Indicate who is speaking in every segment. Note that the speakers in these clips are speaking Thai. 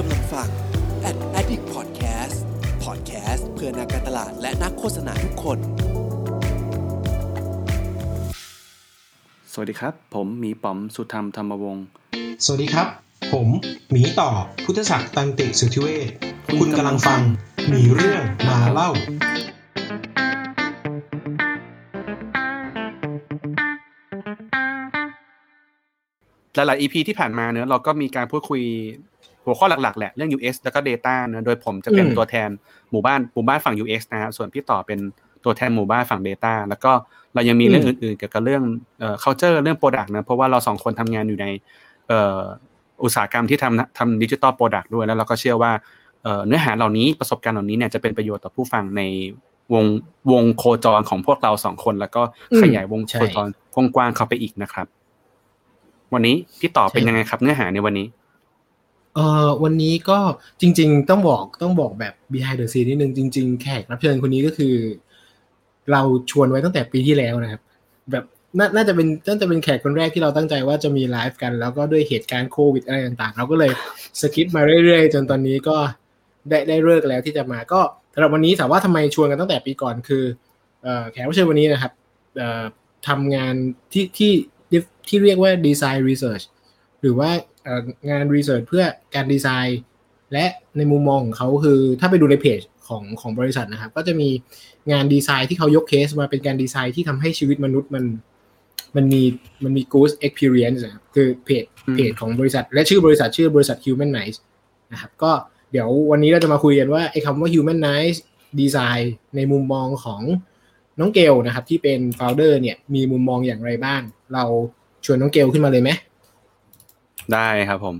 Speaker 1: กำลังฟัง Ad Addict Podcast Podcast เพื่อนักการตลาดและนักโฆษณาทุกคน
Speaker 2: สวัสดีครับ ผมหมีป๋อมสุธรรมธรรมวงศ์
Speaker 3: สวัสดีครับ ผมหมีต่อพุทธศักดิ์ตันติสุทธิเวชคุณกำลังฟังหมีเรื่องมาเล่า
Speaker 2: หลายๆ EP ที่ผ่านมาเนอะเราก็มีการพูดคุย หัวข้อหลักๆแหละเรื่อง US แล้วก็ Data เนอะโดยผมจะเป็น
Speaker 3: อืม
Speaker 2: ตัวแทนหมู่บ้านหมู่บ้านฝั่ง US นะฮะส่วนพี่ต่อเป็นตัวแทนหมู่บ้านฝั่ง Data แล้วก็เรายังมีเรื่องอื่นๆเกี่ยวกับเรื่องเอ่อ culture เรื่อง product นะเพราะว่าเราสองคนทำงานอยู่ในเอ่ออุตสาหกรรมที่ทำทำ digital product ด้วยแล้วเราก็เชื่อว่าเอ่อเนื้อหาเหล่านี้ประสบการณ์เหล่านี้เนี่ยจะเป็นประโยชน์ต่อผู้ฟังในวงวงโคจรของพวกเราสองคน แล้วก็ขยายวง
Speaker 3: ใช่
Speaker 2: โคจรกว้างๆเข้าไปอีกนะครับ วันนี้พี่ต่อเป็นยังไงครับ เนื้อหาในวันนี้
Speaker 3: เอ่อวันนี้ก็จริง ๆ ต้องบอกต้องบอกแบบ behind the scene นิดนึงจริง ๆ แขกรับเชิญคนนี้ก็คือ เราชวนไว้ตั้งแต่ปีที่แล้วนะครับ แบบน่าจะเป็นน่าจะเป็นแขกคนแรกที่เราตั้งใจว่าจะมีไลฟ์กัน แล้วก็ด้วยเหตุการณ์โควิดอะไรต่างๆ เราก็เลย skip มาเรื่อยๆ จนตอนนี้ก็ได้ได้ฤกษ์แล้วที่จะมาก็สำหรับวันนี้ถามว่าทำไมชวนกันตั้งแต่ปีก่อนคือเอ่อแขกรับเชิญวันนี้นะครับเอ่อทำงานที่ที่ที่เรียกว่า design research หรือว่า งานรีเสิร์ชเพื่อการดีไซน์ และในมุมมองของเขาคือ ถ้าไปดูในเพจของของบริษัทนะครับ ก็จะมีงานดีไซน์ที่เขายกเคสมาเป็นการดีไซน์ที่ทำให้ชีวิตมนุษย์มัน มันมีมันมี good experience นะครับคือเพจ
Speaker 2: อืม
Speaker 3: เพจของบริษัท และชื่อบริษัทชื่อบริษัท Humanize นะครับก็เดี๋ยววันนี้เราจะมาคุยกันว่าไอ้คำว่า Humanize Design ในมุมมองของน้องเกลนะครับ ที่เป็น founder เนี่ยมีมุมมองอย่างไรบ้าง เราชวนน้องเกลขึ้นมาเลยไหม
Speaker 2: ได้ครับผม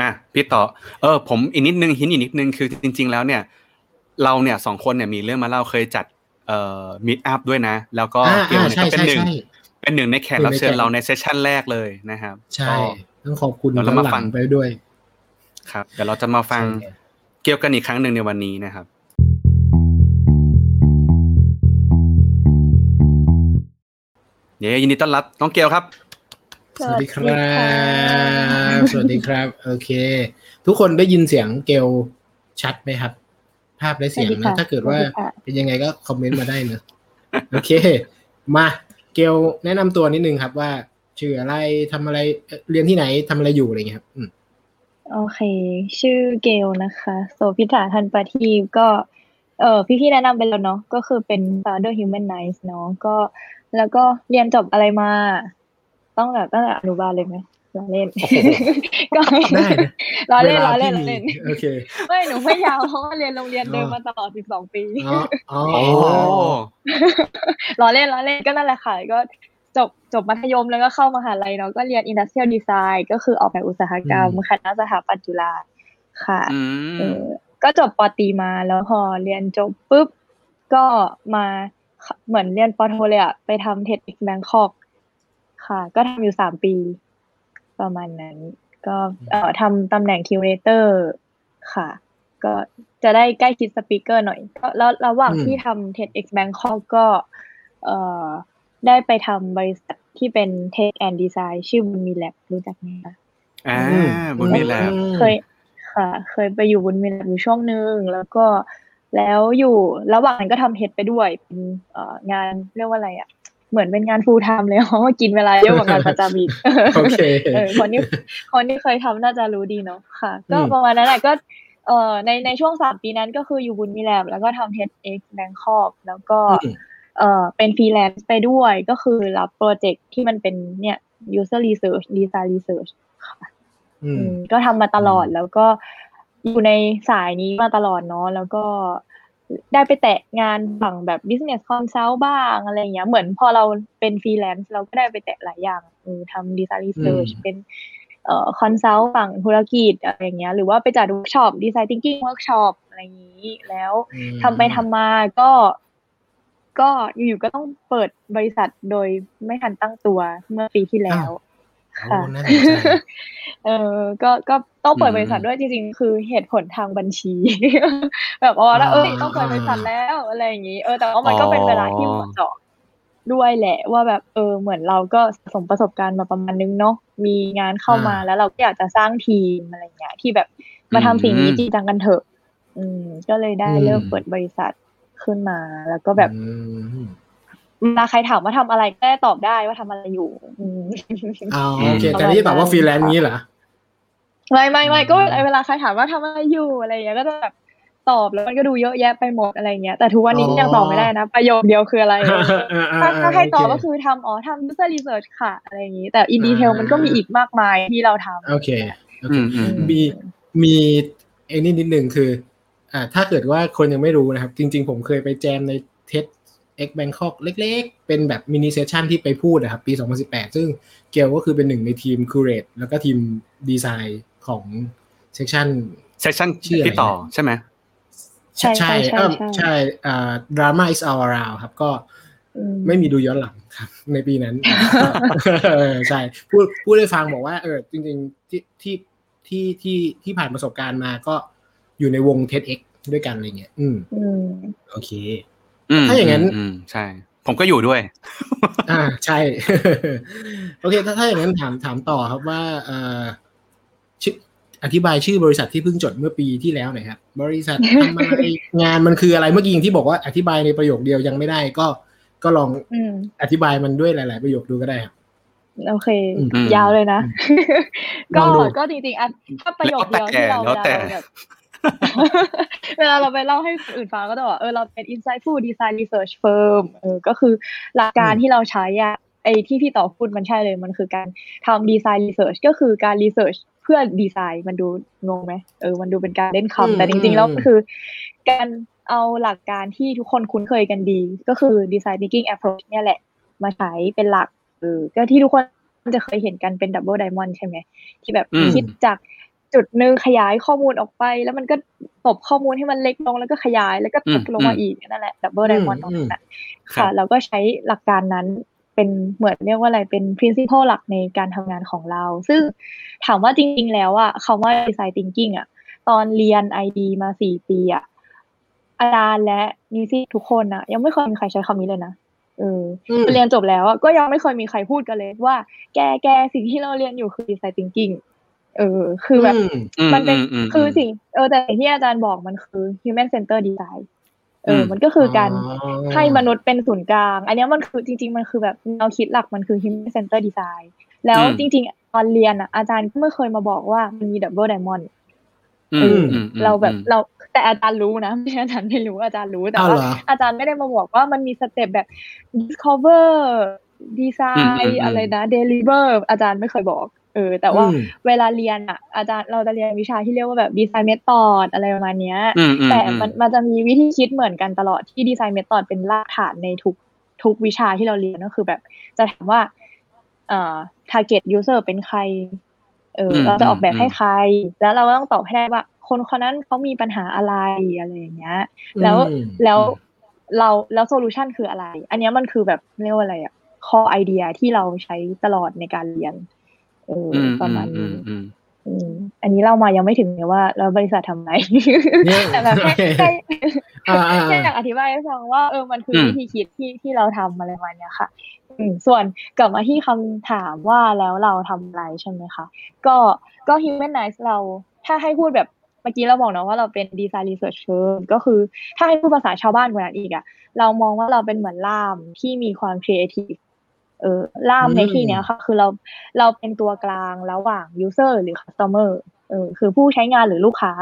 Speaker 2: อะพี่ต่อ เออ ผมอีกนิดนึงหินอีกนิดนึงคือจริง ๆ แล้วเนี่ย เราเนี่ยสองคนเนี่ยมีเรื่องมาเล่าเคยจัดเอ่อมิตอัพด้วยนะ แล้วก็
Speaker 3: อ่า
Speaker 2: เกี่ยวเนี่ย
Speaker 3: อ่า
Speaker 2: ก็เป็น
Speaker 3: ใช่
Speaker 2: หนึ่ง
Speaker 3: ใช่
Speaker 2: เป็นหนึ่งในแขกรับเชิญเราในเซสชั่นแรกเลยนะครับ
Speaker 3: ใช่
Speaker 2: ก็
Speaker 3: ต้องขอบคุณ
Speaker 2: เดี๋ยวเรามา
Speaker 3: ย้อนหลั
Speaker 2: ฟัง
Speaker 3: ไปด้วย
Speaker 2: ครับเดี๋ยวเราจะมาฟัง
Speaker 3: ใช่
Speaker 2: เกี่ยวกันอีกครั้งหนึ่งในวันนี้นะครับเย้ยินดีต้อนรับน้องเกียวครับ
Speaker 3: สวัสดีครับ สวัสดีครับ โอเค ทุกคนได้ยินเสียงเกลชัดไหมครับ ภาพและเสียง
Speaker 4: สวัสดี
Speaker 3: นะ
Speaker 4: ค่ะ
Speaker 3: ถ้าเกิดว่า
Speaker 4: สวัสดีค่ะ
Speaker 3: เป็นยังไงก็คอมเมนต์มาได้เนอะโอเค มาเกลแนะนำตัวนิดนึงครับว่าชื่ออะไรทำอะไรเอ่อเรียนที่ไหนทำอะไรอยู่อะไรเงี้ยครับอืม
Speaker 4: โอเค ชื่อเกลนะคะ โสพิธาทันปาทีพก็ เออพี่ๆแนะนำไปแล้วเนาะก็คือเป็น founder human nice เนาะก็ แล้วก็เรียนจบอะไรมา ต้องแบบตั้งแต่อนุบาลเลยไหมล้อเล่นก็
Speaker 3: ได้นะ
Speaker 4: ล้อเล่น
Speaker 3: ว
Speaker 4: ล้อ
Speaker 3: ลา
Speaker 4: เล่น
Speaker 3: ที่
Speaker 4: ล้อเล่น
Speaker 3: มีโอเค
Speaker 4: ไม่หนูไม่ยาวเพราะว่าเรียนโรงเรียนเดิม
Speaker 3: อ๋อ
Speaker 4: มาตลอด12ปี
Speaker 3: อ๋ออ๋อ
Speaker 2: โอ้
Speaker 4: ล้อเล่นล้อเล่นก็นั่นแหละค่ะก็จบจบมัธยมแล้วก็เข้ามหาลัยเนาะก็เรียน industrial design ก็คือออกแบบอุตสาหกรรมคณะสถาปัตย์จุฬาค่ะ
Speaker 2: อื
Speaker 4: เอ
Speaker 2: ม
Speaker 4: อก็จบปอตรีมาแล้วพอเรียนจบปุ๊บก็มาเหมือนเรียนปอโทเลยอะไปทำเท็ดแบงคอก ค่ะ ก็ทำอยู่สามปี ประมาณนั้น ก็เอ่อทำตำแหน่งคิวเรเตอร์ค่ะ ก็จะได้ใกล้ชิดสปีกเกอร์หน่อย ก็แล้วระหว่าง
Speaker 3: อืม
Speaker 4: ที่ทำ TEDx Bangkok ก็เอ่อได้ไปทำบริษัทที่เป็น Tech and Design ชื่อบุญมีแลบรู้จักไหมคะ
Speaker 2: อ่า
Speaker 3: อืม
Speaker 2: บุญมีแลบ
Speaker 3: อืม
Speaker 4: เคยค่ะ เคยไปอยู่บุญมีแลบอยู่ช่วงหนึ่งแล้วก็แล้วอยู่ระหว่างนั้นก็ทำเฮดไปด้วยเป็นเอ่องานเรียกว่าอะไรอะ เหมือนเป็นงาน full time เลยเพราะว่ากินเวลาเยอะกว่างานประจำอีก
Speaker 3: โอเค
Speaker 4: เออคนที่คนที่เคยทำน่าจะรู้ดีเนาะค่ะ ก็
Speaker 3: อืม
Speaker 4: ประมาณนั้นแหละก็เอ่อในในช่วงสามปีนั้นก็คืออยู่ Boonmee Lab แล้วก็ทำ TEDx Bangkok แล้วก็
Speaker 3: อืม
Speaker 4: เอ่อเป็นฟรีแลนซ์ไปด้วยก็คือรับโปรเจกต์ที่มันเป็นเนี่ย user research design research ค่ะ
Speaker 3: อื
Speaker 4: อื
Speaker 3: ม
Speaker 4: มก็ทำมาตลอดแล้วก็อยู่ในสายนี้มาตลอดเนาะแล้วก็ ได้ไปแตะงานฝั่งแบบ business consult บ้างอะไรอย่างเงี้ย เหมือนพอเราเป็นฟรีแลนซ์เราก็ได้ไปแตะหลายอย่างเออทำ design research
Speaker 3: อืม
Speaker 4: เป็นเอ่อ consult ฝั่งธุรกิจอะไรอย่างเงี้ย หรือว่าไปจัด workshop design thinking workshop อะไรอย่างนี้ แล้ว
Speaker 3: อืม
Speaker 4: ทำไปทำมาก็ ก็อยู่ๆก็ต้องเปิดบริษัทโดยไม่ทันตั้งตัวเมื่อปีที่แล้ว ค่ะ
Speaker 3: โอ้น่าสนใจ
Speaker 4: เออก็ก็ต้องเปิด
Speaker 2: อืม
Speaker 4: บริษัทด้วยจริง ๆ คือเหตุผลทางบัญชี แบบว่าแล้วเอ้ย
Speaker 3: อ่า
Speaker 4: ต้องเปิดบริษัทแล้วอะไรอย่างนี้ เออแต่ว่ามันก็เป็นเวลาที่เหมาะเจาะด้วยแหละว่าแบบเออเหมือนเราก็สะสมประสบการณ์มาประมาณนึงเนาะมีงานเข้ามา
Speaker 3: อ่า
Speaker 4: แล้วเราก็อยากจะสร้างทีมอะไรอย่างเงี้ยที่แบบมาทำสิ่งนี้
Speaker 2: อืม
Speaker 4: จริงจังกันเถอะ อืม ก็เลยได้
Speaker 3: อืม
Speaker 4: เริ่มเปิดบริษัทขึ้นมา แล้วก็แบบ
Speaker 3: อืม
Speaker 4: เวลาใครถามว่าทำอะไรก็ได้ตอบได้ว่าทำอะไรอยู่อืม
Speaker 3: อ๋อโอเคแต่นี่ตอบว่าฟรีแลนซ์นี้เหรอ
Speaker 4: ไม่ไม่ไม่
Speaker 3: อืม
Speaker 4: ก็เวลาใครถามว่าทำอะไรอยู่อะไรอย่างเงี้ยก็จะแบบตอบแล้วมันก็ดูเยอะแยะไปหมดอะไรเงี้ยแต่ทุกวันนี้ยังตอบไม่ได้นะ ประโยคเดียวคืออะไรถ้าถ้าให้ตอบก็คือทำอ๋อทำ user research ค่ะอะไรอย่างนี้ แต่ in detail มันก็มีอีกมากมายที่เราทำ
Speaker 3: โอเคโอเค
Speaker 2: อืมอืม
Speaker 3: มีมีไอ้นี่นิดหนึ่งคือ อ่าถ้าเกิดว่าคนยังไม่รู้นะครับ จริง ๆ ผมเคยไปแจมใน TEDx Bangkok เล็กๆ เป็นแบบ mini session ที่ไปพูดนะครับปี 2018 ซึ่งเกลก็คือเป็นหนึ่งในทีม curate แล้วก็ทีมดีไซน์ของ session session ชื่ออะไร
Speaker 2: ที่ต่อใช่ไหม
Speaker 4: ใช่ใช่ใช่
Speaker 3: เอิ่ม
Speaker 4: ใช่
Speaker 3: ใช่อ่าดราม่า is all around ครับก็
Speaker 4: อืม
Speaker 3: ไม่มีดูย้อนหลังครับ ในปีนั้นเออใช่พูดพูดให้ฟังบอกว่า เออ จริง ๆ ที่ที่ที่ที่ที่ผ่านประสบการณ์มาก็อยู่ในวง TEDx ด้วยกันอะไรเงี้ย อืม
Speaker 4: อืม
Speaker 3: โอเค
Speaker 2: อืม
Speaker 3: ถ้าอย่างนั้น
Speaker 2: มมใช่ ผมก็อยู่ด้วย
Speaker 3: อ่าใช่ โอเค ถ้าถ้าอย่างนั้นถามถามต่อครับว่าเอ่อชื่ออธิบายชื่อบริษัทที่เพิ่งจดเมื่อปีที่แล้วหน่อยครับ บริษัททำอะไรงานมันคืออะไรเมื่อกี้อย่างที่บอกว่าอธิบายในประโยคเดียวยังไม่ได้ก็ก็ลอง
Speaker 4: อืม
Speaker 3: อธิบายมันด้วยหลาย ๆ ประโยคดูก็ได้ครับ
Speaker 4: โอเค
Speaker 2: อืม
Speaker 4: ยาวเลยนะ
Speaker 3: ล
Speaker 4: ก็
Speaker 3: องดู
Speaker 4: ก็จริงๆอะถ้าประโยคเดียวที่เรา
Speaker 2: แล้วแต่
Speaker 4: เวลาเราแบบ เวลาเราไปเล่าให้คนอื่นฟังก็จะบอกเออเราเป็น insightful design research firm เออก็คือหลักการ
Speaker 3: อืม
Speaker 4: ที่เราใช้อะไอที่พี่ต่อพูดมันใช่เลยมันคือการทำ design research ก็คือการ research เพื่อดีไซน์มันดูงงไหมเออมันดูเป็นการเล่น
Speaker 3: อืม
Speaker 4: คำแต่จริงๆแล้ว
Speaker 3: อืม
Speaker 4: มันคือ การเอาหลักการที่ทุกคนคุ้นเคยกันดี ก็คือ design thinking approach เนี่ยแหละ มาใช้เป็นหลักเออก็ที่ทุกคนจะเคยเห็นกันเป็น double diamond ใช่ไหมที่แบบ
Speaker 2: อืม
Speaker 4: คิดจาก จุดหนึ่งขยายข้อมูลออกไป แล้วมันก็ตบข้อมูลให้มันเล็กลงแล้วก็ขยายแล้วก็ตบลงมาอีกนั่นแหละ double diamond ตรงนั้นนะ
Speaker 2: ครั
Speaker 4: ค่ะ
Speaker 2: บ
Speaker 4: เราก็ใช้หลักการนั้นเป็นเหมือนเรียกว่าอะไรเป็น principle หลักในการทำงานของเรา ซึ่งถามว่าจริง ๆ แล้วอะคำว่า design thinking อะตอนเรียน ID มาสี่ปีอะอาจารย์และนิสิตทุกคนอะยังไม่เคยมีใครใช้คำนี้เลยนะเออ
Speaker 3: อืม
Speaker 4: เรียนจบแล้วอะก็ยังไม่เคยมีใครพูดกันเลยว่า แกแกสิ่งที่เราเรียนอยู่คือ design thinking เออ คือแบบ
Speaker 3: อืม
Speaker 2: อืม
Speaker 4: มันเป็น
Speaker 2: อืม
Speaker 4: คือสิ่งเออแต่สิ่งที่อาจารย์บอกมันคือ human center design เอออ
Speaker 2: ม
Speaker 4: มันก็คือการ
Speaker 3: อ๋อ
Speaker 4: ให้มนุษย์เป็นศูนย์กลาง อันเนี้ยมันคือจริง ๆ มันคือแบบแนวคิดหลักมันคือ human center design แล้ว
Speaker 2: อืม
Speaker 4: จริง ๆ ตอนเรียนอะอาจารย์ก็ไม่เคยมาบอกว่ามันมี double diamond
Speaker 2: อื
Speaker 4: เอ
Speaker 2: ม
Speaker 4: อ
Speaker 2: อื
Speaker 4: อ
Speaker 2: ม
Speaker 4: เราแบบ
Speaker 2: อืม
Speaker 4: เราแต่อาจารย์รู้นะไม่ใช่อาจารย์ไม่รู้อาจารย์รู้แต่
Speaker 3: อ้าว
Speaker 4: ว่า
Speaker 3: เหรอ
Speaker 4: อาจารย์ไม่ได้มาบอกว่ามันมีสเต็ปแบบ discover
Speaker 2: อืม
Speaker 4: design
Speaker 2: อืม
Speaker 4: อะไรนะ deliver อาจารย์ไม่เคยบอก เออ แต่ว่า
Speaker 3: อืม
Speaker 4: เวลาเรียนอะ อาจารย์เราจะเรียนวิชาที่เรียกว่าแบบ design method อะไรประมาณเนี้ย
Speaker 2: อืมอืม
Speaker 4: แต่
Speaker 2: อืม
Speaker 4: มันมันจะมีวิธีคิดเหมือนกันตลอดที่ดีไซน์เมธอดเป็นรากฐานในทุกทุกวิชาที่เราเรียนก็คือแบบ จะถามว่าเอ่อ target user เป็นใคร เอออ
Speaker 2: ม
Speaker 4: เราจะออกแบบ
Speaker 2: อืม
Speaker 4: ให้ใคร แล้วเราก็ต้องตอบให้ได้ว่า คนคนนั้นเขามีปัญหาอะไรอะไรอย่างเงี้ย แล้ว
Speaker 3: อืม
Speaker 4: แล้วเราแล้วโซลูชันคืออะไร อันเนี้ยมันคือแบบเรียกว่าอะไรอะ core idea ที่เราใช้ตลอดในการเรียน เอออ
Speaker 2: อืม
Speaker 4: ประมาณ
Speaker 2: อื
Speaker 4: นี้
Speaker 2: มอืม
Speaker 4: อืมอันนี้เรามายังไม่ถึงเลยว่าเราบริษัททำไง
Speaker 3: เนี่ย
Speaker 4: แต่แบบแค่แค่
Speaker 3: อ่าอ่า
Speaker 4: แค่อยากอธิบายให้ฟังว่าเออมันคืออ
Speaker 2: ม
Speaker 4: วิธีคิดที่ที่เราทำอะไรประมาณเนี้ยค่ะอืมส่วนกลับมาที่คำถามว่าแล้วเราทำอะไรใช่ไหมคะก็ก็ humanize เราถ้าให้พูดแบบเมื่อกี้เราบอกเนาะว่าเราเป็น design research firm ก็คือถ้าให้พูดภาษาชาวบ้านกว่านั้นอีกอะเรามองว่าเราเป็นเหมือนล่ามที่มีความ creative เอ อล่ามในที่เนี้ยค่ะ คือเราเราเป็นตัวกลางระหว่าง user หรือ customer เออคือผู้ใช้งานหรือลูกค้า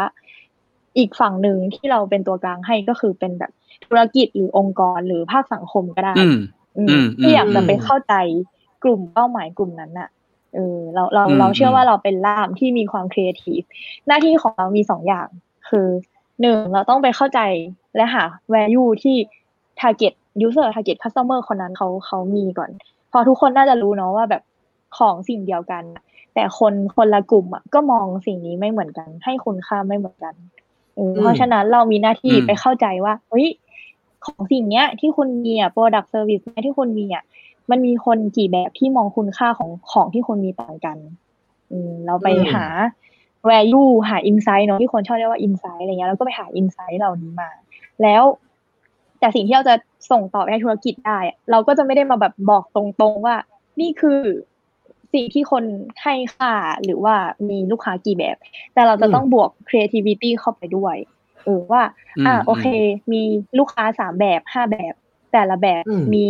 Speaker 4: อีกฝั่งหนึ่งที่เราเป็นตัวกลางให้ก็คือเป็นแบบธุรกิจหรือองค์กรหรือภาคสังคมก็ได้
Speaker 2: อืม
Speaker 4: อืม
Speaker 2: อืม
Speaker 4: ที่อยากจะไป
Speaker 3: อืม
Speaker 4: เข้าใจกลุ่มเป้าหมายกลุ่มนั้นน่ะเออเราเรา
Speaker 2: อืม
Speaker 4: เราเชื่อ
Speaker 2: อืม
Speaker 4: ว่าเราเป็นล่ามที่มีความครีเอทีฟหน้าที่ของเรามีสองอย่าง คือหนึ่งเราต้องไปเข้าใจและหา value ที่ target user target customer คนนั้นเขาเขามีก่อน พอทุกคนน่าจะรู้เนาะว่าแบบของสิ่งเดียวกันน่ะแต่คนคนละกลุ่มอะก็มองสิ่งนี้ไม่เหมือนกัน ให้คุณค่าไม่เหมือนกันเออเพราะฉะนั้นเรามีหน้าที่
Speaker 2: อืม
Speaker 4: ไปเข้าใจว่าเฮ้ยของสิ่งเนี้ย ที่คุณมีอะ product service เนี้ยที่คุณมีอะมันมีคนกี่แบบที่มองคุณค่าของของที่คุณมีต่างกัน อืมเราไป
Speaker 3: อืม
Speaker 4: หา value หา insight เนาะที่คนชอบเรียกว่า insight อะไรเงี้ยเราก็ไปหา insight เหล่านี้มา แล้ว แต่สิ่งที่เราจะส่งต่อไปให้ธุรกิจได้อะเราก็จะไม่ได้มาแบบบอกตรงๆว่า นี่คือสิ่งที่คนให้ค่าหรือว่ามีลูกค้ากี่แบบ แต่เราจะต้องบวก creativity เข้าไปด้วยเออว่า
Speaker 2: อืม
Speaker 4: อ่าโอเค มีลูกค้าสามแบบห้าแบบ แต่ละแบบ
Speaker 3: อืม
Speaker 4: มี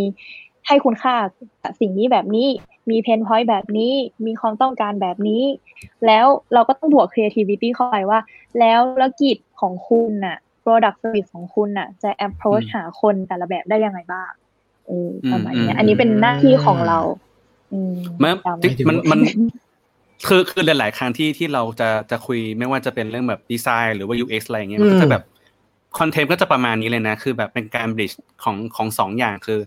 Speaker 4: ให้คุณค่ากับสิ่งนี้แบบนี้ มีเพนพอยต์แบบนี้ มีความต้องการแบบนี้ แล้วเราก็ต้องบวก creativity เข้าไปว่า แล้วธุรกิจของคุณน่ะ product service ของคุณน่ะ จะ approach
Speaker 2: อืม
Speaker 4: หาคนแต่ละแบบได้ยังไงบ้างเออประมาณ
Speaker 2: อืม
Speaker 4: เนี้ยอันนี้เป็นหน้าที่ของเรา อืม
Speaker 2: มัน
Speaker 4: จำ
Speaker 2: ที่มันมันคือคือหลาย ๆ ครั้งที่ที่เราจะจะคุยไม่ว่าจะเป็นเรื่องแบบดีไซน์หรือว่า UX อะไรอย่างเงี้ยมันก็จะแบบคอนเทนต์ก็จะประมาณนี้เลยนะ คือแบบเป็นการ bridge ของของสองอย่างคือ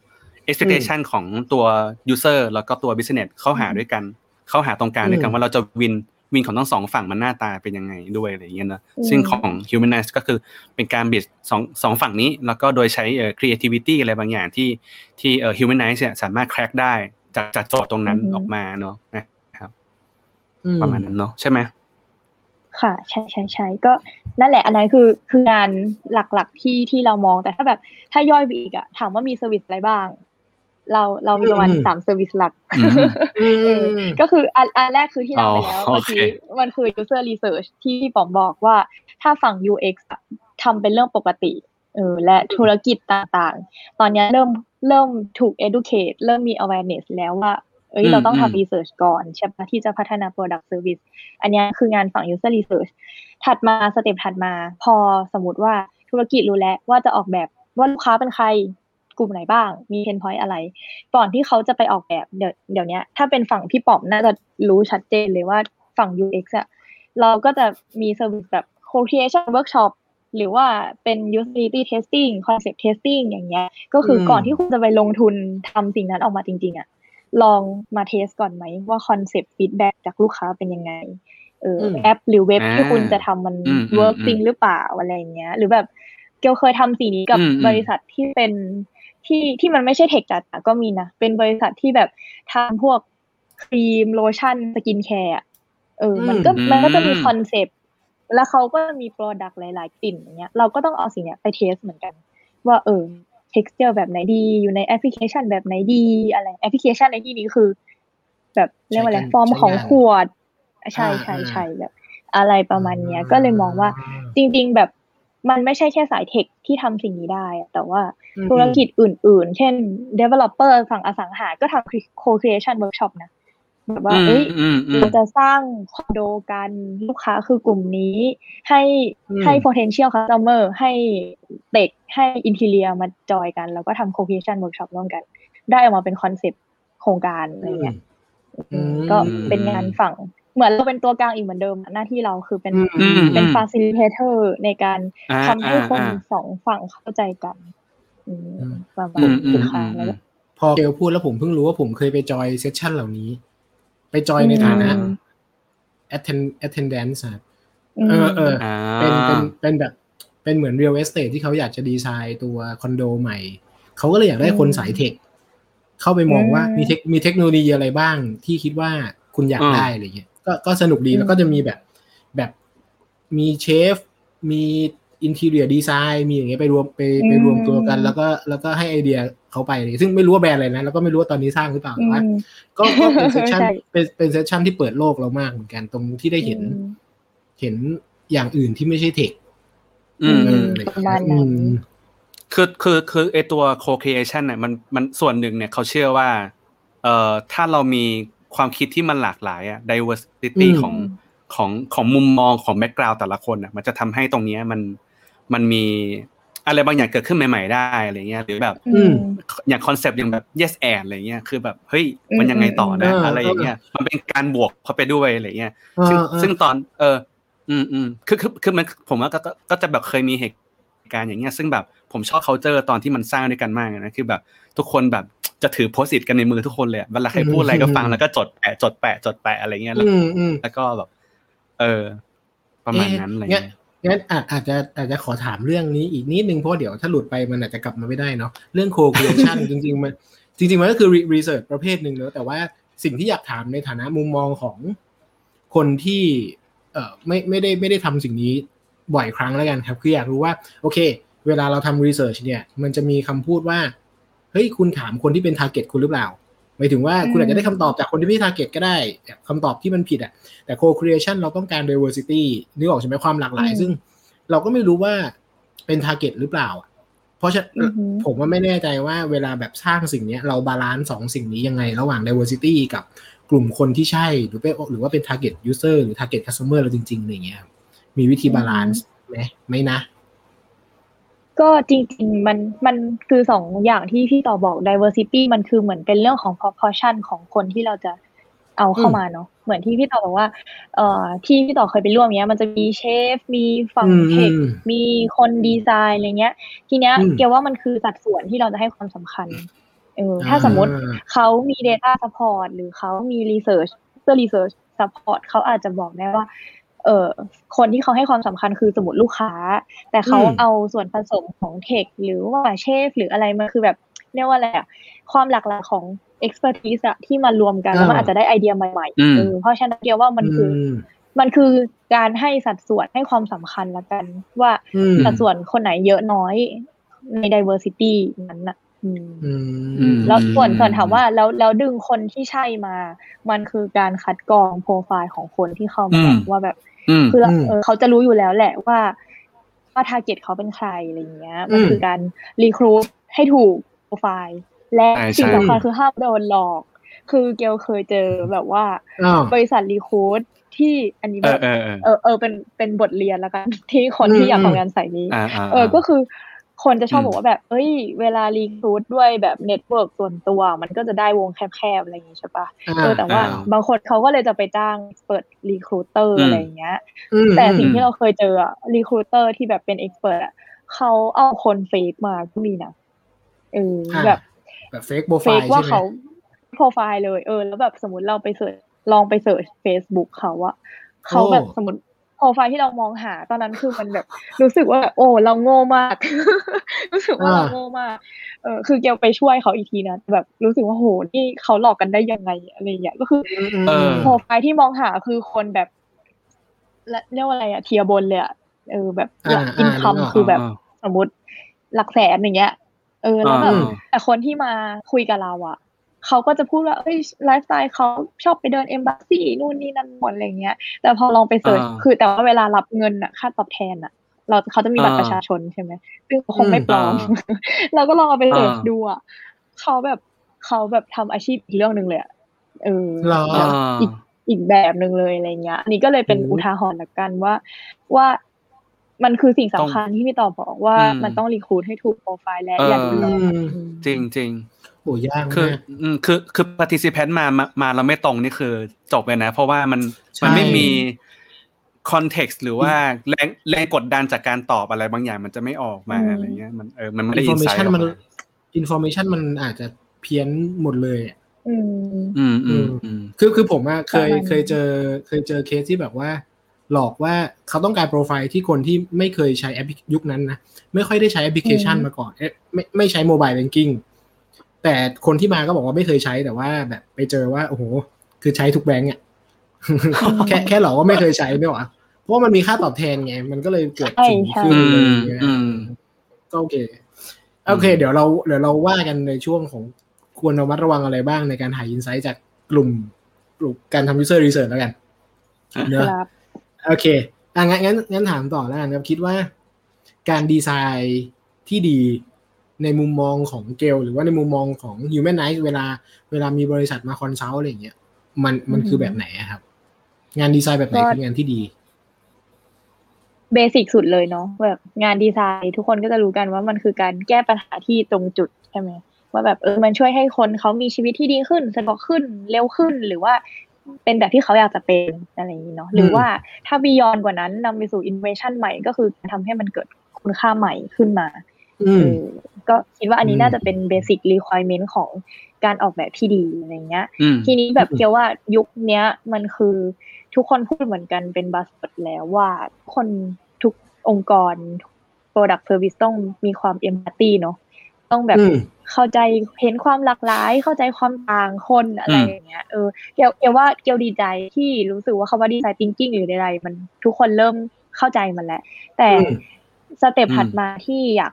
Speaker 2: expectation ของตัว user แล้วก็ตัว business เข้าหาด้วยกัน เข้าหาตรงกลางด้วยกันว่าเราจะวิน win ของทั้งสองฝั่งมันหน้าตาเป็นยังไงด้วยอะไรอย่างเงี้ยนะ
Speaker 4: อืม
Speaker 2: ซึ่งของ humanize ก็คือเป็นการ bridge สองสองฝั่งนี้ แล้วก็โดยใช้เอ่อ creativity อะไรบางอย่างที่ที่เอ่อ humanize เนี่ยสามารถ crack ได้จากจากโจทย์ตรงนั้น
Speaker 4: อือฮึ
Speaker 2: ออกมาเนาะนะครับ
Speaker 3: อื
Speaker 2: ประมาณนั้นเนาะใช่ไหม
Speaker 4: ค่ะใช่ใช่ใช่ก็นั่นแหละ อันนั้นคือคืองานหลักๆที่ที่เรามองแต่ถ้าแบบถ้าย่อยไปอีกอะถามว่ามี service อะไรบ้าง เราเรามีประมาณ
Speaker 3: อืม
Speaker 4: สาม service หลัก
Speaker 2: อืม
Speaker 3: อืม
Speaker 4: เออก็คืออันอันแรกคือที่เราไปแล้ว
Speaker 2: อ๋อ
Speaker 4: เมื่อกี้
Speaker 2: โอเค
Speaker 4: มันคือ user research ที่พี่ป๋อมบอกว่าถ้าฝั่ง UX อะทำเป็นเรื่องปกติเออและธุรกิจต่างๆ ตอนเนี้ยเริ่มเริ่มถูก educate เริ่มมี awareness แล้วว่า เอ้ย
Speaker 2: อืม
Speaker 4: เราต้อง
Speaker 2: อืม
Speaker 4: ทำ research ก่อนใช่ปะที่จะพัฒนา product service อันเนี้ยคืองานฝั่ง user research ถัดมาสเต็ปถัดมา พอสมมติว่าธุรกิจรู้แล้วว่าจะออกแบบว่าลูกค้าเป็นใคร กลุ่มไหนบ้าง มี pain point อะไร ก่อนที่เขาจะไปออกแบบเดี๋ยวเดี๋ยวนี้ถ้าเป็นฝั่งพี่ป๋อมน่าจะรู้ชัดเจนเลยว่าฝั่ง UX อะเราก็จะมี service แบบ co-creation workshop หรือว่าเป็น usability testing concept testing อย่างเงี้ย ก็คืออ
Speaker 3: ม
Speaker 4: ก่อนที่คุณจะไปลงทุนทำสิ่งนั้นออกมาจริง ๆอะลองมา test ก่อนไหมว่า concept feedback จากลูกค้าเป็นยังไงเอออ
Speaker 3: ม
Speaker 4: แอปหรือเว็บ
Speaker 2: อ่า
Speaker 4: ที่คุณจะทำมัน
Speaker 2: อืมอืม
Speaker 4: work
Speaker 2: อืม
Speaker 4: จริงหรือเปล่าอะไรอย่างเงี้ย หรือแบบเกลเคยทำสิ่งนี้กับ
Speaker 2: อืมอืม
Speaker 4: บริษัทที่เป็น ที่ที่มันไม่ใช่ tech จ๋าๆก็มีนะ เป็นบริษัทที่แบบทำพวกครีมโลชั่นสกินแคร์อะเออ มันก็
Speaker 2: อืม
Speaker 4: มันก็จะมีคอนเซปต์แล้วเขาก็มี product หลาย ๆ กลิ่นอย่างเงี้ย เราก็ต้องเอาสิ่งเนี้ยไป test เหมือนกัน ว่าเออ texture แบบไหนดี อยู่ในแอปพลิเคชันแบบไหนดีอะไรแอปพลิเคชันในที่นี้คือ แบบเรียกว่าอะไร
Speaker 3: ใช้งาน
Speaker 4: ฟอร์มของ
Speaker 3: ใช้งาน
Speaker 4: ขวดใช่
Speaker 3: อ่า
Speaker 4: ใช่
Speaker 3: อ่า
Speaker 4: ใช่แบบ อะไรประมาณเนี้ย ก็เลยมองว่าจริง ๆ แบบ มันไม่ใช่แค่สาย tech ที่ทำสิ่งนี้ได้อะแต่ว่า
Speaker 3: อืม
Speaker 4: ธุรกิจอื่น ๆ เช่น developer ฝั่งอสังหา ก็ทำ co-creation workshop นะแบบว่า
Speaker 2: อืม
Speaker 4: เอ้ย
Speaker 2: อืมอืม
Speaker 4: เราจะสร้างคอนโดกันลูกค้าคือกลุ่มนี้ ให้
Speaker 3: อืม
Speaker 4: ให้ potential customer ให้ architect ให้ interior มา join กัน แล้วก็ทำ co-creation workshop ร่วมกัน ได้ออกมาเป็นคอนเซปต์โครงการอะไรเงี้ย
Speaker 3: อืม
Speaker 4: ก็เป็นงานฝั่ง เหมือนเราเป็นตัวกลางอีกเหมือนเดิมอะหน้าที่เราคือเป็น
Speaker 3: อืม
Speaker 4: เป็น
Speaker 2: อืม
Speaker 4: facilitator ในการ
Speaker 2: อ่า
Speaker 4: ทำให้คน
Speaker 2: อ่า
Speaker 4: สองฝั่งเข้าใจกันอืม
Speaker 3: อืม
Speaker 4: ประมา
Speaker 2: อื
Speaker 4: ณ
Speaker 2: มอื
Speaker 4: นี้
Speaker 2: ม
Speaker 4: ค่ะ
Speaker 2: อืม
Speaker 4: แล้วก็
Speaker 3: พอเกลพูดแล้วผมเพิ่งรู้ว่าผมเคยไปจอยเซสชันเหล่านี้ ไปจอยในฐานะ
Speaker 4: อืม
Speaker 3: attend attendance อะ
Speaker 4: ม
Speaker 3: เออเออ
Speaker 2: อ่า
Speaker 3: เป็นเป็นเป็นแบบเป็นเหมือน real estate ที่เขาอยากจะดีไซน์ตัวคอนโดใหม่ เขาก็เลยอยากได้คนสาย tech เข้าไปมองว่ามี tech มีเทคโนโลยีอะไรบ้างที่คิดว่าคุณอยาก
Speaker 2: อืม
Speaker 3: ได้อะไรเงี้ย ก็ก็สนุกดีแล้วก็จะมีแบบแบบมีเชฟ มี interior design มีอย่างเงี้ยไปรวมไปไปรวมตัวกัน แล้วก็แล้วก็ให้ไอเดียเขาไปเลยซึ่งไม่รู้ว่าแบรนด์อะไรนะ แล้วก็ไม่รู้ว่าตอนนี้สร้างหรือเปล่า
Speaker 4: อื
Speaker 3: แต่
Speaker 4: ม
Speaker 3: ว่าก็ก็เป็น session
Speaker 4: ใช่
Speaker 3: เป็นเป็น session ที่เปิดโลกเรามากเหมือนกันตรงที่ได้เห็น
Speaker 4: อืม
Speaker 3: เห็นอย่างอื่นที่ไม่ใช่ tech
Speaker 2: อืม
Speaker 3: เอ
Speaker 2: อื
Speaker 3: อ
Speaker 2: ม
Speaker 3: อะไร
Speaker 4: ประมาณนั้น
Speaker 3: อืม
Speaker 2: คือคือคือไอตัว co-creation เนี่ยมันมันส่วนหนึ่งเนี่ยเขาเชื่อว่า เอ่อถ้าเรามี ความคิดที่มันหลากหลายอะ diversity
Speaker 3: อืม
Speaker 2: ของของของมุมมองของ background แต่ละคนอะมันจะทำให้ตรงเนี้ยมันมันมีอะไรบางอย่างเกิดขึ้นใหม่ ๆ ได้อะไรเงี้ยหรือแบบ
Speaker 3: อืม
Speaker 2: อย่าง concept อย่างแบบ yes and อะไรเงี้ยคือแบบเฮ้ยมันยังไงต่อนะ
Speaker 3: อืม
Speaker 2: อะไรอย่างเงี้ยมันเป็นการบวกเข้าไปด้วยอะไรเงี้ย
Speaker 3: เออ
Speaker 2: ซึ่ง
Speaker 3: เออ
Speaker 2: ซึ่งตอน เออ อืมอืมคือคือคือมันผมว่าก็ก็ก็จะแบบเคยมีเหตุ การณ์อย่างเงี้ยซึ่งแบบผมชอบ culture ตอนที่มันสร้างด้วยกันมากนะคือแบบทุกคนแบบจะถือโพสต์อิทกันในมือทุกคนเลยอะเวลาใครพูดอะไรก็ฟังแล้วก็จดแปะจดแปะจดแปะอะไรเงี้ยแล้ว
Speaker 3: อืมอืม
Speaker 2: แล้วก็แบบ เออ ประมาณนั้นอะไร
Speaker 3: เอ๊ะ
Speaker 2: เงี้ย
Speaker 3: งั้นอาจอาจจะอาจจะขอถามเรื่องนี้อีกนิดนึงเพราะเดี๋ยวถ้าหลุดไปมันอาจจะกลับมาไม่ได้เนาะเรื่อง co-creation จริงๆมันจริงๆมันก็คือ re- research ประเภทหนึ่งเนอะแต่ว่าสิ่งที่อยากถามในฐานะมุมมองของคนที่ เอ่อไม่ไม่ได้ไม่ได้ทำสิ่งนี้ บ่อยครั้งแล้วกันครับ คืออยากรู้ว่า โอเค เวลาเราทำ research เนี่ย มันจะมีคำพูดว่า เฮ้ย คุณถามคนที่เป็น target คุณหรือเปล่าหมายถึงว่าคุณ
Speaker 4: อืม
Speaker 3: อาจจะได้คำตอบจากคนที่ไม่ target ก็ได้แบบคำตอบที่มันผิดอะ แต่ co-creation เราต้องการ diversity นึกออกใช่ไหมความหลากหลาย ซึ่งเราก็ไม่รู้ว่าเป็น target หรือเปล่าอะเพราะฉะนั้น
Speaker 4: อือหือ
Speaker 3: ผมว่าไม่แน่ใจว่าเวลาแบบสร้างสิ่งเนี้ยเราบาลานซ์สองสิ่งนี้ยังไง ระหว่าง diversity กับกลุ่มคนที่ใช่หรือเป็นหรือว่าเป็น target user หรือ target customer เราจริงๆอะไรอย่างเงี้ยครับ มีวิธี balance ไหมไม่นะ
Speaker 4: ก็จริง ๆ มันมันคือสองอย่างที่พี่ต่อบอก diversity มันคือเหมือนเป็นเรื่องของ proportion ของคนที่เราจะเอาเข้ามาเนาะเหมือนที่พี่ต่อบอกว่า เอ่อที่พี่ต่อเคยไปร่วมเนี้ย มันจะมีเชฟ มีฝั่ง
Speaker 3: อืม
Speaker 4: tech
Speaker 3: อืม
Speaker 4: มีคนดีไซน์อะไรเงี้ย ทีเนี้ย
Speaker 3: อืม
Speaker 4: เกี่ยวว่ามันคือสัดส่วนที่เราจะให้ความสำคัญเออถ้าสมมติ
Speaker 3: อ่า
Speaker 4: เขามี Data Support หรือเขามี Research เพื่อ Research Support เขาอาจจะบอกได้ว่า เออคนที่เขาให้ความสำคัญคือสมมติลูกค้า แต่เขา
Speaker 3: อืม
Speaker 4: เอาส่วนผสมของเทคหรือว่าเชฟหรืออะไรมันคือแบบเรียกว่าอะไรอะความหลากหลายของ expertise อะที่มารวมกันแล้วมัน
Speaker 3: อ่า
Speaker 4: อาจจะได้ไอเดียใหม่
Speaker 2: อืม
Speaker 4: ๆเออเพราะฉะนั้นเดียวว่ามันคืออ
Speaker 3: ม
Speaker 4: มันคือการให้สัดส่วนให้ความสำคัญละกัน ว่า
Speaker 3: อืม
Speaker 4: สัดส่วนคนไหนเยอะน้อยใน diversity นั้นอะอืม
Speaker 3: อื
Speaker 2: อื
Speaker 3: ม
Speaker 2: ม
Speaker 4: แล้วส่วนส่วนถามว่าแล้วแล้วดึงคนที่ใช่มา มันคือการคัดกรองโปรไฟล์ของคนที่เข้ามา
Speaker 2: อืม
Speaker 4: ว่าแบบ
Speaker 2: อืม
Speaker 4: คือเรา
Speaker 3: อืม
Speaker 4: เออเขาจะรู้อยู่แล้วแหละว่าว่า target เขาเป็นใครอะไรอย่างเงี้ย มัน
Speaker 3: อืม
Speaker 4: คือการ recruit ให้ถูกโปรไฟล์ และ
Speaker 2: ใช่
Speaker 4: สิ่ง
Speaker 2: ใช่
Speaker 4: สำคัญคือห้ามโดนหลอก คือเกลเคยเจอแบบว่า
Speaker 3: อ้าว
Speaker 4: บริษัท recruit ที่อันนี้
Speaker 2: เอ
Speaker 4: แบ
Speaker 2: อบเออเออ
Speaker 4: เออเออเป็นเป็นบทเรียนแล้วกันที่คน
Speaker 3: อืม
Speaker 4: ที่อยาก
Speaker 3: อืม
Speaker 4: ทำงานสายนี้
Speaker 2: อ่าอ่า
Speaker 4: เออก็คือ คนจะชอบ
Speaker 2: อืม
Speaker 4: บอกว่าแบบ เอ้ย เวลา recruit ด้วยแบบ network ส่วนตัว มันก็จะได้วงแคบๆ อะไรอย่างงี้ใช่ปะเออแต่ว่า
Speaker 2: อ่า
Speaker 4: บางคนเขาก็เลยจะไปจ้างเปิด recruiter อื
Speaker 2: ม
Speaker 4: อะไรอย่างเงี้ย
Speaker 3: อืม
Speaker 4: แต่สิ่ง
Speaker 2: อืม
Speaker 4: ที่เราเคยเจออะ recruiter ที่แบบเป็น express อะเขาเอาคน fake มาก็มีนะเออ
Speaker 3: อ่า
Speaker 4: แบบ
Speaker 3: แบบ
Speaker 4: fake
Speaker 3: profile
Speaker 4: ว่า
Speaker 3: ใช่ไหม
Speaker 4: เขาโปรไฟล์เลย เออ แล้วแบบสมมติเราไป search ลองไป search Facebook เขาอะเขาแบบสมมติ โปรไฟล์ที่เรามองหาตอนนั้นคือมันแบบ รู้สึกว่าแบบโอ้เราโง่มาก รู้สึกว่าเราโง่มากเออคือเกลไปช่วยเขาอีกทีนะแบบรู้สึกว่าโหนี่เขาหลอกกันได้ยังไงอะไรอย่างเงี้ยก็คือ
Speaker 3: อืมอืม
Speaker 2: เออ
Speaker 4: โปรไฟล์ที่มองหาคือคนแบบและเรียกว่าอะไรอะเทียบนเลยอะเออแบบ
Speaker 3: อ่า
Speaker 4: อินคัม
Speaker 3: นึกออก
Speaker 4: คือแบบ
Speaker 2: อ่า
Speaker 4: สมมติหลักแสนอย่างเงี้ยเออแล้วแบบ
Speaker 2: อ่า
Speaker 4: แต่คนที่มาคุยกับเราอะ เขาก็จะพูดว่าเอ้ยไลฟ์สไตล์เขาชอบไปเดินเอมบ s ซีนู่นนี่นั่นหมดอะไรเงี้ย แต่พอลองไป search
Speaker 2: อ่า
Speaker 4: คือแต่ว่าเวลารับเงินอะค่าตอบแทนอะเราเขาจะมีบัตร
Speaker 2: อ่า
Speaker 4: ประชาชนใช่ไหมซึ่งคงไม่ปลอม
Speaker 2: อ่า
Speaker 4: เราก็ลองเอาไป search
Speaker 2: อ่า
Speaker 4: ดูอะเขาแบบเขาแบบทำอาชีพอีกเรื่องหนึ่งเลยอะเออ
Speaker 3: เหรอ
Speaker 4: แบบอีกอีกแบบหนึ่งเลยอะไรเงี้ย อันนี้ก็เลยเป็น
Speaker 3: โอ้
Speaker 4: อุทาหรณ์ละกันว่าว่ามันคือสิ่งสำคัญที่พี่ต่อบอกว่า
Speaker 2: อืม
Speaker 4: มันต้อง recruit ให้ถูกโปรไฟล์และ
Speaker 2: เออ
Speaker 4: อ
Speaker 2: อ
Speaker 4: ย่าโดนหลอก
Speaker 3: อืม
Speaker 4: อืม
Speaker 2: จริงจริง
Speaker 3: โอ้ยาก
Speaker 2: คือ
Speaker 3: มาก
Speaker 2: อืมคือคือ participant มามามาเราไม่ตรงนี่คือจบเลยนะ เพราะว่ามัน
Speaker 3: ใช่
Speaker 2: มันไม่มี context หรือว่าแรงแรงกดดันจากการตอบอะไรบางอย่างมันจะไม่ออกมา
Speaker 4: อืม
Speaker 2: อะไรเงี้ยมันเออมันไม่
Speaker 3: อิ
Speaker 2: ได้
Speaker 3: นโฟ
Speaker 2: อิน
Speaker 3: เม
Speaker 2: ไซ
Speaker 3: ชัน
Speaker 2: ต์ออก
Speaker 3: มัน
Speaker 2: มา
Speaker 3: อินโฟเมชันมันอาจจะเพี้ยนหมดเลยอะ
Speaker 4: อืม
Speaker 2: อืมอืมอืม
Speaker 3: คือคือผมอะเคย
Speaker 4: ประมาณนั้น
Speaker 3: เคยเจอเคยเจอเคสที่แบบว่า หลอกว่าเขาต้องการโปรไฟล์ที่คนที่ไม่เคยใช้แอปพลิยุคนั้นนะไม่ค่อยได้ใช้แอปพลิเคชันมาก่อนเอ๊ะไม่ไม่ใช้ mobile banking แต่คนที่มาก็บอกว่าไม่เคยใช้แต่ว่าแบบไปเจอว่าโอ้โห คือใช้ทุกแบงก์อะแค่แค่หลอกว่าไม่เคยใช้ไม่หรอเพราะว่ามันมีค่าตอบแทนไง มันก็เลยเกิดสิ่งนี้ขึ้น
Speaker 2: อื
Speaker 3: อะไร
Speaker 2: ม
Speaker 3: อย่างเงี้ย
Speaker 2: อืม
Speaker 3: ก็โอเค โอเค เดี๋ยวเราเดี๋ยวเราว่ากันในช่วงของควรระมัดระวังอะไรบ้างในการหา insight จากกลุ่มกลุ่มการทำ user research แล้วกันเนอะค
Speaker 4: รับ
Speaker 3: โอเคอะงั้นงั้นงั้นถามต่อแล้วกันครับคิดว่า การดีไซน์ที่ดี ในมุมมองของเกลหรือว่าในมุมมองของ Human n i c e เวลาเวลามีบริษัทมา consult อะไรอย่างเงี้ยมันมันคือแบบไหนอะครับ งานดีไซน์แบบไหน
Speaker 4: ก็
Speaker 3: คืองานที่ดี
Speaker 4: basic สุดเลยเนาะแบบงานดีไซน์ ทุกคนก็จะรู้กันว่ามันคือการแก้ปัญหาที่ตรงจุดใช่ไหมว่าแบบเออมันช่วยให้คนเขามีชีวิตที่ดีขึ้นสะดวกขึ้นเร็วขึ้นหรือว่าเป็นแบบที่เขาอยากจะเป็นอะไรอย่างนี้เนาะหรือว่าถ้าบียอนกว่านั้นนำไปสู่อินโนเวชันใหม่ก็คือทำให้มันเกิดคุณค่าใหม่ขึ้นมา
Speaker 3: อืม
Speaker 4: เออ ก็คิดว่าอันนี้
Speaker 3: อืม
Speaker 4: น่าจะเป็นเบสิ c รีคว i เมนต์ของการออกแบบที่ดีอะไรเงี้ย
Speaker 2: อืม
Speaker 4: ทีนี้แบบ
Speaker 3: อืม
Speaker 4: เกี่ยวว่ายุคเนี้ยมันคือทุกคนพูดเหมือนกันเป็นบัสเ o ิแล้วว่าทุกคนทุกองค์กร Product Service ต้องมีความเอมพัตตีเนาะต้องแบบ
Speaker 3: อืม
Speaker 4: เข้าใจเห็นความหลากหลาย เข้าใจความต่างคนอะไร
Speaker 2: อืม
Speaker 4: อย่างเงี้ยเออเกี่ยวเกี่ยวว่าเกี่ยวดีใจที่รู้สึกว่าคำว่าดีไซน์ thinking หรือใดๆมันทุกคนเริ่มเข้าใจมันแล้วแต่
Speaker 3: อืม
Speaker 4: สเต็ป
Speaker 2: อืม
Speaker 4: ถัดมาที่อยาก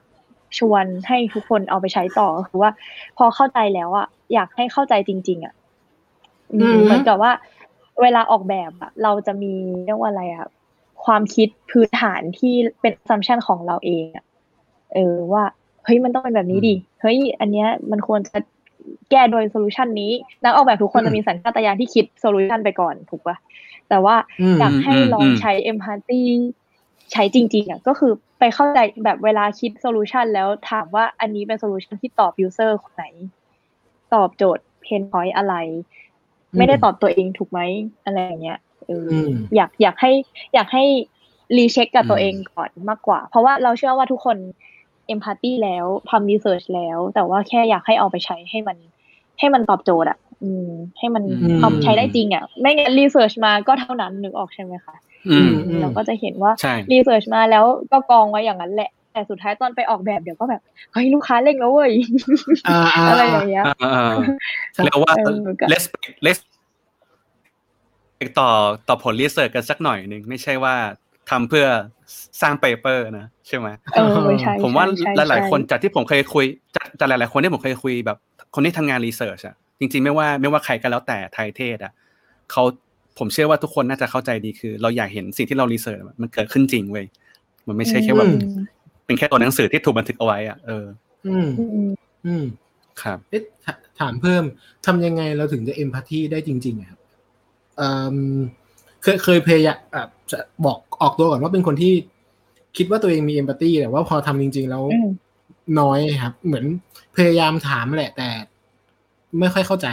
Speaker 4: ชวนให้ทุกคนเอาไปใช้ต่อก็คือว่า พอเข้าใจแล้วอะอยากให้เข้าใจจริง ๆอะอืม
Speaker 3: อืม
Speaker 4: เหมือนกับว่า เวลาออกแบบอะเราจะมีเรียกว่าอะไรอะความคิดพื้นฐานที่เป็น assumption ของเราเองอะเออว่าเฮ้ยมันต้องเป็นแบบนี้ดิเฮ้ย อันเนี้ยมันควรจะแก้โดย solution นี้นักออกแบบทุกคน
Speaker 3: อืม
Speaker 4: จะมีสัญชาตญาณที่คิด solution ไปก่อนถูกปะแต่ว่า
Speaker 3: อืม
Speaker 4: อยากให้ลองใช้ empathy ใช้จริงๆอะก็คือ ไปเข้าใจแบบเวลาคิด solution แล้วถามว่าอันนี้เป็น solution ที่ตอบ user คนไหน ตอบโจทย์ pain point อะไร ไม่ได้ตอบตัวเองถูกไหมอะไรอย่างเงี้ยเอออ
Speaker 3: ม
Speaker 4: อยากอยากให้ อยากให้รีเช็คกับตัว
Speaker 2: อืม
Speaker 4: เองก่อนมากกว่า เพราะว่าเราเชื่อว่าทุกคนเอมพัตตีแล้วทำรีเสิร์ชแล้ว แต่ว่าแค่อยากให้เอาไปใช้ให้มัน ให้มันตอบโจทย์อะ อืม ให้มัน
Speaker 3: อืม
Speaker 4: เอาใช้ได้จริงอะ ไม่งั้นรีเสิร์ชมาก็เท่านั้นนึกออกใช่ไหมคะ
Speaker 2: อืม
Speaker 3: อืม
Speaker 4: เราก็จะเห็นว่า
Speaker 2: ใช่
Speaker 4: รีเสิร์ชมาแล้วก็กองไว้อย่างนั้นแหละ แต่สุดท้ายตอนไปออกแบบเดี๋ยวก็แบบเฮ้ยลูกค้าเร่งแล้วเว้ย
Speaker 3: อ่าอ่า
Speaker 4: อะไรอย่างเงี้ย
Speaker 2: อ่าอ่าเรียกว่า
Speaker 4: เออก็
Speaker 2: let's let's ต่อต่อผล research กันสักหน่อยหนึ่งไม่ใช่ว่าทำเพื่อสร้าง paper นะใช่ไหม
Speaker 4: เออใช่
Speaker 2: ผมว่า
Speaker 4: ใช่
Speaker 2: หลาย ๆ คน
Speaker 4: ใช่
Speaker 2: จากที่ผมเคยคุยจากจากหลาย ๆ คนที่ผมเคยคุยแบบ คนที่ทำงาน research อะจริง ๆ ไม่ว่าไม่ว่าใครก็แล้วแต่ไทยเทศอะเขา ผมเชื่อว่าทุกคนน่าจะเข้าใจดีคือ เราอยากเห็นสิ่งที่เรา research มันเกิดขึ้นจริงเว้ยมันไม่ใช่แค่แบบ
Speaker 3: อืม
Speaker 2: เป็นแค่ตัวหนังสือที่ถูกบันทึกเอาไว้อะเออ
Speaker 3: อืม
Speaker 4: อืม
Speaker 3: อืม
Speaker 2: ครับ
Speaker 3: เอ๊ะถาถามเพิ่มทำยังไงเราถึงจะเอมพัตตีได้จริงๆอะครับเอิ่มเคยเคยพยายามอะจะบอกออกตัวก่อนว่าเป็นคนที่คิดว่าตัวเองมีเอมพัตตีแต่ว่าพอทำจริง ๆ แล้ว
Speaker 4: อืม
Speaker 3: น้อยครับ เหมือนพยายามถามแหละ แต่ไม่ค่อยเข้าใจ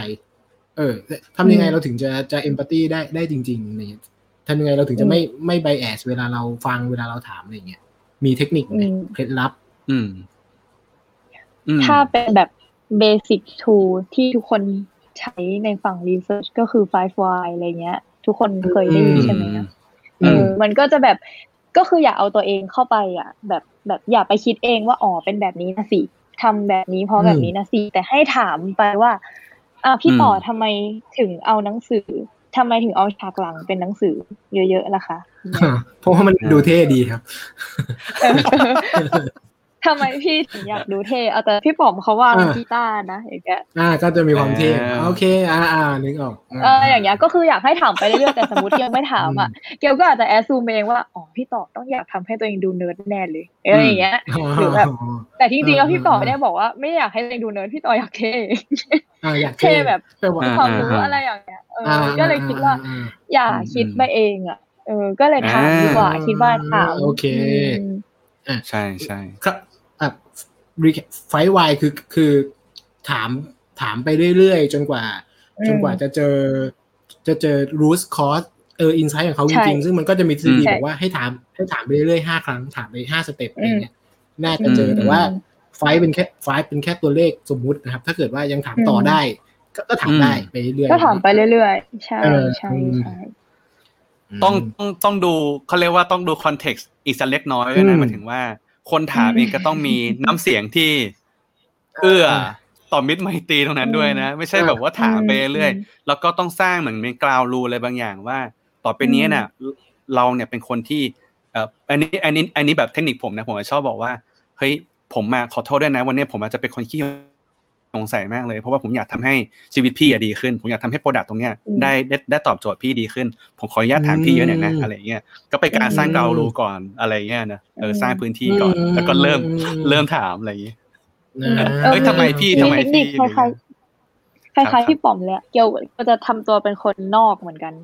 Speaker 3: เออทำยังไง
Speaker 4: อืม
Speaker 3: เราถึงจะจะเอมพัตตีได้ได้จริงๆอะไรเงี้ยทำยังไงเราถึงจะไม่ไม่ไบแอสเวลาเราฟังเวลาเราถามอะไรเงี้ยมีเทคนิคไหม
Speaker 4: อืม
Speaker 3: เคล็ดลับ
Speaker 2: อืมอืม
Speaker 4: ถ้าเป็นแบบ basic tool ที่ทุกคนใช้ในฝั่ง research ก็คือ 5Y อะไรเงี้ย ทุกคนเคยได้ยินใช่ไหมอะ
Speaker 3: อื
Speaker 4: เอ
Speaker 3: ม
Speaker 4: อมันก็จะแบบก็คืออย่าเอาตัวเองเข้าไปอะ แบบแบบอย่าไปคิดเองว่าอ๋อเป็นแบบนี้นะสิทำแบบนี้เพราะแบบนี้นะสิแต่ให้ถามไปว่า อ่าพี่ต่อทำไมถึงเอาหนังสือทำไมถึงเอาฉากหลังเป็นหนังสือเยอะๆล่ะคะ
Speaker 3: เพราะว่ามันดูเท่ดีครับ
Speaker 4: เออ ทำไมพี่ถึงอยากดูเท่เอาแต่พี่ป๋อมเขาว่า
Speaker 3: อ่า
Speaker 4: กีตาร์นะอย่างเงี้ย
Speaker 3: อ่าก็จะมีความเท่
Speaker 2: อ่า
Speaker 3: โอเคอ่าอ่านึกออก
Speaker 4: เอออย่างเงี้ยก็คืออยากให้ถามไปเรื่อยๆแต่สมมติยังไม่ถามอะเกลก็อาจจะ assume เองว่าอ๋อพี่ต่อต้องอยากทำให้ตัวเองดูเนิร์ดแน่เลยเอออย่างเงี้ยหรือแบบแต่จริงๆแล้วพี่ต่อไม่ได้บอกว่าไม่อยากให้ตัวเองดูเนิร์ดพี่ต่ออยากเท่
Speaker 3: อ่าอยาก
Speaker 4: เท่แบบ
Speaker 3: แปลว่า
Speaker 4: ความรู้อะไรอย่างเงี้ยเอออ
Speaker 3: อ่า
Speaker 4: ก็เลยคิดว่า
Speaker 3: อ่า
Speaker 4: อย่าคิดไปเองอะเออก็เลยถามดีกว่า
Speaker 2: อ่า
Speaker 4: คิดว่าถาม
Speaker 3: โอเค
Speaker 4: อืม
Speaker 2: ใช่ใช่
Speaker 3: ครับอะ ไฟวายคือคือถามถามไปเรื่อยๆ จนกว่า
Speaker 4: อืม
Speaker 3: จนกว่าจะเจอ จะเจอ root cause เออ insight ของเขาจ
Speaker 4: ใช่
Speaker 3: ริงๆ ซึ่งมันก็จะมีทฤษฎี
Speaker 4: ใช่
Speaker 3: บอกว่าให้ถามให้ถามไปเรื่อยๆห้าครั้งถามไปห้าสเต็ปอะไรเงี้ยน่าจะเจอ
Speaker 2: อืม
Speaker 3: แต่ว่าไฟเป็นแค่ไฟเป็นแค่ตัวเลขสมมุตินะครับ ถ้าเกิดว่ายังถามต่อได้ ก็ก็ถามได้ไปเรื่อยๆ
Speaker 4: ก็ถามไปเรื่อยๆ ใช่
Speaker 3: เออ
Speaker 4: ใช่
Speaker 3: อืม
Speaker 4: ใช่
Speaker 2: ต้องต้องต้องดูเขาเรียกว่าต้องดูคอนเท็กซ์อีกสักเล็กน้อยด้วย
Speaker 3: อื
Speaker 2: นะ
Speaker 3: ม
Speaker 2: หมายถึงว่า คนถามเองก็ต้องมีน้ำเสียงที่ เอื้อต่อมิตรไมตรีตรงนั้นด้วยนะ ไม่ใช่แบบว่าถามไปเรื่อยๆแล้วก็ต้องสร้างเหมือนเป็นกราวรูอะไรบางอย่างว่า ต่อไปนี้น่ะเราเนี่ยเป็นคนที่เอ่ออันนี้อันนี้อันนี้แบบเทคนิคผมนะผมชอบบอกว่าเฮ้ยผมมาขอโทษด้วยนะ วันนี้ผมอาจจะเป็นคนขี้ สงสัยมากเลย เพราะว่าผมอยากทำให้ชีวิตพี่อะดีขึ้น ผมอยากทำให้ product ตรงเนี้ย
Speaker 4: อืม
Speaker 2: ได้ได้ได้ตอบโจทย์พี่ดีขึ้น ผมขออนุญาตถามพี่เยอะหน่อยนะ
Speaker 3: อืม
Speaker 2: อะไรเงี้ยก็เป็นการสร้าง
Speaker 3: อืม
Speaker 2: ground rule ก่อนอะไรเงี้ยนะเออสร้างพื้นที่ก่อน
Speaker 3: อืม
Speaker 2: แล้วก็เริ่ม
Speaker 3: อืม
Speaker 2: เริ่มถามอะไรอย่างเงี้ย
Speaker 3: นะ
Speaker 2: เอ้ยทำไมพี่
Speaker 4: มี
Speaker 2: ทำไม
Speaker 4: เทคนิค
Speaker 2: พี่
Speaker 4: คล้ายๆค
Speaker 2: ครับ
Speaker 4: ล้ายๆพี่ป๋อมเลยอะเกียวก็จะทำตัวเป็นคนนอกเหมือนกัน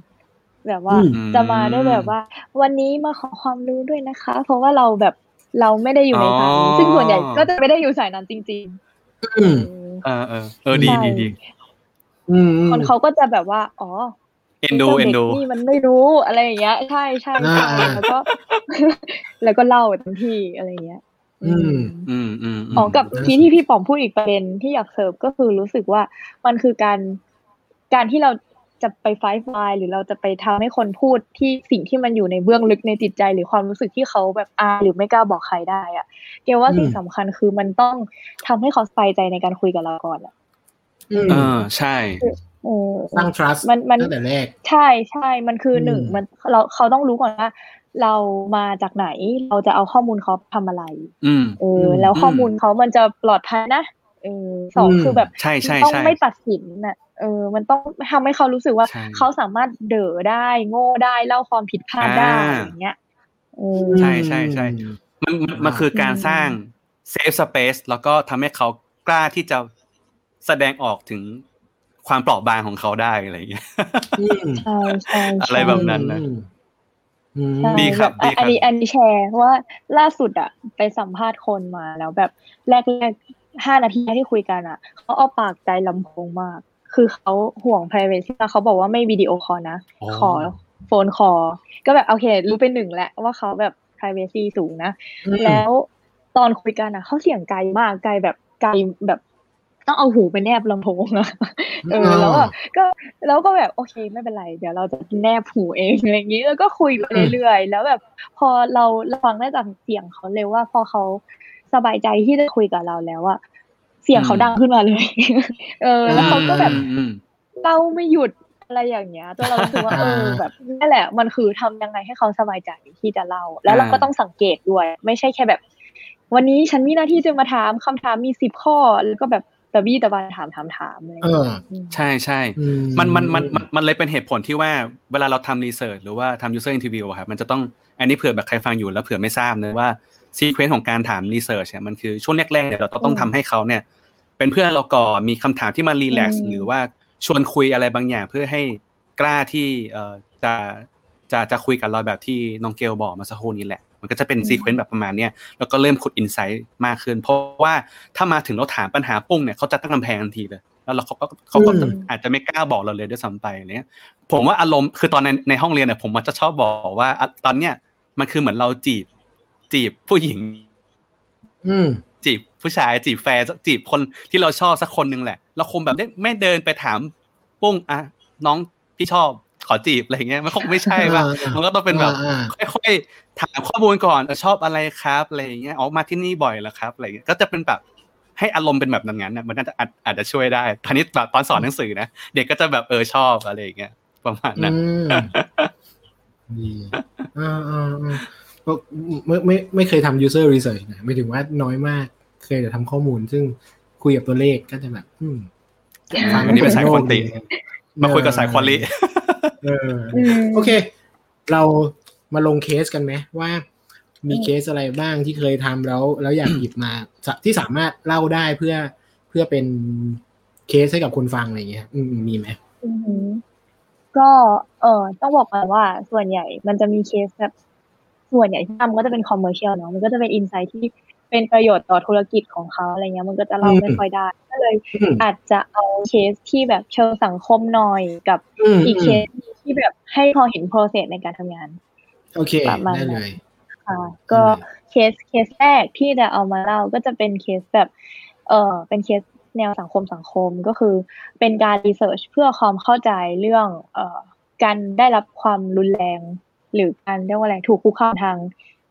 Speaker 4: แบบว่า
Speaker 3: อืม
Speaker 4: จะมาด้วยแบบว่า วันนี้มาขอความรู้ด้วยนะคะ เพราะว่าเราแบบเราไม่ได้อยู่ในสายนี้ซึ่งส่วนใหญ่ก็จะไม่ได้อยู่สายนั้นจริง
Speaker 3: อืม
Speaker 4: ๆ
Speaker 2: เออเออเออดี
Speaker 4: ใช่
Speaker 2: ดีดี
Speaker 3: อืม
Speaker 4: คนเขาก็จะแบบว่า อ๋อ
Speaker 2: เอ็นดู
Speaker 4: จ้า
Speaker 2: เอ็น
Speaker 4: ด็ก
Speaker 2: ดู
Speaker 4: นี่มันไม่รู้อะไรอย่างเงี้ย ใช่ใช่ใช่
Speaker 3: อ่า
Speaker 4: แล้วก็ แล้วก็เล่าเต็มที่อะไรอย่างเงี้ย
Speaker 3: อืม
Speaker 2: อืมอืมม
Speaker 4: อ๋อกับ
Speaker 3: น่าสน
Speaker 4: ที่ที่พี่ป๋อมพูดอีกประเด็นที่อยากเสิร์ฟก็คือรู้สึกว่ามันคือการการที่เรา จะไปไฟฟ์ไฟหรือเราจะไปทำให้คนพูดที่สิ่งที่มันอยู่ในเบื้องลึกในจิตใจ หรือความรู้สึกที่เขาแบบอายหรือไม่กล้าบอกใครได้อะเกลว่าสิ่งสำคัญคือมันต้องทำให้เขาสบายใจในการคุยกับเราก่อนอะ
Speaker 3: อืม
Speaker 2: เออใช่
Speaker 4: เออ
Speaker 3: สร้าง trust
Speaker 4: มันมัน
Speaker 3: ตั้งแต่แรก
Speaker 4: ใช่ใช่มันคือหนึ่ง
Speaker 3: อืม
Speaker 4: มันเราเขาต้องรู้ก่อนว่า เรามาจากไหนเราจะเอาข้อมูลเขาทำอะไร
Speaker 2: อืม
Speaker 4: เออ แล้วข้อมูลเขามันจะปลอดภัยนะเออสองคือแบบ
Speaker 2: ใช่ใช่
Speaker 4: ต้อง
Speaker 2: ใช่
Speaker 4: ไม่ตัดสินน่ะ เออมันต้องทำให้เขารู้สึกว่า
Speaker 2: ใช่
Speaker 4: เขาสามารถเด๋อได้ โง่ได้เล่าความผิดพลาดได้
Speaker 2: อ่า
Speaker 4: อย่างเงี้ยเออ
Speaker 2: ใช่ใช่ใช่มันมันมันคือการ
Speaker 4: อืม
Speaker 2: สร้างเซฟสเปซแล้วก็ทำให้เขากล้าที่จะแสดงออกถึงความเปราะบางของเขาได้อะไรอย่างเงี้ย
Speaker 3: อืม
Speaker 4: ใช่ใช่ใช่
Speaker 2: อะไรแบบนั้นนะ
Speaker 3: อืม
Speaker 4: ใช่
Speaker 2: ดีครับ
Speaker 4: แดี
Speaker 2: ครับ
Speaker 4: อันนี้อันนี้แชร์เพราะว่าล่าสุดอะไปสัมภาษณ์คนมาแล้วแบบแรกแรกห้านาทีที่คุยกันอะเขาเอาปากไกลลำโพงมาก คือเขาห่วง privacy มากเขาบอกว่าไม่ video call นะ
Speaker 2: โอ้
Speaker 4: ขอ phone call ก็แบบโอเค รู้เป็นหนึ่งแล้วว่าเขาแบบ privacy สูงนะ
Speaker 3: อืม
Speaker 4: แล้วตอนคุยกันอะเขาเสียงไกลมากไกลแบบไกลแบบต้องเอาหูไปแนบลำโพงอะเออแล้วอะก็แล้วก็แบบโอเคไม่เป็นไร เดี๋ยวเราจะแนบหูเองอะไรอย่างนี้แล้วก็คุยไปเรื่อยๆแล้วแบบ พอเราเราฟังได้จากเสียงเขาเลยว่า พอเขาสบายใจที่จะคุยกับเราแล้วอะ เสียงเขาดังขึ้นมาเลย เออ แล้วเขาก็แบบ
Speaker 2: อืมอืม
Speaker 4: เล่าไม่หยุดอะไรอย่างเงี้ยจนเรารู้สึกว่าเออแบบนั่นแหละ มันคือทำยังไงให้เขาสบายใจที่จะเล่า แล้วเราก็ต้องสังเกตด้วย ไม่ใช่แค่แบบ วันนี้ฉันมีหน้าที่จะมาถามคำถามมีสิบข้อ แล้วก็แบบตะบี้ตะบันถามถามถามอะไรอย่าง
Speaker 3: เอ
Speaker 4: เงี้ย
Speaker 3: อ
Speaker 4: ม
Speaker 2: ใช่ใช่
Speaker 3: อื
Speaker 2: มันมันมันมันมันเลยเป็นเหตุผลที่ว่าเวลาเราทำ research หรือว่าทำ user interview อะครับมันจะต้องอันนี้เผื่อแบบใครฟังอยู่แล้วเผื่อไม่ทราบนะว่า sequence ของการถาม research เนี่ยมันคือช่วงแรกๆเนี่ยเราต้องทำให้เขาเนี่ย เป็นเพื่อนเราก่อนมีคำถามที่มา relax หรือว่าชวนคุยอะไรบางอย่างเพื่อให้กล้าที่เอ่อจะจะจะคุยกับเราแบบที่น้องเกลบอกมาสักครู่นี้แหละ มันก็จะเป็น sequence แบบประมาณเนี้ยแล้วก็เริ่มขุด insight มากขึ้น เพราะว่าถ้ามาถึงเราถามปัญหาปุ้งเนี่ยเขาจะตั้งกำแพงทันทีเลย แล้วเราเขาก็เขาก็
Speaker 3: อืม
Speaker 2: อาจจะไม่กล้าบอกเราเลยด้วยซ้ำไปอะไรเนี้ยผมว่าอารมณ์คือตอนในในห้องเรียนเนี่ยผมมันจะชอบบอกว่าอะตอนเนี้ยมันคือเหมือนเราจีบจีบผู้หญิง
Speaker 3: อืม
Speaker 2: จีบผู้ชายจีบแฟนจีบคนที่เราชอบสักคนหนึ่งแหละเราคงแบบไม่ไม่เดินไปถามปุ้งอะน้องพี่ชอบขอจีบอะไรเงี้ยมันคงไม่ใช่ป่ะ
Speaker 3: อ่าอ่ามั
Speaker 2: มันก็ต้องเป็นแบบ
Speaker 3: อ่า
Speaker 2: ค่อยๆถามข้อมูลก่อนเออชอบอะไรครับอะไรอย่างเงี้ยออกมาที่นี่บ่อยแล้วครับอะไรเงี้ยก็จะเป็นแบบให้อารมณ์เป็นแบบนั้นนะมันน่าจะอาจอาจจะช่วยได้ตอนนี้ตอนสอนหนังสือนะเด็กก็จะแบบเออชอบอะไรอย่างเงี้ยประมาณนั้น
Speaker 3: อืมดีอ่าอ่าอ่า ก็ไม่ไม่ไม่เคยทำ user research นะไม่ถึงว่าน้อยมาก เคยแต่ทำข้อมูล ซึ่งคุยกับตัวเลขก็จะแบบอืมฟัง
Speaker 2: อันนี้เป็นสายควอนติ
Speaker 3: เออ
Speaker 2: มาคุยกับสายควอลิ
Speaker 3: เออ
Speaker 4: อืม
Speaker 3: โอเค เรามาลงเคสกันไหมว่ามีเคสอะไรบ้างที่เคยทำแล้วแล้วอยากหยิบมาสะที่สามารถเล่าได้เพื่อเพื่อเป็นเคสให้กับคนฟังอะไรอย่างเงี้ยอืมมีไหม
Speaker 4: อือหือก็เออต้องบอกก่อนว่าส่วนใหญ่มันจะมีเคสแบบ ส่วนใหญ่ที่ทำก็จะเป็น commercial เนาะมันก็จะเป็น insight ที่เป็นประโยชน์ต่อธุรกิจของเขาอะไรเงี้ยมันก็จะเล่าไม่ค่อยได้ ก็เลย
Speaker 3: อืม
Speaker 4: อาจจะเอาเคสที่แบบเชิงสังคมหน่อยกับ
Speaker 3: อืม
Speaker 4: อีกเคสที่แบบให้พอเห็น process ในการทำงาน
Speaker 3: โอเค
Speaker 4: ประมาณ
Speaker 3: ได้
Speaker 4: นั้น
Speaker 3: เลย
Speaker 4: ค่ะก็เคสเคสแรกที่จะเอามาเล่าก็จะเป็นเคสแบบ เออเป็นเคสแนวสังคมสังคมก็คือ เป็นการ research เพื่อความเข้าใจเรื่องเอ่อการได้รับความรุนแรง หรือการเรียกว่าอะไรถูกคุกคามทาง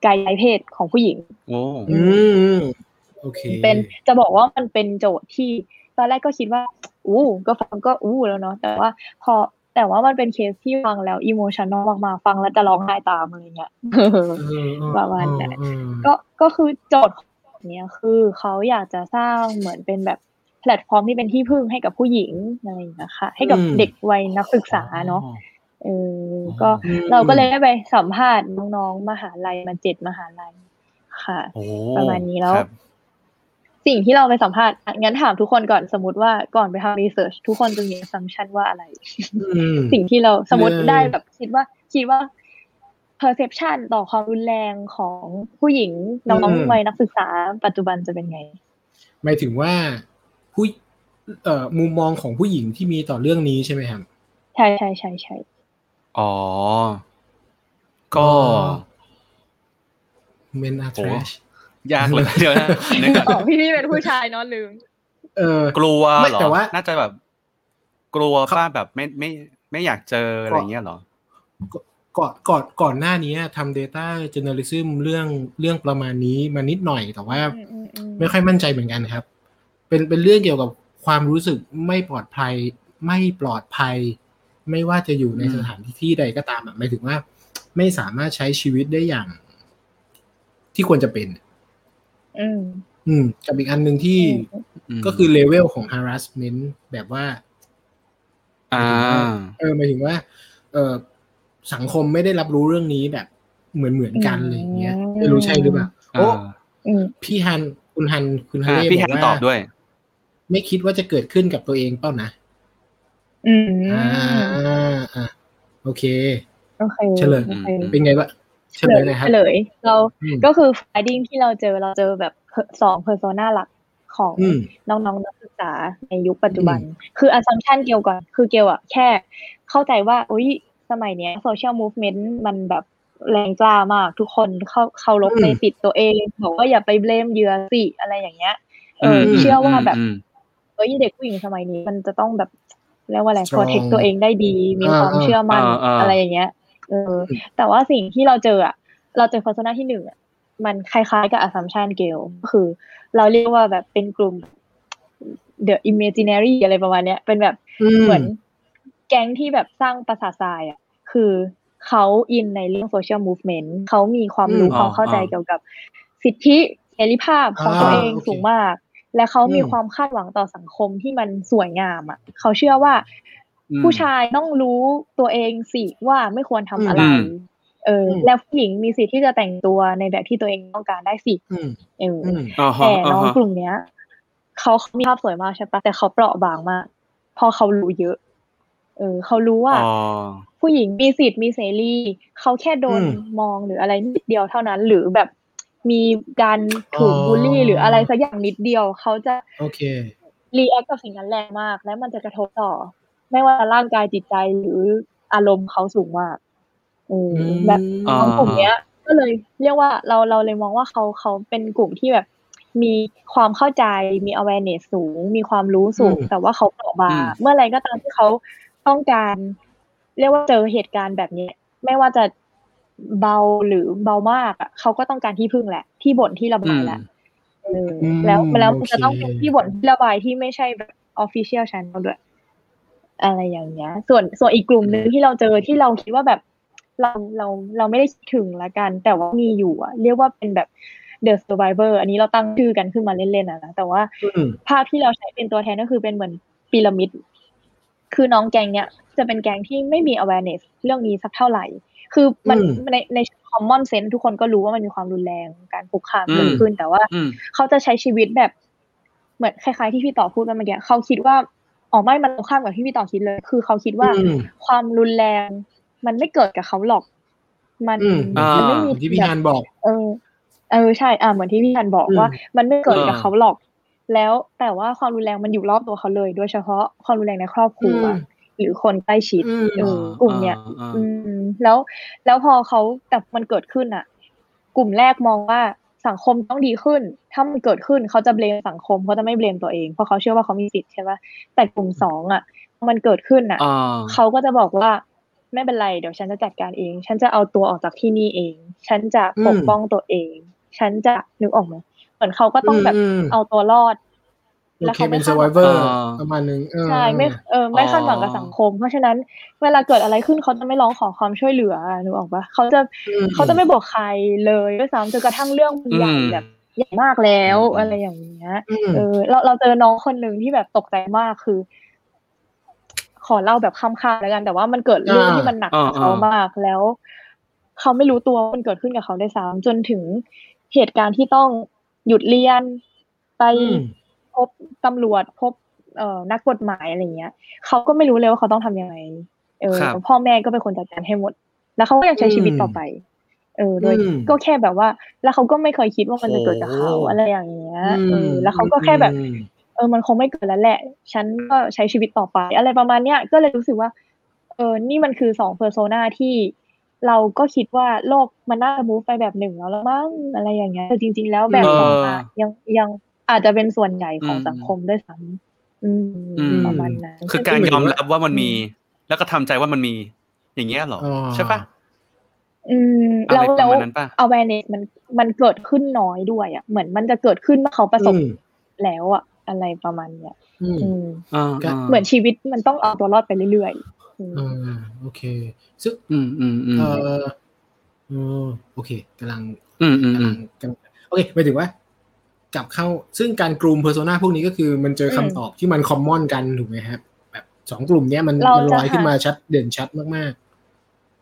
Speaker 4: กายเพศของผู้หญิง
Speaker 2: โอ้
Speaker 3: อืมโอเค
Speaker 4: เป็นจะบอกว่ามันเป็นโจทย์ที่ตอนแรกก็คิดว่า อู้ก็ฟังก็อู้แล้วเนาะแต่ว่าพอแต่ว่ามันเป็นเคสที่ฟังแล้ว emotional มากๆฟังแล้วจะร้องไห้ตามอะไรเงี้ย
Speaker 3: เออเออ
Speaker 4: ประมาณนั้น
Speaker 3: เออ
Speaker 4: ก็ก็คือโจทย์ของเนี้ยคือเขาอยากจะสร้างเหมือนเป็นแบบแพลตฟอร์มที่เป็นที่พึ่งให้กับผู้หญิงอะไรอย่างเงี้ยค่ะให้กับเด็กวัยนักศึกษาเนาะ เออก็
Speaker 3: อืม
Speaker 4: เราก็เลยได้ไปสัมภาษณ์น้องๆมหาลัยมาเจ็ดมหาลัยค่ะ
Speaker 2: โอ้
Speaker 4: ประมาณนี้แล้ว
Speaker 2: ครับ
Speaker 4: สิ่งที่เราไปสัมภาษณ์อะงั้นถามทุกคนก่อนสมมติว่าก่อนไปทำรีเสิร์ชทุกคนจะมี assumption ว่าอะไร
Speaker 3: อืม
Speaker 4: สิ่งที่เราสมมติ
Speaker 3: เออ
Speaker 4: ได้แบบคิดว่าคิดว่า perception ต่อความรุนแรงของผู้หญิงน้องๆวัยนักศึกษา ปัจจุบันจะเป็นไง
Speaker 3: หมายถึงว่าผู้เอ่อมุมมองของผู้หญิงที่มีต่อเรื่องนี้ใช่ไหมครับ
Speaker 4: ใช่ใช่ใช่ใช่
Speaker 2: อ๋อ ก็
Speaker 3: เมนอา
Speaker 2: โอ้
Speaker 3: ทรช
Speaker 2: ยากเลยเดี๋ยวนะนึกก่อน
Speaker 4: อ๋อพี่พี่เป็นผู้ชายเนาะลืม
Speaker 3: เออ
Speaker 2: กลัว
Speaker 3: ไม่
Speaker 2: เหรอ
Speaker 3: แต่ว่า
Speaker 2: น่าจะแบบ กลัวป้าแบบไม่ไม่ ไม่อยากเจออะไรเงี้ยเหรอ
Speaker 3: ก่อนก่อนก่อนหน้านี้ทำ Data Journalism เรื่องเรื่องประมาณนี้มานิดหน่อยแต่ว่า
Speaker 4: อืมอืมอืม
Speaker 3: ไม่ค่อยมั่นใจเหมือนกันครับ เป็นเป็นเรื่องเกี่ยวกับความรู้สึกไม่ปลอดภัย ไม่ปลอดภัย ไม่ว่าจะอยู่ใน
Speaker 2: อืม
Speaker 3: สถานที่ที่ใดก็ตามอะหมายถึงว่า ไม่สามารถใช้ชีวิตได้อย่าง ที่ควรจะเป็น
Speaker 4: อืม
Speaker 3: อืมกับอีกอันหนึ่งที่
Speaker 2: ม
Speaker 3: ก็คือเลเวลของ harassment แบบว่า
Speaker 2: อ่า
Speaker 3: เออหมายถึงว่า เออสังคมไม่ได้รับรู้เรื่องนี้แบบเหมือนเหมือนๆกัน
Speaker 4: อืม
Speaker 3: อะไรอย่างเงี้ยไม่รู้ใช่หรือเปล่าโอ้
Speaker 2: อ่า
Speaker 4: อืม
Speaker 3: พี่ฮันคุณฮันคุณฮัน
Speaker 2: อ่า
Speaker 3: เล่
Speaker 2: พี่
Speaker 3: บ
Speaker 2: แฮ
Speaker 3: อก
Speaker 2: น
Speaker 3: ว่า
Speaker 2: ตอบด้วย
Speaker 3: ไม่คิดว่าจะเกิดขึ้นกับตัวเองเปล่านะ
Speaker 4: อืม
Speaker 3: อ่าอ่าโอเค
Speaker 4: โอเค
Speaker 3: เฉลย
Speaker 4: โอเค
Speaker 3: เป็นไงบ้างเฉ
Speaker 4: เฉ
Speaker 3: ล
Speaker 4: ล
Speaker 3: ย
Speaker 4: ย
Speaker 3: หนะครับ
Speaker 4: เฉลยเรา
Speaker 3: อืม
Speaker 4: ก็คือ finding ที่เราเจอเราเจอแบบสอง persona หลักของ
Speaker 3: อืม
Speaker 4: น้องๆนักศึกษาในยุคปัจจุบัน คือ assumption เกี่ยวก่อน คือเกี่ยวอะแค่เข้าใจว่าอุ้ยสมัยเนี้ย social movement มันแบบแรงกล้ามากทุกคนเข้าเคารพ
Speaker 3: อืม
Speaker 4: ในสิทธิ์ตัวเองบอกว่าอย่าไปเบลมเหยื่อสิอะไรอย่างเงี้ยเอออ
Speaker 3: ม
Speaker 4: เชื่อว่าแบบ
Speaker 2: ม
Speaker 4: เอ้ยเด็กผู้หญิงสมัยนี้ มันจะต้องแบบ เรียกว่าอะไร
Speaker 3: Strong
Speaker 4: protect ตัวเองได้ดี มี
Speaker 3: อ่า
Speaker 4: ความเชื่อมั่น
Speaker 2: อ่าอ่า
Speaker 4: อะไรอย่างเงี้ย เออ
Speaker 3: อืม
Speaker 4: แต่ว่าสิ่งที่เราเจออะเราเจอ persona ที่หนึ่งอะมันคล้ายๆกับ assumption เกลคือ เราเรียกว่าแบบเป็นกลุ่ม the imaginary อะไรประมาณเนี้ย เป็นแบบเหมือนแก๊งที่แบบสร้างประสาททรายอะ คือเขาอินในเรื่องโซเชียลมูฟเมนต์เขามีความรู้
Speaker 3: อืม
Speaker 4: ความเข้าใจ
Speaker 2: อ่า
Speaker 4: เกี่ยวกับสิทธิเสรีภาพของ
Speaker 3: อ่า
Speaker 4: ตัวเอง
Speaker 3: โอเค
Speaker 4: สูงมาก และเขามี
Speaker 3: อืม
Speaker 4: ความคาดหวังต่อสังคมที่มันสวยงามอะเขาเชื่อว่า
Speaker 2: อืม
Speaker 4: ผู้ชายต้องรู้ตัวเองสิว่าไม่ควรทำอะไร
Speaker 2: อืม
Speaker 4: เอออ
Speaker 3: ม
Speaker 4: แล้วผู้หญิงมีสิทธิ์ที่จะแต่งตัวในแบบที่ตัวเองต้องการได้สิ
Speaker 3: อืม
Speaker 4: เอออ
Speaker 3: อืม
Speaker 2: อ่าฮะ
Speaker 4: แต่
Speaker 2: อ่า
Speaker 4: น้อง
Speaker 2: ฮะ
Speaker 4: กลุ่มเนี้ยเขาเขามีภาพสวยมากใช่ปะแต่เขาเปราะบางมากเพอเขารู้เยอะ เออ เขารู้ว่า
Speaker 2: อ๋อ
Speaker 4: ผู้หญิงมีสิทธิ์มีเสรีเขาแค่โดน
Speaker 3: อืม
Speaker 4: มองหรืออะไรนิดเดียวเท่านั้น หรือแบบ มีการถูก
Speaker 3: อ๋อ
Speaker 4: บูลลี่หรืออะไรสักอย่างนิดเดียว เขาจะ
Speaker 3: โอเค
Speaker 4: react กับสิ่งนั้นแรงมาก และมันจะกระทบต่อ ไม่ว่าร่างกายจิตใจหรืออารมณ์เขาสูงมากเอออ
Speaker 3: ม
Speaker 4: แบบ
Speaker 2: อ่า
Speaker 4: น้องกลุ่มเนี้ย ก็เลยเรียกว่าเราเราเลยมองว่าเขาเขาเป็นกลุ่มที่แบบ มีความเข้าใจมี awareness สูง มีความรู้สูง
Speaker 3: อืม
Speaker 4: แต่ว่าเขาเปราะบาง
Speaker 2: อืม
Speaker 4: เมื่อไหรก็ตามที่เขาต้องการ เรียกว่าเจอเหตุการณ์แบบนี้ ไม่ว่าจะ เบาหรือเบามากอะเขาก็ต้องการที่พึ่งแหละ ที่บ่นที่ระบายแหละเอออ
Speaker 3: ม
Speaker 4: แล้วแล้วมัน
Speaker 3: โอเค
Speaker 4: จะต้องเป็นที่บ่นที่ระบายที่ไม่ใช่แบบ official channel ด้วย อะไรอย่างเงี้ย ส่วนส่วนอีกกลุ่มหนึ่งที่เราเจอที่เราคิดว่าแบบเราเราเราไม่ได้คิดถึงละกัน แต่ว่ามีอยู่อะเรียกว่าเป็นแบบ the survivor อันนี้เราตั้งชื่อกันขึ้นมาเล่นๆอะนะแต่ว่า
Speaker 3: อืม
Speaker 4: ภาพที่เราใช้เป็นตัวแทนก็คือเป็นเหมือนพีระมิด คือน้องแกงเนี้ยจะเป็นแกงที่ไม่มี awareness เรื่องนี้สักเท่าไหร่ คือมัน
Speaker 3: อืม
Speaker 4: ในใน common sense ทุกคนก็รู้ว่ามันมีความรุนแรงการคุกคาม
Speaker 2: อืม
Speaker 4: เกิดขึ้น แต่ว่า
Speaker 2: อืม
Speaker 4: เขาจะใช้ชีวิตแบบเหมือนคล้ายๆที่พี่ต่อพูดไปเมื่อกี้เขาคิดว่าอ๋อไม่มันตรงข้ามกับที่พี่ต่อคิดเลย คือเขาคิดว่า
Speaker 3: อืม
Speaker 4: ความรุนแรงมันไม่เกิดกับเขาหรอก มัน
Speaker 3: อืม
Speaker 4: มันไม่มี
Speaker 3: ที่พี่ฮันบอก
Speaker 4: เออ เออใช่ อ่าเหมือนที่พี่ฮันบอก
Speaker 3: อืม
Speaker 4: ว่า มันไม่เกิดกับ
Speaker 2: เออ
Speaker 4: เขาหรอก แล้วแต่ว่าความรุนแรงมันอยู่รอบตัวเขาเลย โดยเฉพาะความรุนแรงในครอบครัว
Speaker 3: อืม
Speaker 4: หรือคนใกล้ชิด
Speaker 3: อืม
Speaker 4: เออกลุ่มเนี้ย
Speaker 2: อ่า
Speaker 4: อืมแล้วแล้วพอเขาแต่มันเกิดขึ้นอะ กลุ่มแรกมองว่าสังคมต้องดีขึ้น ถ้ามันเกิดขึ้นเขาจะเบลมสังคมเขาจะไม่เบลมตัวเองเพราะเขาเชื่อว่าเขามีสิทธิ์ใช่ปะแต่กลุ่มสองอะ มันเกิดขึ้นอะ
Speaker 2: อ่า
Speaker 4: เขาก็จะบอกว่าไม่เป็นไรเดี๋ยวฉันจะจัดการเอง ฉันจะเอาตัวออกจากที่นี่เอง ฉันจะปกป้องตัวเอง ฉันจะนึกออกไหมเหมือนเขาก็ต้องแบบ
Speaker 3: อืม
Speaker 4: เอาตัวรอด
Speaker 3: โอเคเป็น survivor ประมาณนึงเออ
Speaker 4: ใช่ไม่เออไม่คาดหวังกับสังคม เพราะฉะนั้นเวลาเกิดอะไรขึ้นเขาจะไม่ร้องขอความช่วยเหลือนึกออกปะเขาจะ
Speaker 3: อืม
Speaker 4: เขาจะไม่บอกใครเลยด้วยซ้ำจนกระทั่งเรื่องมันใหญ่
Speaker 2: อืม
Speaker 4: แบบใหญ่มากแล้ว
Speaker 2: อืม
Speaker 4: อะไรอย่างเงี้ย
Speaker 3: อืม
Speaker 4: เออเราเราเจอน้องคนหนึ่งที่แบบตกใจมากคือ ขอเล่าแบบค้ำๆแล้วกัน แต่ว่ามันเกิดเรื่อง
Speaker 3: อ่า
Speaker 4: ที่มันหนักกับ
Speaker 2: อ่า
Speaker 4: เขา
Speaker 2: อ่าม
Speaker 4: มากแล้วเขาไม่รู้ตัวว่ามันเกิดขึ้นกับเขาได้วยซ้ำจนถึงเหตุการณ์ที่ต้องหยุดเรียนไป
Speaker 3: อืม
Speaker 4: พบตำรวจพบเอ่อนักกฎหมายอะไรเงี้ยเขาก็ไม่รู้เลยว่าเขาต้องทำยังไงเออ
Speaker 2: ครับ
Speaker 4: พ่อแม่ก็เป็นคนจัดการให้หมด แล้วเขาก็ยังใช้ชีวิตต่อไป เออโดย
Speaker 3: อืม
Speaker 4: ก็แค่แบบว่า แล้วเขาก็ไม่เคยคิดว่ามันจะเกิดกับเขา
Speaker 2: โอ้
Speaker 4: อะไรอย่างเงี้ย
Speaker 3: อืม
Speaker 4: เออแล้วเขาก็แค่แบบ
Speaker 3: อืม
Speaker 4: เออมันคงไม่เกิดแล้วแหละ ฉันก็ใช้ชีวิตต่อไป อะไรประมาณเนี้ยก็เลยรู้สึกว่า เออนี่มันคือสองเพอร์โซนาที่เราก็คิดว่าโลกมันน่าจะมูฟไปแบบหนึ่งแล้วละมั้งอะไรอย่างเงี้ยแต่จริง ๆ แล้วแบบ
Speaker 2: เออ
Speaker 4: สองอะยังยัง อาจจะเป็นส่วนใหญ่ของ
Speaker 2: อืม
Speaker 4: สังคมด้วยซ้ำอืม
Speaker 2: อืม
Speaker 4: ประมาณนั้น
Speaker 2: คือการยอมรับว่ามันมี
Speaker 4: อืม
Speaker 2: แล้วก็ทำใจว่ามันมี อย่างเงี้ยเหรอ
Speaker 3: อ๋อ
Speaker 2: ใช่ปะ
Speaker 4: อืม
Speaker 2: อะไร
Speaker 4: แล้ว
Speaker 2: ประ
Speaker 4: แล้ว
Speaker 2: มาณนั้นปะ
Speaker 4: awareness มันมันเกิดขึ้นน้อยด้วยอะเหมือนมันจะเกิดขึ้นเมื่อเขาประสบ
Speaker 3: อืม
Speaker 4: แล้วอะ อะไรประมาณเนี้ย
Speaker 3: อืม
Speaker 4: อืม
Speaker 2: อ่า
Speaker 3: ก็า
Speaker 4: เหมือนชีวิตมันต้องเอาตัวรอดไปเรื่อยๆอืม
Speaker 3: อ่าโอเค ซึ่ง
Speaker 2: อืมอืมอืม
Speaker 3: เอ่ออ๋อโอเคกำลัง
Speaker 2: อืมอืม
Speaker 3: กำ
Speaker 2: อื
Speaker 3: ลั
Speaker 2: ม
Speaker 3: งกำลังโอเคหมายถึงว่า กลับเข้า ซึ่งการกลุ่มเพอร์โซนาพวกนี้ก็คือมันเจอคำตอบที่มันคอมมอนกันถูกไหมครับ แบบสองกลุ่มเนี้ยมัน
Speaker 4: เรา
Speaker 3: มันลอย
Speaker 4: จะ
Speaker 3: ขึ้นมา
Speaker 4: หา
Speaker 3: ชัดเด่นชัดมาก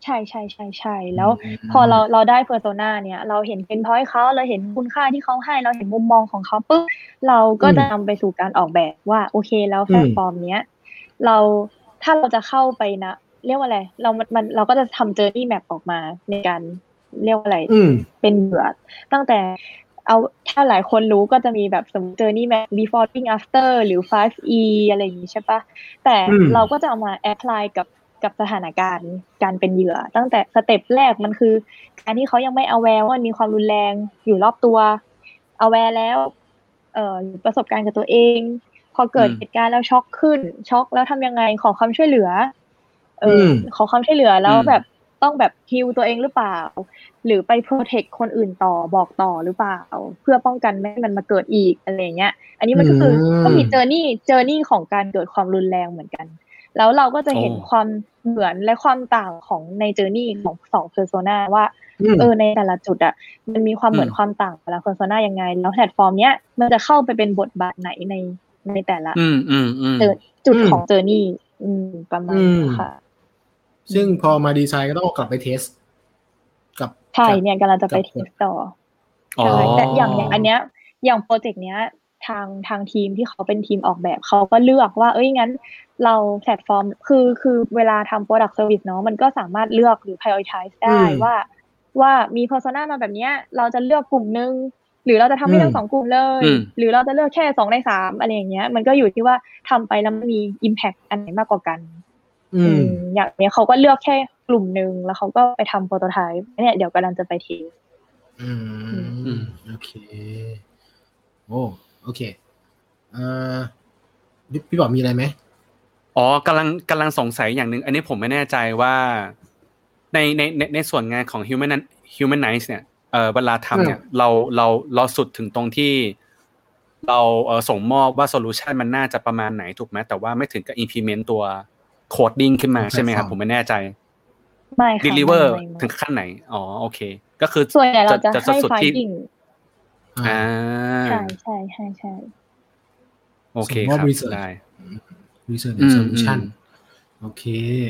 Speaker 4: ใช่ใช่ใช่ใช่
Speaker 3: ๆ
Speaker 4: แล้ว
Speaker 3: ม
Speaker 4: พอเราเราได้เพอร์โซนาเนี่ย เราเห็นเป็นพอยเขาเราเห็นคุณค่าที่เขาให้เราเห็นมุมมองของเขาปุ๊บเราก็จะนำไปสู่การออกแบบว่าโอเคแล้วแพลตฟอร์มเนี้ยเราถ้าเราจะเข้าไปนะเรียกว่าอะไร เรามันมันเราก็จะทำ journey map ออกมาในการเรียกว่าอะไร
Speaker 3: อืม
Speaker 4: เป็นเหยื่อตั้งแต่ เอาถ้าหลายคนรู้ก็จะมีแบบสมมติเจอนี่แม before during after หรือ 5e อะไรอย่างนี้ใช่ปะแต่
Speaker 3: อืม
Speaker 4: เราก็จะเอามา apply กับกับสถานการณ์การเป็นเหยื่อ ตั้งแต่ step แรกมันคือ การที่เขายังไม่ aware ว่ามีความรุนแรงอยู่รอบตัว aware แล้ว เอ่อประสบการณ์กับตัวเอง พอเกิด
Speaker 2: อืม
Speaker 4: เหตุการณ์แล้วช็อกขึ้น ช็อกแล้วทำยังไงขอความช่วยเหลือ เอออ
Speaker 3: ม
Speaker 4: ขอความช่วยเหลือแล้ว
Speaker 2: อืม
Speaker 4: แบบ ต้องแบบฮิวตัวเองหรือเปล่า หรือไป protect คนอื่นต่อบอกต่อหรือเปล่า เพื่อป้องกันไม่ให้มันมาเกิดอีกอะไรเงี้ย อันนี้มันก็คืออ
Speaker 3: ม
Speaker 4: ก็มี journey journey ของการเกิดความรุนแรงเหมือนกัน แล้วเราก็จะเห็น
Speaker 2: โอ้
Speaker 4: ความเหมือนและความต่างของใน journey ของสอง persona ว่า
Speaker 3: อืม
Speaker 4: เออในแต่ละจุดอะมันมีความเหมือน
Speaker 2: อืม
Speaker 4: ความต่างแต่ละ persona ยังไง แล้วแพลตฟอร์มเนี้ยมันจะเข้าไปเป็นบทบาทไหนในในแต่ละ
Speaker 2: อืมอืมอืม
Speaker 4: เจอจุด
Speaker 3: อืม
Speaker 4: ของ journey อืมประมาณ
Speaker 3: อืม
Speaker 4: นั้นค่ะ
Speaker 3: ซึ่งพอมาดีไซน์ก็ต้องเอากลับไป test กับ
Speaker 4: ใช่
Speaker 3: กับ
Speaker 4: เนี่ยกำลังจะไป
Speaker 3: กับ
Speaker 4: test ต่อ
Speaker 2: อ๋อ
Speaker 4: ใช่แต่อย่างอย่างอันเนี้ย อย่างโปรเจกต์เนี้ยทางทางทีมที่เขาเป็นทีมออกแบบเขาก็เลือกว่า เอ้ยงั้น เราแพลตฟอร์มคือคือเวลาทำ product service เนาะมันก็สามารถเลือกหรือ prioritize ได้
Speaker 3: อืม
Speaker 4: ว่า ว่ามี persona มาแบบเนี้ย เราจะเลือกกลุ่มนึง หรือเราจะทำให้ทั้
Speaker 3: อื
Speaker 4: ง
Speaker 3: ม
Speaker 4: สองกลุ่มเลย
Speaker 2: อืม
Speaker 4: หรือเราจะเลือกแค่สองในสามอะไรอย่างเงี้ย มันก็อยู่ที่ว่าทำไปแล้วมันมี impact อันไหนมากกว่ากัน
Speaker 3: อืม
Speaker 4: อืมอย่างเนี้ยเขาก็เลือกแค่กลุ่มหนึ่งแล้วเขาก็ไปทำโปรโตไทป์เนี่ยเดี๋ยวกำลังจะไปเทส
Speaker 3: อื
Speaker 2: อื
Speaker 3: ม
Speaker 2: ม
Speaker 3: โอเคโอ้โอเคเอ่อพี่พี่บอกมีอะไรไหม
Speaker 2: อ๋อกำลังกำลังสงสัยอย่างหนึ่งอันนี้ผมไม่แน่ใจว่า ในในในในส่วนงานของ human humanize เนี่ยเออเวลาทำเนี่ยเราเราเราสุดถึงตรงที่เราเออส่งมอบว่าโซลูชันมันน่าจะประมาณไหนถูกไหมแต่ว่าไม่ถึงกับ implement ตัว coding ขึ้นมาใช่ไหมครับ ผมไม่แน่ใจ
Speaker 4: ไม่ค่ะ
Speaker 2: deliver
Speaker 4: ไม่ไม่ไม่
Speaker 2: ถึงขั้นไหน อ๋อโอเค ก็คือ
Speaker 4: ส่วนใหญ่เราจะให้
Speaker 2: สุดที่
Speaker 4: finding
Speaker 2: อ่า
Speaker 4: ใช่ใช่ใช่ใช่
Speaker 2: โอเค
Speaker 3: ส่งม
Speaker 2: ค
Speaker 3: อบ
Speaker 2: รับ
Speaker 3: research
Speaker 2: ได้
Speaker 3: research
Speaker 2: อื
Speaker 3: and
Speaker 2: ม
Speaker 3: solution
Speaker 2: อืม
Speaker 3: โอเค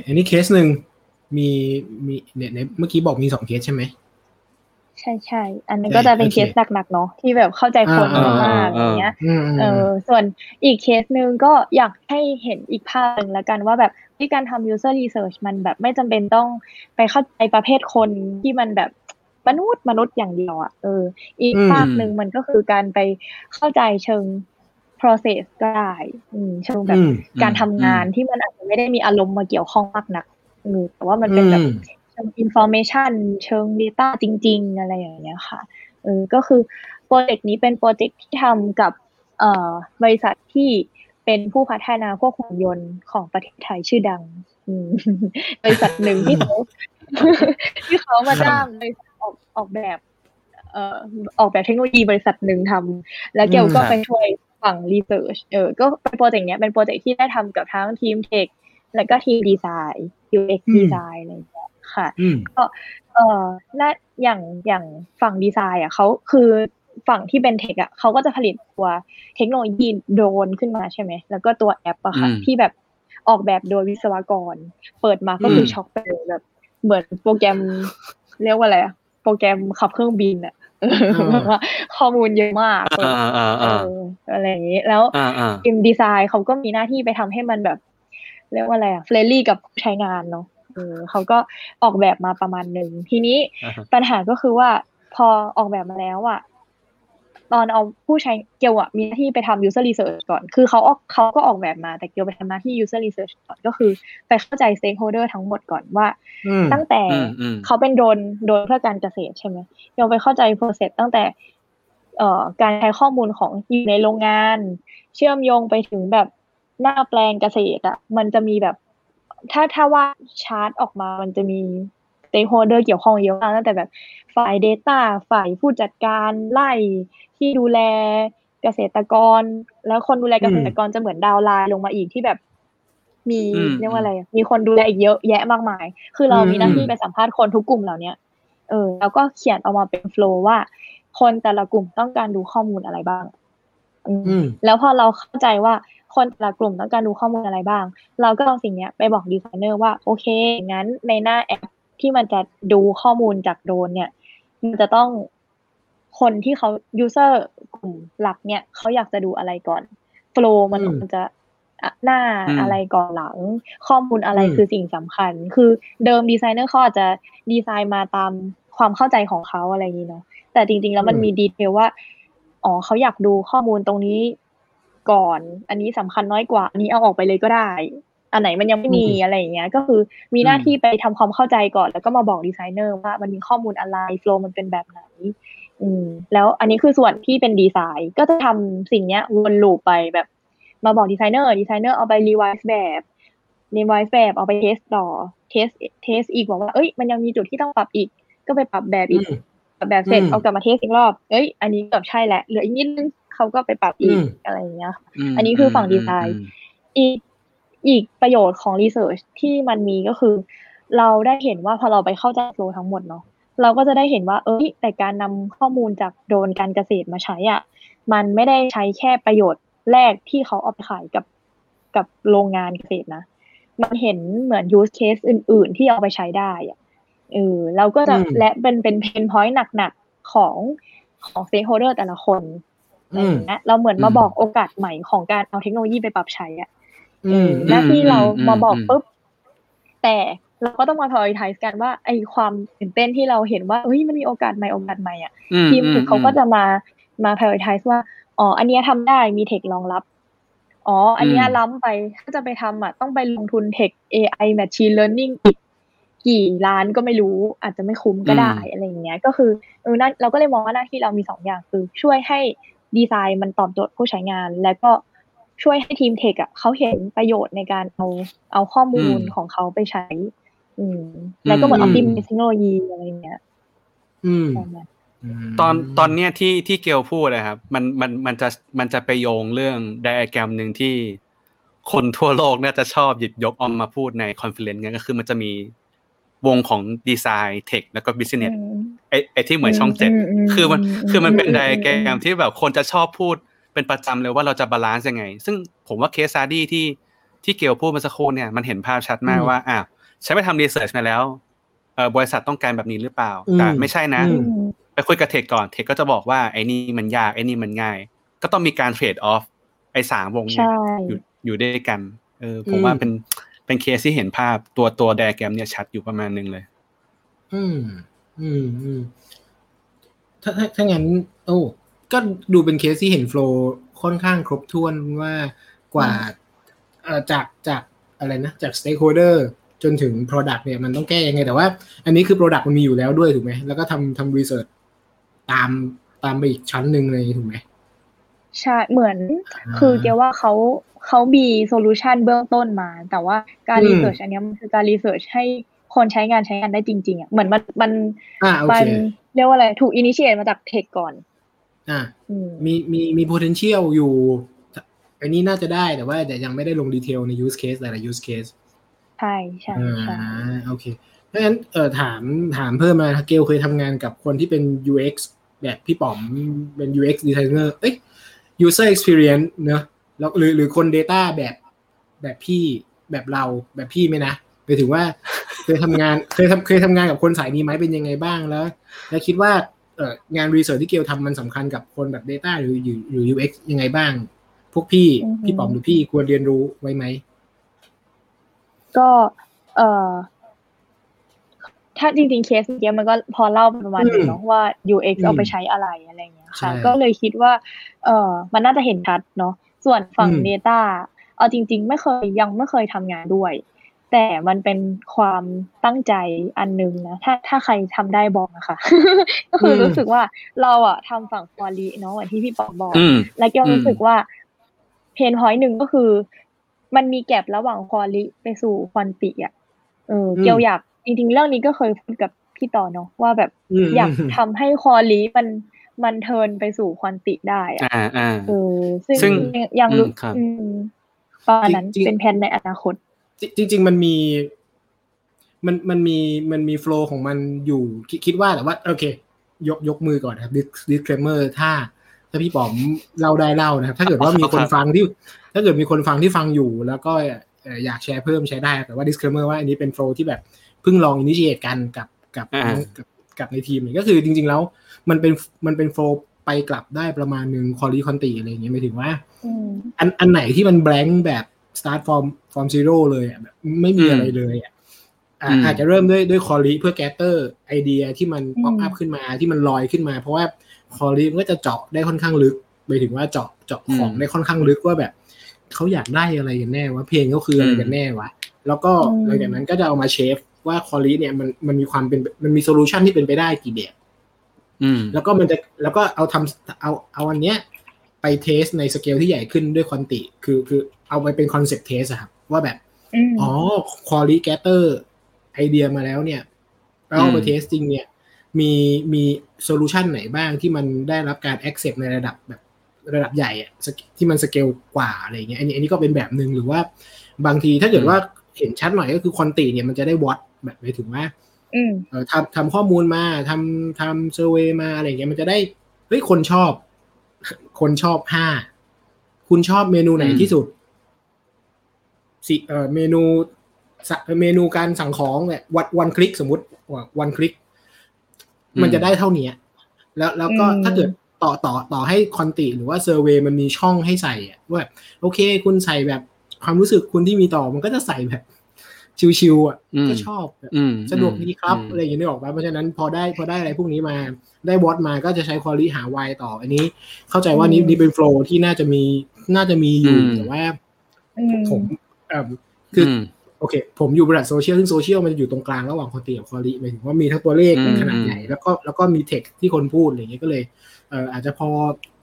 Speaker 3: อันนี้เคสหนึ่งมีมีเนี่ยในเมื่อกี้บอกมีสองเคสใช่ไหม
Speaker 4: ใช่ใช่ อันนั้น
Speaker 3: โอเค
Speaker 4: ก็จะเป็น
Speaker 3: โอ
Speaker 4: เค
Speaker 3: เค
Speaker 4: สหนักๆเนาะที่แบบเข้าใจคน
Speaker 3: อ่าอ่ามา
Speaker 4: กๆ
Speaker 2: อ่า
Speaker 4: อย่างเงี้ย
Speaker 3: อืม
Speaker 4: เออส่วนอีกเคสหนึ่งก็อยากให้เห็นอีกภาพหนึ่งละกันว่าแบบที่การทำ user research มันแบบไม่จำเป็นต้องไปเข้าใจประเภทคนที่มันแบบมนุษย์มนุษย์อย่างเดียวอะเออ อีก
Speaker 3: อืม
Speaker 4: ภาพหนึ่งมันก็คือการไปเข้าใจเชิง process ก็ได้อืมเชิงแบบ
Speaker 3: อืม
Speaker 4: การทำงาน
Speaker 2: อืม
Speaker 4: ที่มันอาจจะไม่ได้มีอารมณ์มาเกี่ยวข้องมากนักอืมแต่ว่ามันเป็นแบบ
Speaker 3: อืม
Speaker 4: เชิง information เชิง data จริง ๆ อะไรอย่างเงี้ยค่ะเออก็คือโปรเจกต์นี้เป็นโปรเจกต์ที่ทำกับเอ่อบริษัทที่เป็นผู้พัฒนาพวกหุ่นยนต์ของประเทศไทยชื่อดังอืมบริษัทหนึ่งที่เขาที่เขามาจ้างบริษัทออกออกแบบเอ่อออกแบบเทคโนโลยีบริษัทหนึ่งทำแล้วเกลก็
Speaker 2: อืม
Speaker 4: ไปช่วยฝั่ง research เออก็เป็นโปรเจกต์เนี้ยเป็นโปรเจกต์ที่ได้ทำกับทั้งทีม tech แล้วก็ทีมดีไซน์ UX
Speaker 3: อืม
Speaker 4: ดีไซน์อะไรอย่างเงี้ย ค่ะ
Speaker 3: อืม
Speaker 4: เอ่อน่าอย่างอย่างฝั่งดีไซน์อะเขาคือฝั่งที่เป็น tech อะเขาก็จะผลิตตัวเทคโนโลยีโดรนขึ้นมาใช่ไหม แล้วก็ตัวแอปอะค่ะ
Speaker 2: อืม
Speaker 4: ที่แบบออกแบบโดยวิศวกร เปิดมาก็คืออ
Speaker 2: ม
Speaker 4: ช็อกไปเลยแบบ เหมือนโปรแกรมเรียกว่าอะไรอะโปรแกรมขับเครื่องบินอะเออ
Speaker 3: อ่า
Speaker 4: แบบว่าข้อมูลเยอะมาก
Speaker 2: อ่าอ่า
Speaker 4: เอ
Speaker 2: อ่า
Speaker 4: ออะไรอย่างนี้ แล้ว
Speaker 2: อ่าอ่า
Speaker 4: ทีมดีไซน์เขาก็มีหน้าที่ไปทำให้มันแบบ เรียกว่าอะไรอะเฟรนลี่กับผู้ใช้งานเนาะ เออเขาก็ออกแบบมาประมาณหนึ่งทีนี้
Speaker 2: อ่าฮะ
Speaker 4: ปัญหาก็คือว่าพอออกแบบมาแล้วอะตอนเอาผู้ใช้เกลอะมีหน้าที่ไปทำ user research ก่อน คือเขาออกเขาก็ออกแบบมาแต่เกลไปทำหน้าที่ user research ก่อนก็คือ ไปเข้าใจ stakeholder ทั้งหมดก่อนว่า
Speaker 3: อืม
Speaker 4: ตั้งแต่
Speaker 2: อืมอืม
Speaker 4: เขาเป็นโดรนโดรนเพื่อการเกษตรใช่ไหมเราไปเข้าใจ process ตั้งแต่เอ่อการใช้ข้อมูลของอยู่ในโรงงาน เชื่อมโยงไปถึงแบบหน้าแปลงเกษตรอะมันจะมีแบบ ถ้าถ้าว่าชาร์ตออกมามันจะมี stakeholder เกี่ยวข้องเยอะมากตั้งแต่แบบฝ่าย Data ฝ่ายผู้จัดการไล่ที่ดูแลเกษตรกร แล้วคนดูแลเกษตรกรจะเหมือน downline ลงมาอีกที่แบบ มี
Speaker 2: อืม
Speaker 4: เรียกว่าอะไรอะมีคนดูแลอีกเยอะแยะมากมาย คือเรามีหน้าที่ไปสัมภาษณ์คนทุกกลุ่มเหล่าเนี้ยเออแล้วก็เขียนออกมาเป็น flow ว่า คนแต่ละกลุ่มต้องการดูข้อมูลอะไรบ้างอืม
Speaker 3: อืม
Speaker 4: แล้วพอเราเข้าใจว่า คนแต่ละกลุ่มต้องการดูข้อมูลอะไรบ้าง เราก็เอาสิ่งเนี้ยไปบอกดีไซเนอร์ว่าโอเคงั้นในหน้าแอปที่มันจะดูข้อมูลจากโดรนเนี่ย มันจะต้องคนที่เขา user กลุ่มหลักเนี่ยเขาอยากจะดูอะไรก่อนโฟล์มัน
Speaker 3: อืม
Speaker 4: มันจะอะหน้า
Speaker 2: อืม
Speaker 4: อะไรก่อนหลัง ข้อมูลอะไร
Speaker 3: อืม
Speaker 4: คือสิ่งสำคัญ คือเดิมดีไซเนอร์เขาอาจจะดีไซน์มาตามความเข้าใจของเขาอะไรอย่างนี้เนาะแต่จริง ๆ แล้วมัน
Speaker 3: อืม
Speaker 4: มีดีเทลว่า อ๋อเขาอยากดูข้อมูลตรงนี้ ก่อน อันนี้สำคัญน้อยกว่า อันนี้เอาออกไปเลยก็ได้ อันไหนมันยังไม่มีอะไรอย่างเงี้ย ก็คือมีหน้าที่ไปทำความเข้าใจก่อน แล้วก็มาบอกดีไซเนอร์ว่ามันมีข้อมูลอะไรโฟล์มันเป็นแบบไหนอืมแล้วอันนี้คือส่วนที่เป็นดีไซน์ก็จะทำสิ่งเนี้ยวน loop ไปแบบ มาบอก designer designer เอาไป revise แบบ revise แบบเอาไป test ต่อ test test อีกบอกว่าเอ้ยมันยังมีจุดที่ต้องปรับอีก ก็ไปปรับแบบอีก
Speaker 3: อืม
Speaker 4: ปรับแบบเสร็จ
Speaker 3: อืม
Speaker 4: เอากลับมา test อีกรอบ เอ้ย อันนี้เกือบใช่แหละ เหลืออีกนิดนึง เขาก็ไปปรับอีก
Speaker 3: อืม
Speaker 4: อะไรอย่างเงี้ย
Speaker 2: ม
Speaker 4: อันนี้คือฝั่งดีไซน์
Speaker 2: อืม
Speaker 4: อีกอีกประโยชน์ของ research ที่มันมีก็คือ เราได้เห็นว่าพอเราไปเข้าใจโฟล์ทั้งหมดเนาะเราก็จะได้เห็นว่า เอ้ยแต่การนำข้อมูลจากโดรนการเกษตรมาใช้อะมันไม่ได้ใช้แค่ประโยชน์แรกที่เขาเอาไปขายกับกับโรงงานเกษตรนะ มันเห็นเหมือน use case อื่น ๆ ที่เอาไปใช้ได้อะเออเราก็จะ
Speaker 3: อืม
Speaker 4: และเป็นเป็นเพนพอยต์หนัก ๆ ของของ stakeholder แต่ละคน อะไรอย่างเงี้ยเราเหมือนมาบอกโอกาสใหม่ของการเอาเทคโนโลยีไปปรับใช้อะ
Speaker 3: อืม
Speaker 4: หน้าที่เรา
Speaker 2: อืม
Speaker 4: มาบอก
Speaker 2: อืม
Speaker 4: ปุ๊บแต่เราก็ต้องมา prioritize กันว่าไอความตื่นเต้นที่เราเห็นว่าเฮ้ยมันมีโอกาสใหม่โอกาสใหม่อะ
Speaker 2: อื
Speaker 4: ทีม
Speaker 2: อื
Speaker 4: ฝึกเขาก็จะมามา prioritize ว่าอ๋ออันเนี้ยทำได้มีเทครองรับอ๋อ อันเนี้ยล้ำไป ถ้าจะไปทำอะ ต้องไปลงทุนเทค AI machine learning อีกกี่ล้านก็ไม่รู้ อาจจะไม่คุ้มก็ได้อะไรอย่างเงี้ย ก็คือเออนั่นเราก็เลยมองว่าหน้าที่เรามีสองอย่างคือช่วยให้ ดีไซน์มันตอบโจทย์ผู้ใช้งาน และก็ช่วยให้ทีม tech อะเขาเห็นประโยชน์ในการเอาเอาข้อมูลของเขาไปใช้ อืม แล้วก็เหมือน
Speaker 3: อืม
Speaker 4: optimize เทคโนโลยีอะไรอย่างเงี้ย
Speaker 3: อืม
Speaker 4: ประมาณ
Speaker 2: ตอนตอนเนี้ยที่ที่เกลพูดนะครับ มันมันมันจะมันจะไปโยงเรื่องไดอะแกรมหนึ่งที่คนทั่วโลกน่าจะชอบหยิบยกเออกมาพูดใน conference กันก็คือมันจะมี วงของ design tech แล้วก็บิสเนส
Speaker 4: อืม
Speaker 2: ไอไอที่เหมือนช่องเจ็ด
Speaker 4: อืมอืม
Speaker 2: คือมัน
Speaker 4: อืม
Speaker 2: คือมันเป็น
Speaker 4: อืม
Speaker 2: ไดอะแกร
Speaker 4: อื
Speaker 2: มที่แบบคนจะชอบพูดเป็นประจำเลยว่าเราจะ balance ยังไง ซึ่งผมว่า case study ที่ที่เกลพูดเมื่อสักครู่เนี่ยมันเห็นภาพชัดมาก
Speaker 3: อืม
Speaker 2: ว่าอะใช้ไปทำ research มาแล้วเออบริษัทต้องการแบบนี้หรือเปล่า
Speaker 3: อืม
Speaker 2: แต่ไม่ใช่นะ
Speaker 3: อื
Speaker 4: อืม
Speaker 2: ไปคุยกับ tech ก่อน tech ก็จะบอกว่าไอ้นี่มันยากไอ้นี่มันง่าย ก็ต้องมีการ trade-off ไอ้สามวงเนี่
Speaker 4: ใช่
Speaker 2: อยู่อยู่ด้วยกันเออผม
Speaker 3: อืม
Speaker 2: ว่าเป็น เป็นเคสที่เห็นภาพตัวตัวไดอะแกรมเนี่ยชัดอยู่ประมาณนึงเลย
Speaker 3: อืม อืมอืมถ้าถ้าถ้างั้น โอ้ก็ดูเป็นเคสที่เห็น flow ค่อนข้างครบถ้วนว่ากว่าเอ่อจากจากอะไรนะ จาก stakeholder จนถึง product เนี่ยมันต้องแก้ยังไง แต่ว่า อันนี้คือ product มันมีอยู่แล้วด้วยถูกไหม แล้วก็ทำทำ research ตามตามไปอีกชั้นหนึ่งเลยถูกไหม
Speaker 4: ใช่เหมือน
Speaker 3: อ่า
Speaker 4: คือเกลว่าเขาเขามี solution เบื้องต้นมา แต่ว่าการ
Speaker 3: อืม
Speaker 4: research อันเนี้ยมันคือการ research ให้คนใช้งานใช้งานได้จริง ๆอะเหมือนมันมัน
Speaker 3: อ่าโอเค
Speaker 4: มั
Speaker 3: เค
Speaker 4: เรียกว่าอะไรถูก initiate มาจาก tech ก่อน
Speaker 3: อ่า
Speaker 4: อืม
Speaker 3: มีมีมี potential อยู่อันนี้น่าจะได้แต่ว่าแต่ยังไม่ได้ลง detail ใน use case แต่ละ use case
Speaker 4: ใช่ใช่
Speaker 3: อ่า
Speaker 4: ใช่
Speaker 3: โอเคเพราะฉะนั้นเออถามถามเพิ่มมาเกลเคยทำงานกับคนที่เป็น UX แบบพี่ป๋อมเป็น UX designer เอ้ย user experience เนอะแล้วหรือหรือคน Data แบบแบบพี่แบบเราแบบพี่ไหมนะหมายถึงว่าเคยทำงานเคยทำเคยทำงานกับคนสายนี้ไหมเป็นยังไงบ้างแล้ว แล้วคิดว่าเอองาน research ที่เกลทำมันสำคัญกับคนแบบ Data หรือหรือหรือ UX ยังไงบ้าง พวกพี่พี่ป๋อมหรือพี่ควรเรียนรู้ไว้ไหม
Speaker 4: ก็เอ่อ ถ้าจริงๆเคสเมื่อกี้มันก็พอเล่าประมาณนึงเนาะว่า UX
Speaker 3: อืม
Speaker 4: เอาไปใช้อะไรอะไรอย่างเงี้ย
Speaker 3: ใช่
Speaker 4: ค่ะ ก็เลยคิดว่า เออมันน่าจะเห็นชัดเนาะส่วนฝั่ง
Speaker 3: อืม
Speaker 4: Data เอาจริง ๆ ไม่เคยยังไม่เคยทำงานด้วย แต่มันเป็นความตั้งใจอันนึงนะถ้าถ้าใครทำได้บอกนะคะก็คือรู้สึกว่าเราอะทำฝั่งควอลีเนาะเหมือนที่พี่ปอบอก
Speaker 2: อืม
Speaker 4: แล้วก็
Speaker 2: อืม
Speaker 4: รู้สึกว่าเพนพอยต์หนึ่งก็คือ มันมีแกลบระหว่างควอลิไปสู่ควอนติอะเอออ
Speaker 3: ม
Speaker 4: เกียวอยาก จริงๆ เรื่องนี้ก็เคยพูดกับพี่ต่อเนาะว่าแบบ
Speaker 3: ม
Speaker 4: อยากทำให้ควอลิมันมันเทิร์นไปสู่ควอนติได้อะ
Speaker 2: อ่าอ่า
Speaker 4: เออซึ่ง
Speaker 2: ซึ่ง
Speaker 4: ยังรู้
Speaker 2: อืมครับ
Speaker 4: อืมประมาณนั้น
Speaker 3: จริงๆ
Speaker 4: เป็นแผนในอนาคต
Speaker 3: จริง ๆ มันมี มันมันมีมันมีโฟล์ของมันอยู่คิดคิดว่าแต่ว่าโอเค ยกยกมือก่อนครับ disclaimer ถ้าถ้าพี่ป๋อมเล่าได้เล่านะครับ ถ้าเกิดว่ามีคนฟังที่ ถ้าเกิดมีคนฟังที่ฟังอยู่ แล้วก็เอ่ออยากแชร์เพิ่มใช้ได้แต่ว่า disclaimer ว่าอันนี้เป็น flow ที่แบบ เพิ่งลอง initiate กันกับกับ
Speaker 2: อ่า
Speaker 3: กับกับในทีมเนี่ยก็คือจริง ๆ แล้วมันเป็นมันเป็น flow ไปกลับได้ประมาณหนึ่ง quali quanti อะไรอย่างเงี้ยหมายถึงว่า
Speaker 4: อืม
Speaker 3: อันอันไหนที่มัน blank แบบ start from from zero เลยอะแบบไม่มีอะไรเลยอะอะ
Speaker 2: อืม
Speaker 3: อาจจะเริ่มด้วยด้วย quali เพื่อ gather ไอเดียที่มัน
Speaker 4: อืม
Speaker 3: pop up ขึ้นมาที่มันลอยขึ้นมา เพราะว่า quali มันก็จะเจาะได้ค่อนข้างลึกไปถึงว่าเจาะเจาะของ
Speaker 2: อืม
Speaker 3: ได้ค่อนข้างลึกว่าแบบเขาอยากได้อะไรกันแน่ว่า pain เขาคืออะไรกันแน่วะแล้วก็หลังจากนั้นก็จะเอามา shape ว่า quali เนี่ยมันมันมีความเป็นมันมี solution ที่เป็นไปได้กี่แบบ
Speaker 2: อืม
Speaker 3: แล้วก็มันจะแล้วก็เอาทำเอาเอาอันเนี้ย ไป test ในสเกลที่ใหญ่ขึ้นด้วย quanti คือคือเอาไปเป็น concept test ครับว่าแบบ
Speaker 4: อืม
Speaker 3: อ๋อ quali gather ไอเดียมาแล้วเนี่ยแล้วเอาไป
Speaker 2: อืม
Speaker 3: test จริงเนี่ยมีมี solution ไหนบ้างที่มันได้รับการ accept ในระดับแบบระดับใหญ่อะสเกที่มันสเกลกว่าอะไรเงี้ยอันนี้อันนี้ก็เป็นแบบหนึ่งหรือว่าบางทีถ้าเกิดว่าเห็นชัดหน่อยก็คือ quanti เนี่ยมันจะได้วัดแบบ หมายถึงว่า
Speaker 4: อืม
Speaker 3: เอ่อทำทำข้อมูลมาทำทำ survey มาอะไรเงี้ยมันจะได้เฮ้ยคนชอบ คนชอบห้าคุณชอบเมนูไหน
Speaker 2: อืม
Speaker 3: ที่สุดสิเอ่อเมนูสะเมนูการสั่งของเนี่ยวันวันคลิกสมมติว่าวันคลิก มันจะได้เท่านี้แล้วแล้วก็
Speaker 4: อืม
Speaker 3: ถ้าเกิดต่อต่อต่อให้คอนติหรือว่าเซอร์เวยมันมีช่องให้ใส่อะว่าแบบโอเค คุณใส่แบบความรู้สึกคุณที่มีต่อมันก็จะใส่แบบ ชิวๆอะ
Speaker 2: อืม
Speaker 3: ก็ชอบแบบ
Speaker 2: อืม
Speaker 3: สะดวกดีครับ
Speaker 2: ม
Speaker 3: อะไรอย่างเงี้ยนึกออกปะเพราะฉะนั้นพอได้พอได้อะไรพวกนี้มาได้บอสมาก็จะใช้ควอลิหาไวต่ออันนี้ เข้าใจว่านี่
Speaker 4: อืม
Speaker 3: นี่เป็นโฟล์ที่น่าจะมีน่าจะมีอยู่
Speaker 2: อืม
Speaker 3: แต่ว่า
Speaker 4: อืม
Speaker 3: ผมเอ่อคืออ
Speaker 2: ม
Speaker 3: โอเค ผมอยู่บริษัทโซเชียลซึ่งโซเชียลมันจะอยู่ตรงกลางระหว่างควอลิกับควอลิหมายถึงว่ามีทั้งตัวเลข
Speaker 2: อืม
Speaker 3: ขนาดใหญ่แล้วก็แล้วก็มีเท็กที่คนพูดอะไรอย่างเงี้ยก็เลยเอ่ออาจจะพอ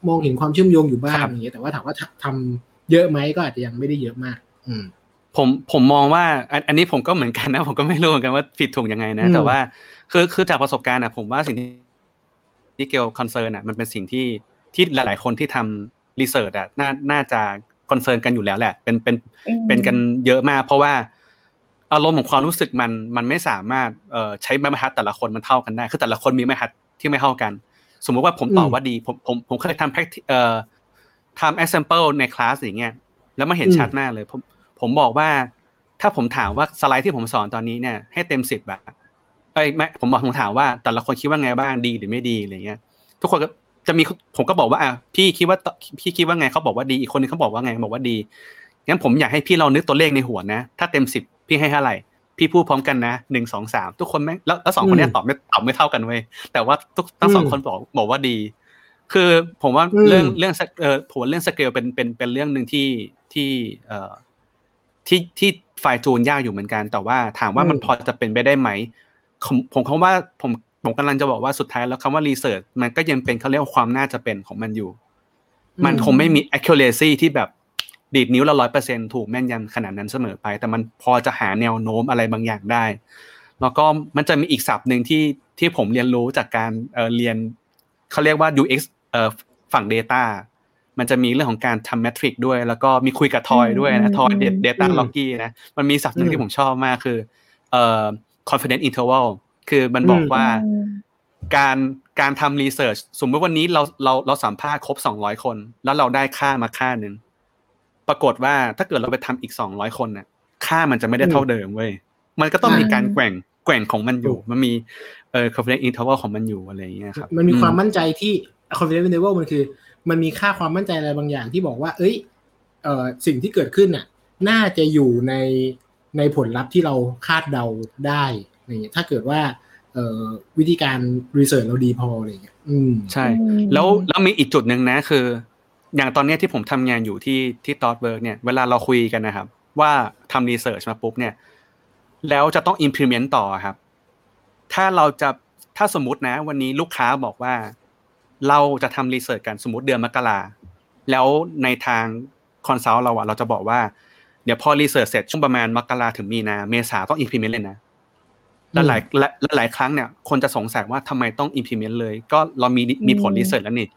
Speaker 3: มองเห็นความเชื่อมโยงอยู่บ้างอย่างเงี้ยแต่ว่าถามว่าทำทำเยอะไหมก็อาจจะยังไม่ได้เยอะมาก อืม
Speaker 2: ผมผมมองว่าอันอันนี้ผมก็เหมือนกันนะ ผมก็ไม่รู้เหมือนกันว่าผิดถูกยังไงนะ
Speaker 3: อืม
Speaker 2: แต่ว่าคือคือจากประสบการณ์อะผมว่าสิ่งที่ที่เกล concern อะมันเป็นสิ่งที่ที่หลาย ๆ คนที่ทำ research อะน่าน่าจะ concern กันอยู่แล้วแหละ เป็นเป็น
Speaker 4: อืม
Speaker 2: เป็นกันเยอะมาก เพราะว่าอารมณ์ของความรู้สึกมันมันไม่สามารถเอ่อใช้ไม้บรรทัดแต่ละคนมันเท่ากันได้คือแต่ละคนมีไม้บรรทัดที่ไม่เท่ากัน สมมุติว่าผมตอบ
Speaker 3: อืม
Speaker 2: ว่าดีผมผมผมเคยทำ practice เอ่อทำ example ในคลาสอย่างเงี้ยแล้วมาเห็น
Speaker 3: อืม
Speaker 2: ชัดมากเลยผม ผมบอกว่า ถ้าผมถามว่าสไลด์ที่ผมสอนตอนนี้เนี่ยให้เต็มสิบอะเอ้ยไม่ผมบอกผมถามว่าแต่ละคนคิดว่าไงบ้างดีหรือไม่ดีอะไรเงี้ย ทุกคนก็จะมีผมก็บอกว่าอะพี่คิดว่าพี่คิดว่าไงเขาบอกว่าดีอีกคนนึงเขาบอกว่าไงบอกว่าดีงั้นผมอยากให้พี่เรานึกตัวเลขในหัวนะ ถ้าเต็มสิบพี่ให้เท่าไหร่พี่พูดพร้อมกันนะหนึ่งสองสามทุกคนแม่งแล้วแล้วสองคนเนี้ย
Speaker 3: อืม
Speaker 2: ตอบไม่ตอบไม่เท่ากันเว้ยแต่ว่าทุกทั้งสอง
Speaker 3: อืม
Speaker 2: คนบอกบอกว่าดี คือผมว่า
Speaker 3: อืม
Speaker 2: เรื่องเรื่องสเกเออผมว่าเรื่องสเกลเป็นเป็นเป็นเรื่องหนึ่งที่ที่เอ่อ ที่ที่ fine tune ยากอยู่เหมือนกัน แต่ว่าถามว่ามัน
Speaker 3: อืม
Speaker 2: พอจะเป็นไปได้ไหม ผมผมคำว่าผมผมกำลังจะบอกว่าสุดท้ายแล้วคำว่า research มันก็ยังเป็นเขาเรียกว่าความน่าจะเป็นของมันอยู่ มันคงไม่มี accuracy ที่แบบดีดนิ้วละร้อยเปอร์เซ็นถูกแม่นยำขนาดนั้นเสมอไป แต่มันพอจะหาแนวโน้มอะไรบางอย่างได้ แล้วก็มันจะมีอีกศัพท์หนึ่งที่ที่ผมเรียนรู้จากการเอ่อเรียนเขาเรียกว่า UX เอ่อฝั่ง Data มันจะมีเรื่องของการทำแมทริกด้วย แล้วก็มีคุยกับทอยด้วย
Speaker 4: อื
Speaker 2: นะ
Speaker 4: ม
Speaker 2: ทอย
Speaker 4: อืม
Speaker 2: Data
Speaker 3: อืม
Speaker 2: Locky นะมันมีศัพท์หนึ่ง
Speaker 3: อืม
Speaker 2: ที่ผมชอบมากคือเอ่อ confidence interval คือมันบอก
Speaker 3: อืม
Speaker 2: ว่า
Speaker 4: อืม
Speaker 2: การการทำรีเสิร์ชสมมติวันนี้เราเราเราสัมภาษณ์ครบสองร้อยคน แล้วเราได้ค่ามาค่าหนึ่งปรากฏว่าถ้าเกิดเราไปทำอีกสองร้อยคนน่ะค่ามันจะไม่ได้เท่าเดิมเว้ยมันก็ต้องมีการแกว่งแกว่งของมันอยู่ มันมีเอ่อ confidence interval ของมันอยู่อะไรอย่างเงี้ยครับ
Speaker 3: มันมีความ
Speaker 2: อื
Speaker 3: มั่นใจที่ confidence level มันคือ มันมีค่าความมั่นใจอะไรบางอย่างที่บอกว่า เอ้ยเอ่อสิ่งที่เกิดขึ้นน่ะ น่าจะอยู่ในในผลลัพธ์ที่เราคาดเดาได้อะไรเงี้ยถ้าเกิดว่าเอ่อวิธีการ research เราดีพออะไรเงี้ยอืม
Speaker 2: ใช่
Speaker 4: อืม
Speaker 2: แล้วแล้วมีอีกจุดหนึ่งนะคือ อย่างตอนเนี้ยที่ผมทำงานอยู่ที่ที่ตอ t เวิร์กเนี่ยเวลาเราคุยกันนะครับ ว่าทำ research มาปุ๊บเนี่ย แล้วจะต้อง implement ต่อครับ ถ้าเราจะถ้าสมมตินะ วันนี้ลูกค้าบอกว่า เราจะทำ research กันสมมติเดือนมกราแล้วในทาง consult เราอะเราจะบอกว่าเดี๋ยวพอ research เสร็จช่วงประมาณมกราถึงมีนาเมษาต้อง implement เลยนะและหลายและและหลายครั้งเนี่ย คนจะสงสัยว่าทำไมต้อง implement เลย ก็เรามีมีผล
Speaker 4: อืม
Speaker 2: research แล้วนี่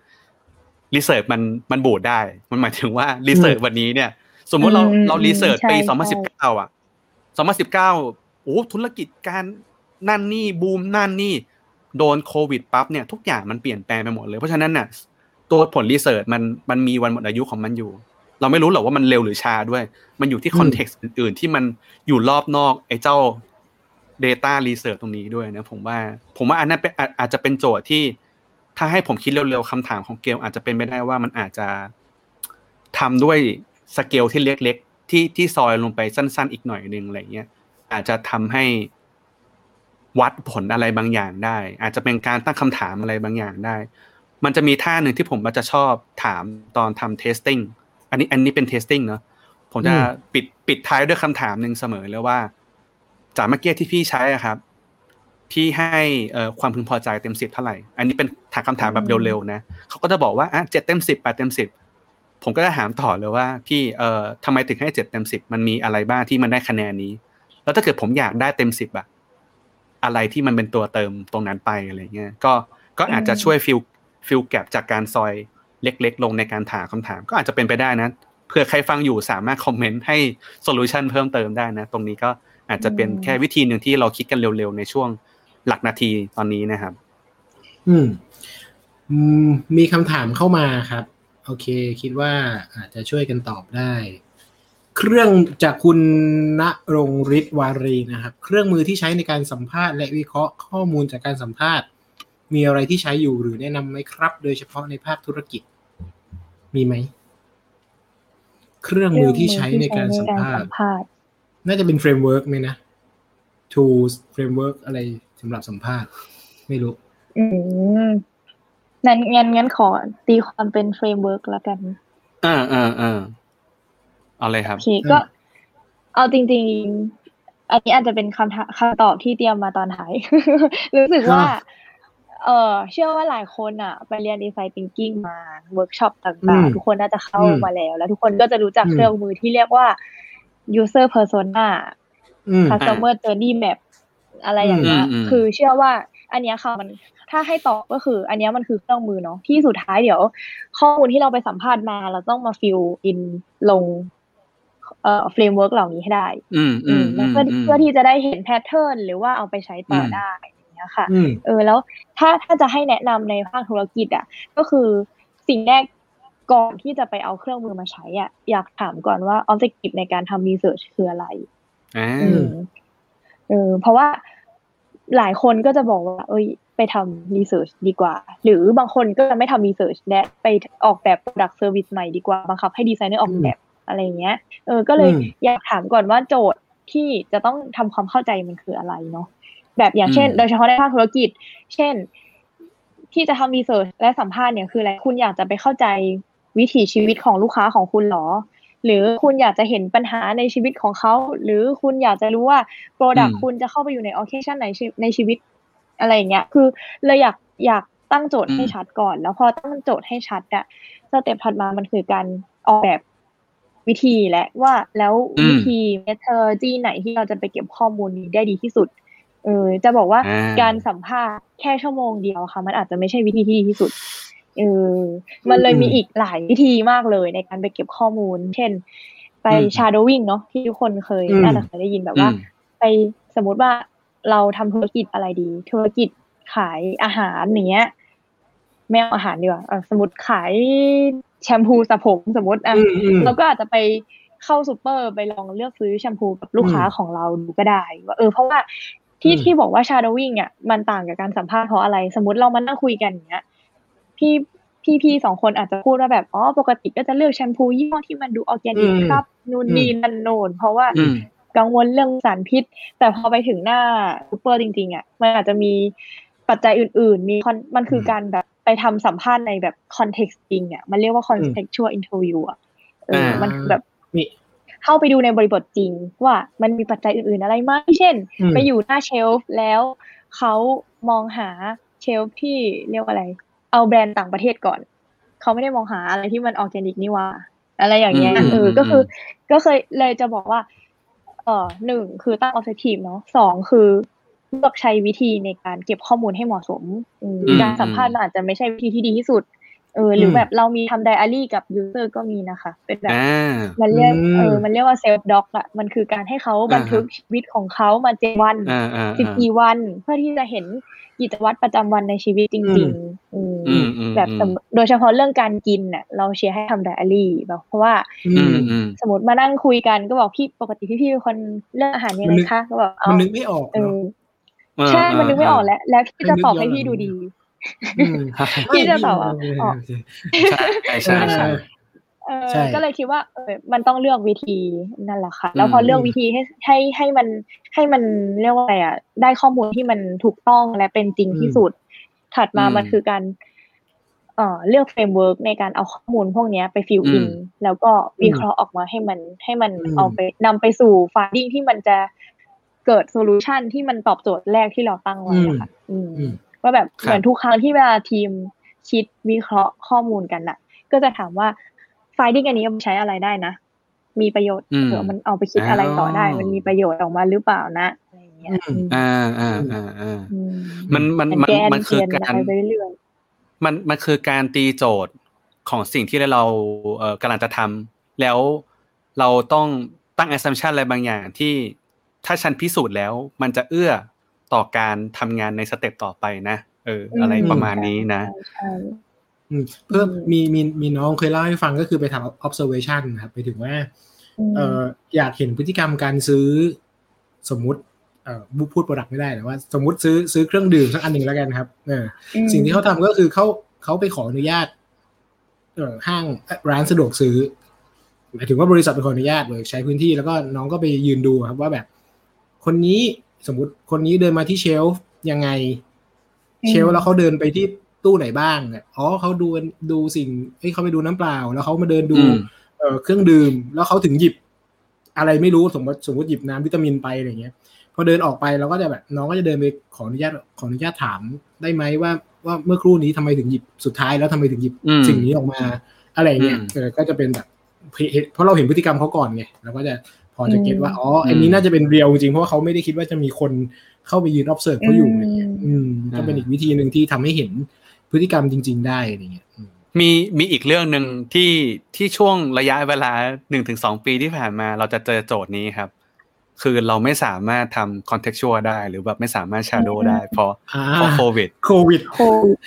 Speaker 2: research มันมันบูดได้ มันหมายถึงว่า research วันนี้เนี่ย สมมุติเรา
Speaker 4: อืม
Speaker 2: เรา research ปี
Speaker 4: ใช่
Speaker 2: 2019อะ2019โอ้ธุรกิจการนั่นนี่บูมนั่นนี่ โดนโควิดปั๊บเนี่ยทุกอย่างมันเปลี่ยนแปลงไปหมดเลย เพราะฉะนั้นน่ะตัวผล research มันมันมีวันหมดอายุของมันอยู่ เราไม่รู้หรอกว่ามันเร็วหรือช้าด้วย มันอยู่ที่ context อื่นๆ ที่มันอยู่รอบนอกไอ้เจ้า Data Research ตรงนี้ด้วยนะผมว่า ผมว่าอันนั้นเป็นอาจจะเป็นโจทย์ที่ ถ้าให้ผมคิดเร็วๆคำถามของเกลอาจจะเป็นไปได้ว่ามันอาจจะทำด้วยสเกลที่เล็กๆที่ที่ซอยลงไปสั้น ๆ อีกหน่อยนึงอะไรเงี้ยอาจจะทำให้ วัดผลอะไรบางอย่างได้ อาจจะเป็นการตั้งคำถามอะไรบางอย่างได้ มันจะมีท่าหนึ่งที่ผมจะชอบถามตอนทำ testing อันนี้อันนี้เป็น testing เนาะผมจะปิดปิดท้ายด้วยคำถามหนึ่งเสมอเลยว่า จากเมื่อกี้ที่พี่ใช้อะครับพี่ให้ความพึงพอใจเต็มสิบเท่าไหร่ อันนี้เป็นถามคำถามแบบเร็วๆนะเขาก็จะบอกว่าอะเจ็ดเต็มสิบแปดเต็มสิบผมก็จะถามต่อเลยว่า พี่เอ่อทำไมถึงให้เจ็ดเต็มสิบมันมีอะไรบ้างที่มันได้คะแนนนี้ แล้วถ้าเกิดผมอยากได้เต็มสิบอะ อะไรที่มันเป็นตัวเติมตรงนั้นไปอะไรเงี้ยก็ก็อาจจะช่วย fill fill gap จากการซอยเล็ก ๆ ลงในการถามคำถาม ก็อาจจะเป็นไปได้นะเผื่อใครฟังอยู่สามารถ comment ให้ solution เพิ่มเติมได้นะ ตรงนี้ก็อาจจะเป็นแค่วิธีหนึ่งที่เราคิดกันเร็วๆ ในช่วงหลักนาทีตอนนี้นะครับ
Speaker 3: อืมมีคำถามเข้ามาครับ โอเค คิดว่าอาจจะช่วยกันตอบได้ เครื่องจากคุณณรงฤทธิ์วารีนะครับ เครื่องมือที่ใช้ในการสัมภาษณ์และวิเคราะห์ข้อมูลจากการสัมภาษณ์ มีอะไรที่ใช้อยู่หรือแนะนำไหมครับ โดยเฉพาะในภาคธุรกิจ มีไหม เครื่องมือที่ใช้ในการสัมภาษณ์ น่าจะเป็น framework ไหมนะ tools framework อะไรสำหรับสัมภาษณ์ ไม่รู้
Speaker 4: อืมงั้นงั้นงั้นขอตีความเป็น framework แล้วกัน
Speaker 2: อ่าอ่าอ่า เอาเลยครับ
Speaker 4: โอเคก็เอาจริง ๆ อันนี้อาจจะเป็นคำคำตอบที่เตรียมมาตอนท้ายรู้สึกว่า เออเชื่อว่าหลายคนอะ ไปเรียน design thinking มาเวิร์กช็อปต่างๆ ทุกคนน่าจะเข้ามาแล้ว แล้วทุกคนก็จะรู้จักเครื่องมือที่เรียกว่า user persona customer journey map อะไรอย่างเงี้ยคือเชื่อว่า อันเนี้ยค่ะมันถ้าให้ตอบก็คือ อันนี้มันคือเครื่องมือเนาะที่สุดท้ายเดี๋ยว ข้อมูลที่เราไปสัมภาษณ์มา เราต้องมา fill in ลง เอ่อ framework เหล่านี้ให้ได้
Speaker 2: อืมอืม
Speaker 4: เพื่อเพื่อที่จะได้เห็น pattern หรือว่าเอาไปใช้ต่อได้อย่างเงี้ยค่ะเออแล้วถ้าถ้าจะให้แนะนำในภาคธุรกิจอะก็คือสิ่งแรกก่อนที่จะไปเอาเครื่องมือมาใช้อะอยากถามก่อนว่า objective ในการทำ research คืออะไร
Speaker 2: อ่า
Speaker 4: เออเพราะว่าหลายคนก็จะบอกว่า เอ้ย ไปทำ research ดีกว่า หรือบางคนก็จะไม่ทำ research และไปออกแบบ product service ใหม่ดีกว่า บังคับให้ดีไซเนอร์ออกแบบ อะไรเงี้ยเออก็เลยอยากถามก่อนว่าโจทย์ที่จะต้องทำความเข้าใจมันคืออะไรเนาะแบบอย่างเช่น โดยเฉพาะในภาคธุรกิจ เช่น ที่จะทำ research และสัมภาษณ์เนี่ยคืออะไรคุณอยากจะไปเข้าใจวิถีชีวิตของลูกค้าของคุณหรอ หรือคุณอยากจะเห็นปัญหาในชีวิตของเขา หรือคุณอยากจะรู้ว่า product คุณจะเข้าไปอยู่ใน occasion ไหนในชีวิตอะไรอย่างเงี้ย คือเลยอยากอยากตั้งโจทย์ให้ชัดก่อน แล้วพอตั้งโจทย์ให้ชัดอะ step ถัดมามันคือการออกแบบ วิธีและว่าแล้ววิธี method ไหนที่เราจะไปเก็บข้อมูลนี้ได้ดีที่สุดเออจะบอกว่าการสัมภาษณ์แค่ชั่วโมงเดียวค่ะ มันอาจจะไม่ใช่วิธีที่ดีที่สุดเออมันเลยมีอีกหลายวิธีมากเลยในการไปเก็บข้อมูล เช่น ไป shadowing เนาะที่ทุกคนเคยน่าจะเคยได้ยินแบบว่า ไปสมมติว่าเราทำธุรกิจอะไรดี ธุรกิจขายอาหารอย่างเงี้ย ไม่เอาอาหารดีกว่าสมมติขายแชมพูสระผมสมมติอะเราก็อาจจะไปเข้าซูเปอร์ไปลองเลือกซื้อแชมพูกับลูกค้าของเราดูก็ได้ว่าเออเพราะว่าที่ที่บอกว่า shadowing อะมันต่างกับการสัมภาษณ์เพราะอะไร สมมติเรามานั่งคุยกันอย่างเงี้ยพี่พี่พี่สองคนอาจจะพูดว่าแบบอ๋อปกติก็จะเลือกแชมพูยี่ห้อที่มันดูออร์แกนิกครับนู่นนี่นั่นโน่นเพราะว่ากังวลเรื่องสารพิษ แต่พอไปถึงหน้าซูเปอร์จริงๆอะมันอาจจะมีปัจจัยอื่น ๆ มีมันคือการแบบ ไปทำสัมภาษณ์ในแบบ context จริงอะมันเรียกว่า contextual interview อะเออมันคือแบบเข้าไปดูในบริบทจริง ว่ามันมีปัจจัยอื่นๆอะไรไหมเช่น ไปอยู่หน้าเชลฟ์แล้วเขามองหาเชลฟ์ที่เรียกว่าอะไร เอาแบรนด์ต่างประเทศก่อน เขาไม่ได้มองหาอะไรที่มันออร์แกนิกนี่ว่า อะไรอย่างเงี้ยเออก็คือ ก็เคยเลยจะบอกว่า เอ่อหนึ่งคือตั้ง objective เนาะสองคือ เลือกใช้วิธีในการเก็บข้อมูลให้เหมาะสมการสัมภาษณ์มันอาจจะไม่ใช่วิธีที่ดีที่สุดเออหรือแบบเรามีทำไดอารี่กับ user ก็มีนะคะ เป็นแบบ
Speaker 2: อ่า
Speaker 4: มันเรียก
Speaker 3: อืม
Speaker 4: เออมันเรียกว่า self doc อะมันคือการให้เขาบันทึกชีวิตของเขามาเจ็ดวัน
Speaker 2: อ่าอ่า
Speaker 4: สิบกี่วัน เพื่อที่จะเห็นกิจวัตรประจำวันในชีวิตจริงๆอืม
Speaker 2: อืมอืม
Speaker 4: แบบสมมุติโดยเฉพาะเรื่องการกินน่ะเราเชียร์ให้ทำไดอารี่แบบเพราะว่า
Speaker 3: อื
Speaker 2: อื
Speaker 3: ม
Speaker 2: มอืม
Speaker 4: สมมติมานั่งคุยกันก็บอกพี่ปกติพี่พี่เป็นคนเลือกอาหารยัง
Speaker 3: มัน
Speaker 4: ไง
Speaker 3: นึก
Speaker 4: คะก็บอกเอา
Speaker 3: มันนึกไม่ออก
Speaker 4: เอ
Speaker 3: เนาะ
Speaker 4: อ ใช่มันนึกไม่ออกแล้ว แล้วพี่จะตอบให้พี่ดูดี
Speaker 3: ม
Speaker 4: พี่จะตอบว่า
Speaker 3: ไม่
Speaker 4: อ๋อ
Speaker 3: โอเค
Speaker 2: ใช่ใช่ใช่
Speaker 4: เออ
Speaker 3: ใช่
Speaker 4: ก็เลยคิดว่าเออมันต้องเลือกวิธีนั่นแหละค่ะ แล้วพออ
Speaker 2: ม
Speaker 4: เลือกวิธีให้ให้ให้มันให้มันเรียกว่าอะไรอะ ได้ข้อมูลที่มันถูกต้องและเป็นจริงที่สุด ถัดมามันคือการเอ่อเลือก framework ในการเอาข้อมูลพวกเนี้ยไป fill in แล้วก็วิเคราะห์ออกมาให้มันให้มันเอาไปนำไปสู่ finding ที่มันจะ เกิด solution ที่มันตอบโจทย์แรกที่เราตั้งไว้อะค่ะอืม
Speaker 3: อืม
Speaker 4: ว่าแบบ
Speaker 2: ครับ
Speaker 4: เหมือนทุกครั้งที่เวลาทีมคิดวิเคราะห์ข้อมูลกันน่ะ ก็จะถามว่าไฟดิ้งอันนี้เอาไปใช้อะไรได้นะ มีประโยชน์
Speaker 2: อืม
Speaker 4: เผื่อมันเอาไปคิดอะไรต่อได้
Speaker 2: อ๋อ
Speaker 4: มันมีประโยชน์ออกมาหรือเปล่านะอะไรอย่างเงี้ย
Speaker 3: อืม
Speaker 2: อ่าอ่าอ่าอ่า
Speaker 4: อืม
Speaker 2: มันมันมัน
Speaker 4: แก้
Speaker 2: มันคือ
Speaker 4: เปลี่ยน
Speaker 2: การ
Speaker 4: อะไรไปเรื่อย
Speaker 2: มันมันคือการตีโจทย์ของสิ่งที่เราเอ่อกำลังจะทำแล้วเราต้องตั้ง assumption อะไรบางอย่างที่ ถ้าฉันพิสูจน์แล้ว มันจะเอื้อต่อการทำงานใน step ต่อไปนะเออ อะไร
Speaker 4: อืม
Speaker 2: ประมาณนี้นะ
Speaker 4: ใช่
Speaker 3: อืมเพิ่ม
Speaker 4: อืม
Speaker 3: มีมีมีน้องเคยเล่าให้ฟังก็คือไปทำ observation ครับไปถึงว่า
Speaker 4: อืม
Speaker 3: เอ่ออยากเห็นพฤติกรรมการซื้อ สมมุติเอ่อพูด product ไม่ได้แต่ว่า สมมติซื้อซื้อเครื่องดื่มสักอันหนึ่งแล้วกันครับเออ
Speaker 4: ม
Speaker 3: สิ่งที่เขาทำก็คือเขาเขาไปขออนุญาตเอ่อห้างเอ่อร้านสะดวกซื้อหมายถึงว่าบริษัทไปขออนุญาตเลยใช้พื้นที่แล้วก็น้องก็ไปยืนดูครับว่าแบบ คนนี้สมมติคนนี้เดินมาที่เชลฟ์ยังไง เชลฟ์แล้วเขาเดินไปที่ตู้ไหนบ้างเนี่ยอ๋อเขาดูดูสิ่งเอ้ยเขาไปดูน้ำเปล่า แล้วเขามาเดินดู
Speaker 2: อืม
Speaker 3: เอ่อเครื่องดื่ม แล้วเขาถึงหยิบ อะไรไม่รู้สมมติสมมติหยิบน้ำวิตามินไปอะไรเงี้ยพอเดินออกไปเราก็จะแบบน้องก็จะเดินไปขออนุญาตขออนุญาตถามได้ไหมว่า ว่าเมื่อครู่นี้ทำไมถึงหยิบสุดท้ายแล้วทำไมถึงหยิบ
Speaker 2: อืม
Speaker 3: สิ่งนี้ออกมา อะไรเงี้ย
Speaker 2: อืม
Speaker 3: เออก็จะเป็นแบบเพราะเราเห็นพฤติกรรมเขาก่อนไงเราก็จะ พอจะเก็ตว่าอ๋ออันนี้น่าจะเป็นเรียลจริงเพราะว่าเขาไม่ได้คิดว่าจะมีคนเข้าไปยืน observe เขาอยู่อะไรเงี้ยอืมก็เป็นอีกวิธีหนึ่งที่ทำให้เห็นพฤติกรรมจริง ๆ ได้อะไรเงี้ยอืม
Speaker 2: มีมีอีกเรื่องหนึ่งที่ที่ช่วงระยะเวลาหนึ่งถึงสองปีที่ผ่านมา เราจะเจอโจทย์นี้ครับ คือเราไม่สามารถทำ contextual ได้ หรือแบบไม่สามารถ shadow ได้เพราะ
Speaker 3: อ่า
Speaker 2: เพราะโควิด
Speaker 3: โควิด
Speaker 4: โควิด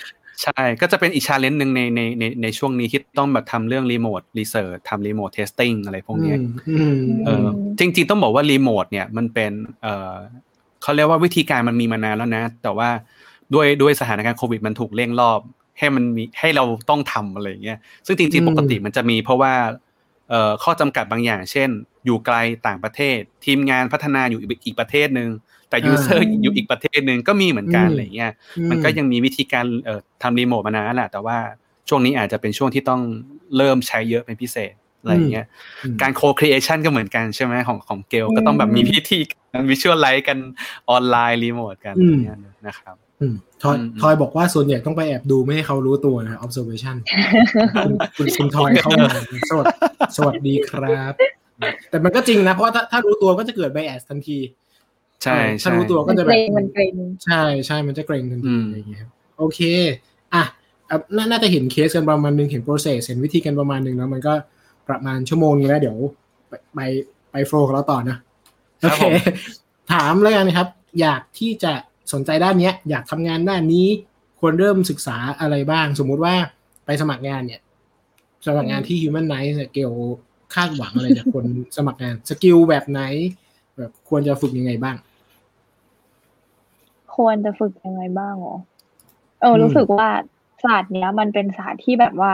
Speaker 2: ใช่ก็จะเป็นอีก challenge หนึ่งในในในในช่วงนี้ที่ต้องแบบทำเรื่อง remote research ทำ remote testing อะไรพวกเนี้ย
Speaker 3: อืม
Speaker 2: เออจริง ๆ ต้องบอกว่ารีโมทเนี่ยมันเป็นเออเขาเรียกว่าวิธีการมันมีมานานแล้วนะ แต่ว่าด้วยด้วยสถานการณ์โควิดมันถูกเร่งรอบ ให้มันมีให้เราต้องทำอะไรอย่างเงี้ยซึ่งจริง ๆ ปกติมันจะมีเพราะว่าเอ่อข้อจำกัดบางอย่าง เช่น อยู่ไกลต่างประเทศ ทีมงานพัฒนาอยู่อีกประเทศหนึ่ง แต่ user อยู่อีกประเทศหนึ่งก็มีเหมือนกันอะไรอย่างเงี้ยมันก็ยังมีวิธีการเอ่อทำรีโมทมานานแหละแต่ว่าช่วงนี้อาจจะเป็นช่วงที่ต้องเริ่มใช้เยอะเป็นพิเศษอะไรอย่างเงี้ย
Speaker 3: อืม
Speaker 2: การ co-creation ก็เหมือนกันใช่ไหมของของเกลก็ต้องแบบมีวิธีการ visualize กันออนไลน์รีโมทกันอะไรอย่างเงี้ยนะครับ
Speaker 3: อืมทอย
Speaker 2: อืม
Speaker 3: ทอยบอกว่าส่วนใหญ่ต้องไปแอบดูไม่ให้เขารู้ตัวนะ observation คุณคุณคุณทอยเข้ามาสวัสสวัสดีครับ แต่มันก็จริงนะ เพราะว่าถ้าถ้ารู้ตัวก็จะเกิด bias ทันที
Speaker 2: ใช่
Speaker 3: เออถ้า
Speaker 2: ใช่
Speaker 3: รู้ตัว
Speaker 4: มัน
Speaker 3: ก็จะ
Speaker 4: เก
Speaker 3: แบ
Speaker 4: ร
Speaker 3: บ
Speaker 4: งมันเกรง
Speaker 3: ใช่ใช่มันจะเกรงทัน
Speaker 2: อื
Speaker 3: ที
Speaker 2: ม
Speaker 3: อะไรอย่างเงี้ยครับโอเคอะอะน่าน่าจะเห็นเคสกันประมาณนึงเห็น process เห็นวิธีกันประมาณนึงแล้วมันก็ประมาณชั่วโมงนึงแล้วเดี๋ยวไปไปไปโฟล์กับเราต่อนะ
Speaker 2: ครั
Speaker 3: โอบเค
Speaker 2: ผม
Speaker 3: ถามแล้วกันนะครับ อยากที่จะสนใจด้านเนี้ย อยากทำงานด้านนี้ควรเริ่มศึกษาอะไรบ้าง สมมุติว่าไปสมัครงานเนี่ยสมัครงานที่ Human n i c e เนี่ยเกลคาดหวังอะไรจากคนสมัครงาน skill แบบไหน แบบควรจะฝึกยังไงบ้าง
Speaker 4: ควรจะฝึกยังไงบ้างเหรอเออ
Speaker 3: อืม
Speaker 4: รู้สึกว่าศาสตร์เนี้ย มันเป็นศาสตร์ที่แบบว่า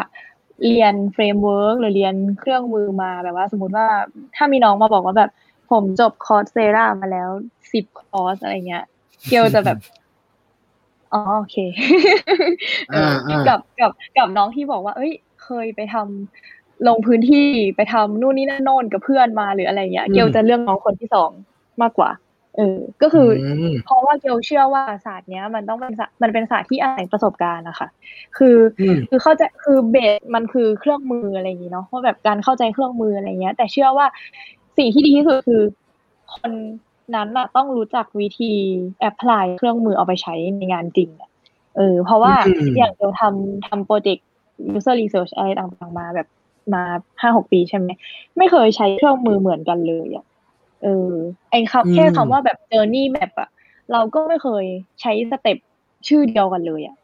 Speaker 4: เรียน framework หรือเรียนเครื่องมือมาแบบว่า สมมติว่าถ้ามีน้องมาบอกว่าแบบ ผมจบ Coursera มาแล้วสิบคอร์สอะไรเงี้ย เกลจะแบบอ๋อโอเคเออ
Speaker 3: อ่า
Speaker 4: กับกับกับน้องที่บอกว่า เอ้ย เคยไปทำลงพื้นที่ไปทำนู่นนี่นั่นโน่นกับเพื่อนมาหรืออะไรเงี้ย
Speaker 3: อืม
Speaker 4: เกลจะเลือกน้องคนที่สองมากกว่า เออก็คืออ
Speaker 3: ม
Speaker 4: เพราะว่าเกลเชื่อว่าศาสตร์เนี้ย มันต้องเป็นศาสตร์มันเป็นศาสตร์ที่อาศัยประสบการณ์นะคะคือ
Speaker 3: อืม
Speaker 4: คือเข้าใจคือเบสมันคือเครื่องมืออะไรอย่างนี้เนาะว่าแบบการเข้าใจเครื่องมืออะไรเงี้ย แต่เชื่อว่าสิ่งที่ดีที่สุดคือ คนนั้นอะต้องรู้จักวิธี apply เครื่องมือเอาไปใช้ในงานจริงอะเออ เพราะว่า
Speaker 3: อืม
Speaker 4: อย่างเราทำทำ project user research อะไรต่างๆมาแบบมาห้าหกปีใช่ไหมไม่เคยใช้เครื่องมือเหมือนกันเลยอะ เออไอ้คำแค่คำว่าแบบ journey map อะเราก็ไม่เคยใช้ step ชื่อเดียวกันเลยอะ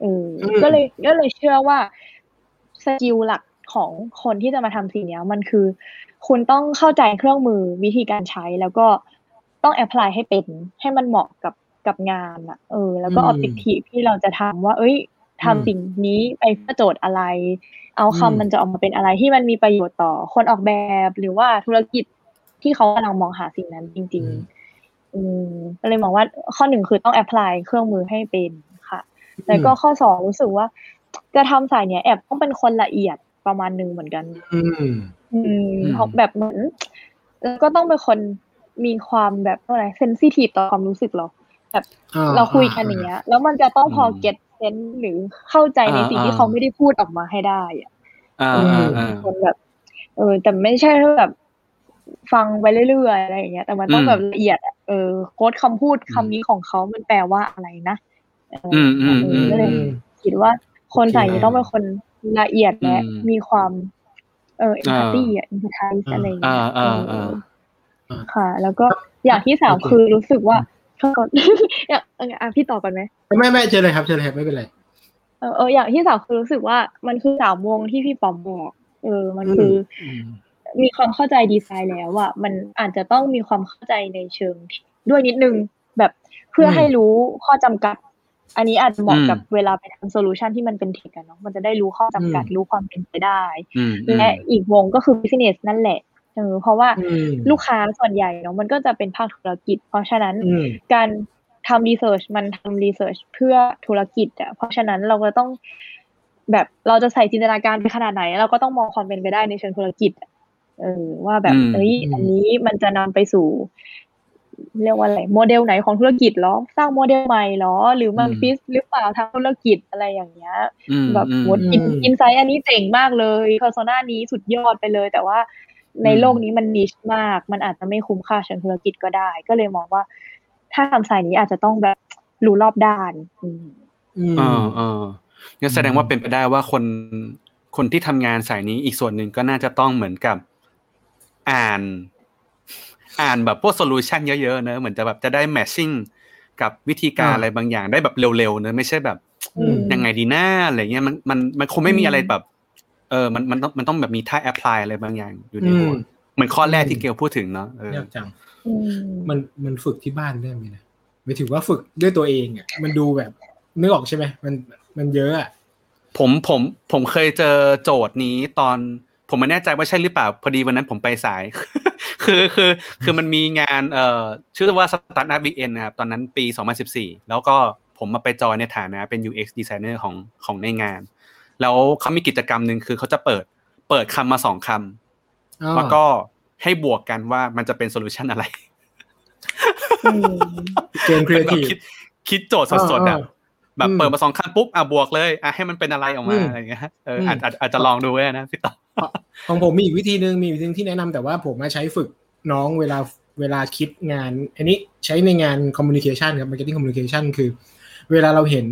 Speaker 4: เออก็เลยก็เลยเชื่อว่า skill หลักของคนที่จะมาทำสิ่งนี้มันคือ คุณต้องเข้าใจเครื่องมือวิธีการใช้แล้วก็ต้อง apply ให้เป็น ให้มันเหมาะกับกับงานอะเออ แล้วก็ objective ที่เราจะทำว่า เอ้ยทำสิ่งนี้ไปเพื่อโจทย์อะไร outcome มันจะออกมาเป็นอะไรที่มันมีประโยชน์ต่อคนออกแบบหรือว่าธุรกิจ ที่เขากำลังมองหาสิ่งนั้นจริง ๆ อืมก็เลยมองว่าข้อหนึ่งคือต้อง apply เครื่องมือให้เป็นค่ะ แล้วก็ข้อสองรู้สึกว่า จะทำสายเนี้ยแอบต้องเป็นคนละเอียดประมาณหนึ่งเหมือนกัน
Speaker 3: อืม
Speaker 4: อืมเพราะแบบเหมือนแล้วก็ต้องเป็นคนมีความแบบอะไรเซนซิทีฟต่อความรู้สึกเราแบบเราคุยกันอย่างเงี้ย แล้วมันจะต้องพอเก็ตเซนหรือเข้าใจในสิ่งที่เขาไม่ได้พูดออกมาให้ได้อะ
Speaker 2: อ่า
Speaker 4: เอ
Speaker 2: อ่า
Speaker 4: อ
Speaker 2: อ่า
Speaker 4: คนแบบ เออ แต่ไม่ใช่แบบ ฟังไปเรื่อยๆอะไรอย่างเงี้ย แต่มันต้อง
Speaker 2: อืม
Speaker 4: แบบละเอียดอะเออโค้ดคำพูดคำนี้ของเขามันแปลว่าอะไรนะเออ
Speaker 2: อืมอืม
Speaker 4: เอ
Speaker 2: อื
Speaker 4: อ
Speaker 2: ม
Speaker 4: ก็เลย
Speaker 3: อืม
Speaker 4: คิดว่าคน
Speaker 3: โอเค
Speaker 4: ใส่นี้ต้องเป็นคนละเอียดและ
Speaker 2: อืม
Speaker 4: มีความเออ
Speaker 2: อ่า
Speaker 4: empathy อะ empathize อะไรอย่างเงี้ย
Speaker 2: อ่าอ่าอ่า
Speaker 4: เออค่ะ แล้วก็อย่างที่สาม
Speaker 3: โอเค
Speaker 4: คือรู้สึกว่าโทษก่อนอย่างอะพี่ต่อก่อนไหม
Speaker 3: ไม่ไม่เจอเลยครับเจอเลยครับไม่เป็นไร
Speaker 4: เออเอออย่างที่สามคือรู้สึกว่ามันคือสามวงที่พี่ปอมบอกเออ มันคืออ
Speaker 2: อื ม
Speaker 4: มีความเข้าใจดีไซน์แล้วอะมันอาจจะต้องมีความเข้าใจในเชิงด้วยนิดนึงแบบเพื่ออ
Speaker 3: ม
Speaker 4: ให้รู้ข้อจำกัด อันนี้อาจจะเหมาะ
Speaker 2: อืม
Speaker 4: กับเวลาไปทำ solution ที่มันเป็น tech อะเนาะมันจะได้รู้ข้อจำกัด
Speaker 3: อืม
Speaker 4: รู้ความเป็นไปได้
Speaker 2: อืมอืม
Speaker 4: และอีกวงก็คือ business นั่นแหละเออเพราะว่า
Speaker 3: อืม
Speaker 4: ลูกค้าส่วนใหญ่เนาะมันก็จะเป็นภาคธุรกิจ เพราะฉะนั้น
Speaker 3: อืม
Speaker 4: การทำ research มันทำ research เพื่อธุรกิจอะเพราะฉะนั้นเราก็ต้องแบบเราจะใส่จินตนาการไปขนาดไหน เราก็ต้องมองความเป็นไปได้ในเชิงธุรกิจอะ เออว่าแบบ
Speaker 2: อืม
Speaker 4: เอ้ย
Speaker 3: อืม
Speaker 4: อันนี้มันจะนำไปสู่ เรียกว่าอะไรโมเดลไหนของธุรกิจเหรอ สร้างโมเดลใหม่เหรอ หรือมัน
Speaker 2: อืม
Speaker 4: ฟิสหรือเปล่าทางธุรกิจอะไรอย่างเงี้ย
Speaker 2: อืม
Speaker 4: แบบ
Speaker 2: อืม
Speaker 4: หมดอิน insight อันนี้เจ๋งมากเลย persona นี้สุดยอดไปเลย แต่ว่าใน
Speaker 2: อืม
Speaker 4: โลกนี้มัน niche มาก มันอาจจะไม่คุ้มค่าเชิงธุรกิจก็ได้ ก็เลยมองว่า ถ้าทำสายนี้อาจจะต้องแบบรู้รอบด้านอืม
Speaker 3: อืม
Speaker 2: เออเอองั้นแสดงว่าเป็นไปได้ว่าคนคนที่ทำงานสายนี้อีกส่วนหนึ่งก็น่าจะต้องเหมือนกับ อ่าน อ่านแบบพวก solution เยอะๆเนอะเหมือนจะแบบจะได้ matching กับวิธีการ
Speaker 3: อ่า
Speaker 2: อะไรบางอย่างได้แบบเร็วๆเนอะไม่ใช่แบบ
Speaker 3: อืม
Speaker 2: ยังไงดีหน้าอะไรเงี้ยมันมันมันคงไม่มี
Speaker 4: อืม
Speaker 2: อะไรแบบ เออมันมันต้องมันต้องแบบมีท่า apply อะไรบางอย่างอยู่ใน
Speaker 3: อืม
Speaker 2: เหมือนข้อแรก
Speaker 3: อืม
Speaker 2: ที่เกลพูดถึงเนาะเออ
Speaker 3: ยากจัง
Speaker 4: อืม
Speaker 3: มันมันฝึกที่บ้านได้ไหมนะหมายถึงว่าฝึกด้วยตัวเองอะมันดูแบบนึกออกใช่ไหมมันมันเยอะอะ
Speaker 2: ผมผมผมเคยเจอโจทย์นี้ตอน ผมไม่แน่ใจว่าใช่หรือเปล่า พอดีวันนั้นผมไปสาย คือคือคือมันมีงานเอ่อชื่อว่า Startup Weekend นะครับ ตอนนั้นปี 2014 แล้วก็ผมมาไปจอยในฐานะเป็น UX designer ของของในงาน แล้วเขามีกิจกรรมหนึ่งคือเขาจะเปิดเปิดคำมาสองคำ
Speaker 3: อ๋อ
Speaker 2: แล้วก็ให้บวกกันว่ามันจะเป็นโซลูชันอะไร
Speaker 4: อืม
Speaker 3: เกมครีเอ
Speaker 2: แบบ
Speaker 3: ทีฟ
Speaker 2: คิดคิดโจทย์สดๆอะ
Speaker 3: อ่า
Speaker 2: แบบ
Speaker 3: อืม
Speaker 2: เปิดมาสองคำปุ๊บอะบวกเลยอะให้มันเป็นอะไรออกมา
Speaker 3: อืม
Speaker 2: อะไรอย่างเงี้ยเออ
Speaker 3: ม
Speaker 2: อาจอาจอาจจะลองดูไว้นะพี่ต่อ
Speaker 3: ของผมมีอีกวิธีหนึ่งมีวิธีหนึ่งที่แนะนำแต่ว่าผมมาใช้ฝึกน้องเวลาเวลาคิดงาน อันนี้ใช้ในงาน communication ครับ marketing communication คือ เวลาเราเห็น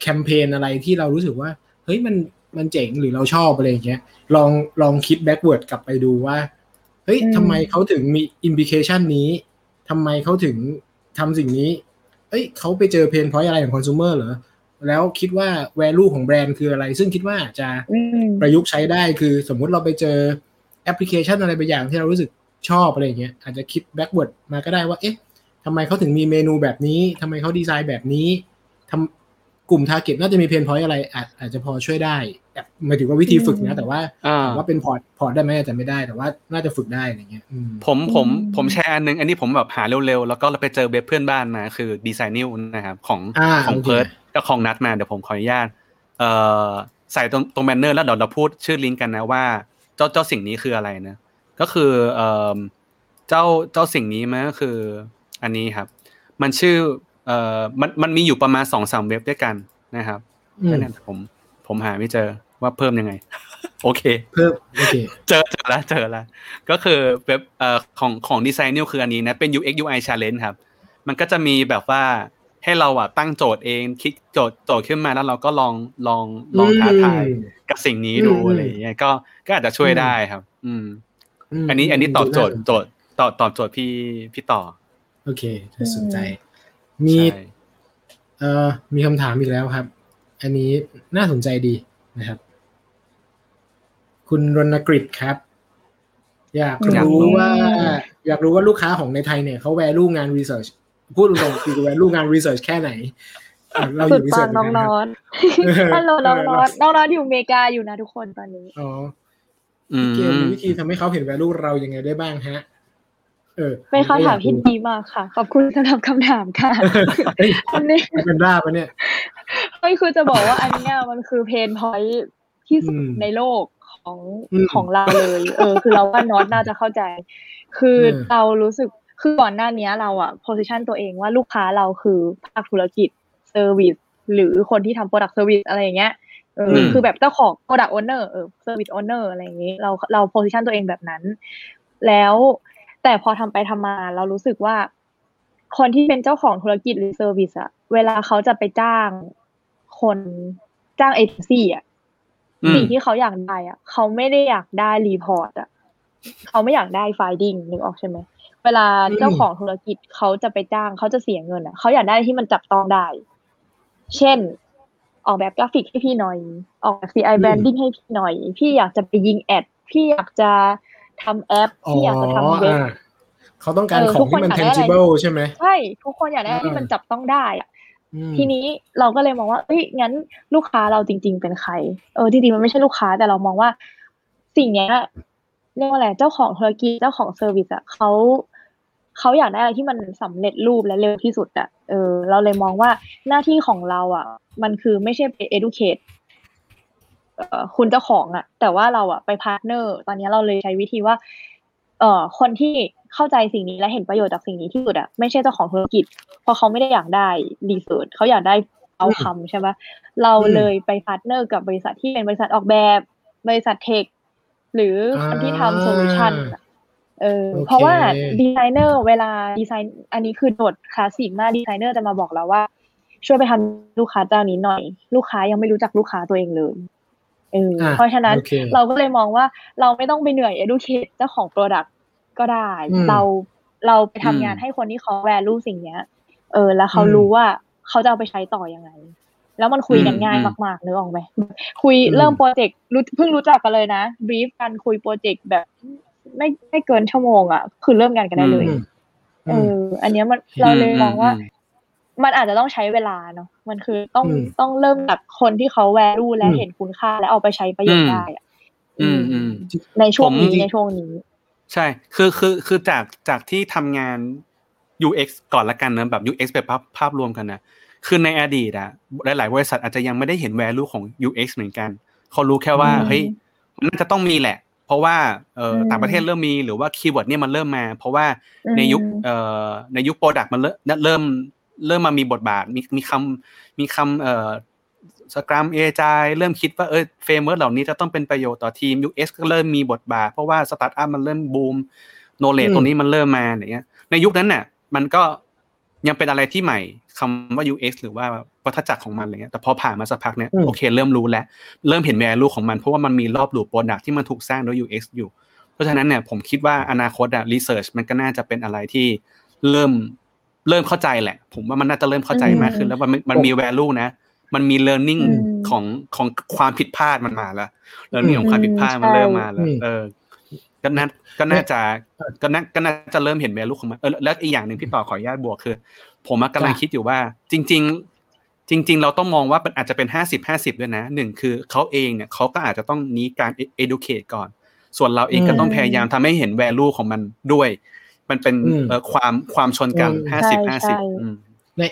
Speaker 3: แคมเปญอะไรที่เรารู้สึกว่า เฮ้ยมันมันเจ๋งหรือเราชอบอะไรอย่างเงี้ยลองลองคิด backward กลับไปดูว่า เฮ้ย
Speaker 4: อืม
Speaker 3: ทำไมเขาถึงมี implication นี้ทำไมเขาถึงทำสิ่งนี้ เอ้ยเขาไปเจอเพนพอยอะไรของคอน sumer เหรอแล้วคิดว่า value ของแบรนด์คืออะไร ซึ่งคิดว่าจะ
Speaker 4: อืม
Speaker 3: ประยุกต์ใช้ได้คือสมมุติเราไปเจอแอปพลิเคชันอะไรบางอย่างที่เรารู้สึกชอบอะไรอย่างเงี้ยอาจจะคิด backward มาก็ได้ว่าเอ๊ะทำไมเขาถึงมีเมนูแบบนี้ทำไมเขาดีไซน์แบบนี้ทำ กลุ่ม target น่าจะมีเพนพอยอะไรอาจอาจจะพอช่วยได้แบบหมายถึงว่าวิธีฝึกนะอื
Speaker 4: ม
Speaker 3: แต่ว่า
Speaker 2: อ่า
Speaker 3: ถามว่าเป็น port port ได้ไหมอาจจะไม่ได้แต่ว่าน่าจะฝึกได้อะไรเงี้ยอืม
Speaker 2: ผมผม
Speaker 4: อืม
Speaker 2: ผมแชร์อันนึง อันนี้ผมแบบหาเร็วๆ แล้วก็เราไปเจอเว็บเพื่อนบ้านมาคือ Designil นะครับของ
Speaker 3: อ่า
Speaker 2: ของ
Speaker 3: โอเค
Speaker 2: เพิร์ดกับของนัดมาเดี๋ยวผมขออนุญาตเอ่อใส่ตรงตรงแบนเนอร์แล้วเดี๋ยวเราพูดชื่อลิงก์กันนะว่า เจ้าเจ้าสิ่งนี้คืออะไรนะ ก็คือเอ่อเจ้าเจ้าสิ่งนี้มันก็คืออันนี้ครับ มันชื่อ เอ่อมันมันมีอยู่ประมาณสองสามเว็บด้วยกันนะครับ
Speaker 3: อืม
Speaker 2: นั่นนะผมผมหาไม่เจอว่าเพิ่มยังไง โอเค
Speaker 3: เพิ่มโอเค
Speaker 2: เจอเจอแล้วเจอแล้วก็คือเว็บเอ่อของของดีไซน์นิวคืออันนี้นะเป็น UX UI challenge ครับ มันก็จะมีแบบว่าให้เราอะตั้งโจทย์เองคิดโจทย์โจทย์ขึ้นมาแล้วเราก็ลองลองลองท้าทายกับสิ่งนี้ดู
Speaker 3: อืม
Speaker 2: อะไรอย่างเงี้ยก็ก็อาจจะช่วย
Speaker 3: อืม
Speaker 2: ได้ครับ อืม
Speaker 3: ม
Speaker 2: อันนี้อันนี้ตอบโจทย์
Speaker 3: น่าสน
Speaker 2: โจทย์ตอบตอบโจทย์พี่พี่ต่อ
Speaker 3: โอเคน่าสนใจ มี
Speaker 2: ใช่
Speaker 3: เอ่อมีคำถามอีกแล้วครับ อันนี้น่าสนใจดีนะครับ คุณรณกฤษครับ อยาก
Speaker 2: อยากรู้
Speaker 3: รู้ว่า อยากรู้ว่าลูกค้าของในไทยเนี่ยเขาแวลูงานรีเสิร์ชพูดตรงๆคือแวลูงานรีเสิร์ชแค่ไหนอะเราอ
Speaker 4: สุด
Speaker 3: ยู่รี
Speaker 4: ปั
Speaker 3: เสิ
Speaker 4: ง
Speaker 3: ร์ช
Speaker 4: น้องนอต
Speaker 3: เออ
Speaker 4: ฮัลโหลน้องนอต
Speaker 3: เน้
Speaker 4: องนอตอยู่อเมริกาอยู่นะทุกคนตอนนี้
Speaker 3: อ๋อ
Speaker 2: อืม
Speaker 3: เกมมีวิธีทำให้เขาเห็นแวลูเรายังไงได้บ้างฮะ เออ
Speaker 4: เป็นคำถามที่ดีมากค่ะ ขอบคุณสำหรับคำถามค่ะ
Speaker 3: เฮ้ย
Speaker 4: อันนี้
Speaker 3: เป็นบ้าปะเนี่ย
Speaker 4: เฮ้ยคือจะบอกว่าอันเนี้ยมันคือ pain point ที่สุด
Speaker 3: อืม
Speaker 4: ในโลกของ
Speaker 3: อืม
Speaker 4: ของเราเลย เออ คือเราว่าน็อตน่าจะเข้าใจ คือ
Speaker 3: เออ
Speaker 4: เรารู้สึกคือก่อนหน้านี้เราอะ position ตัวเองว่าลูกค้าเราคือภาคธุรกิจ service หรือคนที่ทำ product service อะไรอย่างเงี้ยเอออ
Speaker 2: ม
Speaker 4: คือแบบเจ้าของ product owner เออ service owner อะไรอย่างงี้ เราเรา position ตัวเองแบบนั้น แล้ว แต่พอทำไปทำมาเรารู้สึกว่า คนที่เป็นเจ้าของธุรกิจหรือ service อะเวลาเขาจะไปจ้างคนจ้างเอเจนซี่อะ
Speaker 2: อืม
Speaker 4: สิ่งที่เขาอยากได้อะเขาไม่ได้อยากได้ report อะเขาไม่อยากได้ finding นึกออกใช่ไหมเวลา
Speaker 3: อืม
Speaker 4: เจ้าของธุรกิจเขาจะไปจ้างเขาจะเสียเงินอะเขาอยากได้ที่มันจับต้องได้ เช่น ออกแบบกราฟิกให้พี่หน่อย ออกแบบ CI branding ให้พี่หน่อย พี่อยากจะไปยิง ad พี่อยากจะ ทำแอปพี่อยากจะทำเว็บ
Speaker 3: อ่าเขาต้องการ
Speaker 4: เออ
Speaker 3: ขอ
Speaker 4: ทุ
Speaker 3: ง
Speaker 4: กคน
Speaker 3: ที่มัน
Speaker 4: อยากได้อะไร
Speaker 3: tangible ใช่ไหม
Speaker 4: ใช่ทุกคนอยากได้อะไรที่มันจับต้องได้อะ
Speaker 3: อืม
Speaker 4: ทีนี้เราก็เลยมองว่าเอ้ยงั้นลูกค้าเราจริง ๆ เป็นใคร เออจริงๆมันไม่ใช่ลูกค้าแต่เรามองว่า สิ่งเนี้ยเรียกว่าอะไรเจ้าของธุรกิจเจ้าของเซอร์วิสอะเขาเขาอยากได้อะไรที่มันสำเร็จรูปและเร็วที่สุดอะเออ เราเลยมองว่าหน้าที่ของเราอะมันคือไม่ใช่ไป educate เอ่อ คุณเจ้าของอะแต่ว่าเราอะไป partner ตอนนี้เราเลยใช้วิธีว่า เอ่อคนที่เข้าใจสิ่งนี้และเห็นประโยชน์จากสิ่งนี้ที่สุดอะไม่ใช่เจ้าของธุรกิจ เพราะเขาไม่ได้อยากได้ research เขาอยากได้ outcome ใช่ไหมเรา
Speaker 3: อืม
Speaker 4: เลยไป partner กับบริษัทที่เป็นบริษัทออกแบบ บริษัท tech หรือคนที่ทำ solution เออ
Speaker 3: โอเค
Speaker 4: เพราะว่าดีไซเนอร์เวลาดีไซน์อันนี้คือโคลาสสิกมากดีไซเนอร์จะมาบอกเราว่า ช่วยไปทำลูกค้าเจ้านี้หน่อย ลูกค้ายังไม่รู้จักลูกค้าตัวเองเลย เออ
Speaker 3: อะ
Speaker 4: เพราะฉะนั้น
Speaker 3: โอเค
Speaker 4: เราก็เลยมองว่าเราไม่ต้องไปเหนื่อย educate เจ้าของ product ก็ได้
Speaker 3: อืม
Speaker 4: เราเราไปทำ
Speaker 2: อืม
Speaker 4: งานให้คนที่เขา value สิ่งเนี้ย เออ แล้วเขา
Speaker 3: อืม
Speaker 4: รู้ว่าเขาจะเอาไปใช้ต่อยังไง แล้วมันคุยกัน
Speaker 2: อืม
Speaker 4: ง่าย
Speaker 2: อืม
Speaker 4: มากๆนึกออกไหมคุย
Speaker 3: อืม
Speaker 4: เริ่มโปรเจกต์รู้เพิ่งรู้จักกันเลยนะบรีฟกันคุยโปรเจกต์แบบไม่ไม่เกินชั่วโมงอะ คือเริ่มงานกันได้เลย
Speaker 3: อืม
Speaker 4: เอ
Speaker 3: อืม
Speaker 4: ออันเนี้ยมันเราเลยมองว่า
Speaker 2: อื ม
Speaker 4: มันอาจจะต้องใช้เวลาเนาะมันคือต้อง
Speaker 3: อืม
Speaker 4: ต้องเริ่มจากคนที่เขาแวลูและ
Speaker 3: อืม
Speaker 4: เห็นคุณค่าและเอาไปใช้ประโยชน์ได้อะ
Speaker 2: อืมอืม
Speaker 4: ในช่วงนี้
Speaker 2: ผม
Speaker 4: ในช่วงนี้
Speaker 2: ใช่ คือคือคือจากจากที่ทำงาน UX ก่อนละกันนะแบบ UX แบบภาพภาพรวมกันนะคือในอดีตอะหลายๆบริษัทอาจจะยังไม่ได้เห็น value ของ UX เหมือนกัน เขารู้แค่ว่า
Speaker 4: อืม
Speaker 2: เฮ้ยมันน่าจะต้องมีแหละ เพราะว่าเอ่ออ
Speaker 4: ม
Speaker 2: ต่างประเทศเริ่มมีหรือว่า keyword เนี่ยมันเริ่มมา เพราะว่าในยุค
Speaker 4: อืม
Speaker 2: เอ่อในยุค product มันเริ่ม เริ่มเริ่มมามีบทบาท มีมีคำมีคำเอ่อ scrum agile เริ่มคิดว่าเออ framework เหล่านี้จะต้องเป็นประโยชน์ต่อทีม UX ก็เริ่มมีบทบาท เพราะว่าสตาร์ทอัพมันเริ่มบูม knowledge
Speaker 3: อืม
Speaker 2: ตรงนี้มันเริ่มมาอะไรเงี้ย ในยุคนั้นน่ะ มันก็ยังเป็นอะไรที่ใหม่คำว่า UX หรือว่าวัฏจักรของมันอะไรเงี้ยแต่พอผ่านมาสักพักเนี่ย
Speaker 3: อืม
Speaker 2: โอเคเริ่มรู้แล้ว เริ่มเห็น value ของมันเพราะว่ามันมีรอบลูปโปรดักที่มันถูกสร้างด้วย UX อยู่ เพราะฉะนั้นเนี่ยผมคิดว่าอนาคตอะ research มันก็น่าจะเป็นอะไรที่เริ่ม เริ่มเข้าใจแหละ ผมว่ามันน่าจะเริ่มเข้าใจมากขึ้น แล้วมันมันมี value นะ มันมี learning
Speaker 4: อืม
Speaker 2: ของของความผิดพลาดมันมาแล้ว learning ของความผิดพลาดมัน
Speaker 4: ใช่
Speaker 2: เริ่มมาแล้ว
Speaker 3: อืม
Speaker 2: เออก็น่าก็น่าจะก็น่าก็น่าจะเริ่มเห็น value ของมันเออแล้วอีกอย่างหนึ่งพี่ต่อขออนุญาตบวกคือ ผมอะกำลัง
Speaker 3: จ้ะ
Speaker 2: คิดอยู่ว่า จริง ๆจริง ๆ เราต้องมองว่ามันอาจจะเป็นห้าสิบห้าสิบด้วยนะหนึ่งคือเขาเองเนี่ยเขาก็อาจจะต้องนี้การ educate ก่อน ส่วนเราเองก็ต้องพยายามทำให้เห็น value ของมันด้วย มันเป็น
Speaker 3: อืม
Speaker 2: เอ่อความความชนกัน
Speaker 3: อืม
Speaker 2: ห้าสิบห้า
Speaker 4: ใช่
Speaker 2: สิบ
Speaker 4: ใช่
Speaker 3: ใน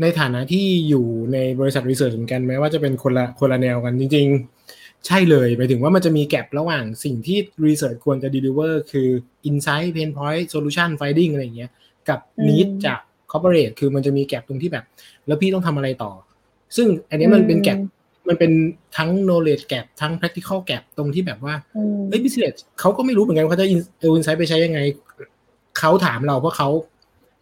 Speaker 3: ในฐานะที่อยู่ในบริษัทรีเสิร์ชเหมือนกันแม้ว่าจะเป็นคนละคนละแนวกันจริง ๆ ใช่เลยหมายถึงว่ามันจะมีแกลบระหว่างสิ่งที่รีเสิร์ชควรจะ deliver คือ insight pain point solution finding อะไรอย่างเงี้ยกับ
Speaker 4: อืม
Speaker 3: need จาก corporate คือมันจะมีแกลบตรงที่แบบ แล้วพี่ต้องทำอะไรต่อ ซึ่งอันเนี้ยมันเป็นแกลบมันเป็นทั้ง knowledge gap ทั้ง practical gap ตรงที่แบบว่า
Speaker 4: อืม
Speaker 3: เอ้ย business เขาก็ไม่รู้เหมือนกันว่าเขาจะเอาอินไซต์ไปใช้ยังไง เขาถามเราเพราะเขา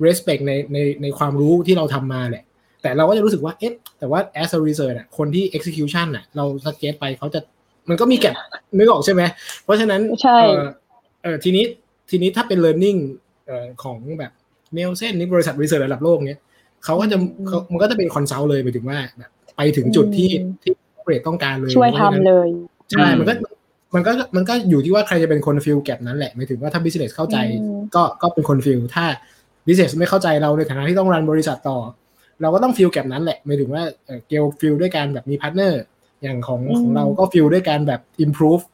Speaker 3: respect ในในในความรู้ที่เราทำมาแหละ แต่เราก็จะรู้สึกว่าเอ๊ะแต่ว่า as a research อะคนที่ execution อะเรา suggest ไปเขาจะมันก็มีแก็บนึกออกใช่ไหม เพราะฉะนั้น
Speaker 4: ใช่
Speaker 3: เอ่อเออทีนี้ทีนี้ถ้าเป็น learning เอ่อของแบบเนลเซนนี่บริษัท research ระดับโลกเนี้ยเขาก็จะ
Speaker 4: อืม
Speaker 3: เขามันก็จะเป็น consult เลยไปถึงว่าแบบไปถึงจุดที่
Speaker 4: อืม
Speaker 3: ที่เรทต้องการเลย
Speaker 4: ช่วย
Speaker 3: พ
Speaker 4: ทำ
Speaker 3: ราะฉะนั้น
Speaker 4: เลย
Speaker 3: ใช่
Speaker 2: อืม
Speaker 3: มันก็มันก็มันก็อยู่ที่ว่าใครจะเป็นคนฟิลแก็บนั้นแหละหมายถึงว่าถ้า business เข้าใจ
Speaker 4: อืม
Speaker 3: ก็ก็เป็นคนฟิลถ้า business ไม่เข้าใจเราในฐานะที่ต้องรันบริษัทต่อ เราก็ต้องฟิลแก็บนั้นแหละหมายถึงว่าเอ่อเกลฟิลด้วยการแบบมีพาร์ทเนอร์อย่างของ
Speaker 4: อืม
Speaker 3: ของเราก็ฟิลด้วยการแบบ improve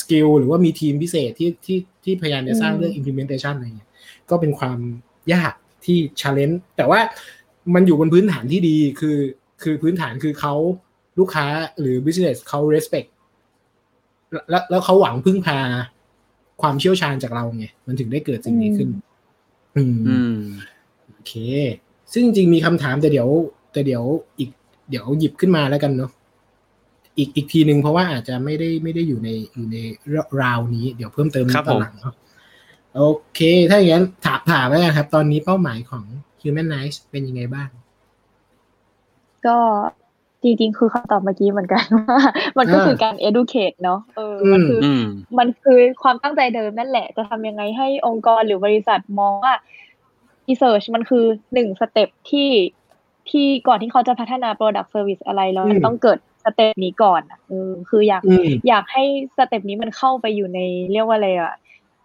Speaker 3: skill หรือว่ามีทีมพิเศษที่ที่ที่พยายามจะสร้างเรื่อง implementation อะไรเงี้ยก็เป็นความยากที่ challenge แต่ว่ามันอยู่บนพื้นฐานที่ดีคือคือพื้นฐานคือเขาลูกค้าหรือ business เขา respect แล้วแล้วเขาหวังพึ่งพา ความเชี่ยวชาญจากเราไงมันถึงได้เกิดสิ่งนี้ขึ้น อืม
Speaker 2: อืม
Speaker 3: โอเค ซึ่งจริงๆมีคำถามแต่เดี๋ยว แต่เดี๋ยวอีก เดี๋ยวหยิบขึ้นมาแล้วกันเนาะอีกอีกทีหนึ่งเพราะว่าอาจจะไม่ได้ไม่ได้อยู่ในอยู่ในราวนี้ เดี๋ยวเพิ่มเติม
Speaker 2: ครับ
Speaker 3: ตอนหลังเนาะโอเค ถ้าอย่างนั้นถามถามแล้วกันครับ ตอนนี้เป้าหมายของ Humanize เป็นยังไงบ้าง
Speaker 4: ก็ จริงๆ คือคำตอบเมื่อกี้เหมือนกันว่ามันก็คือการ educate เนาะเอออ
Speaker 3: ม
Speaker 4: มันคือ
Speaker 2: อืม
Speaker 4: มันคือความตั้งใจเดิมนั่นแหละ จะทำยังไงให้องค์กรหรือบริษัทมองว่า research มันคือหนึ่งสเต็ปที่ที่ก่อนที่เขาจะพัฒนา product service อะไรแล้ว
Speaker 3: อืม
Speaker 4: ต้องเกิด step นี้ก่อนอะเออคืออยาก
Speaker 3: อืม
Speaker 4: อยากให้ step นี้มันเข้าไปอยู่ในเรียกว่าอะไรอะ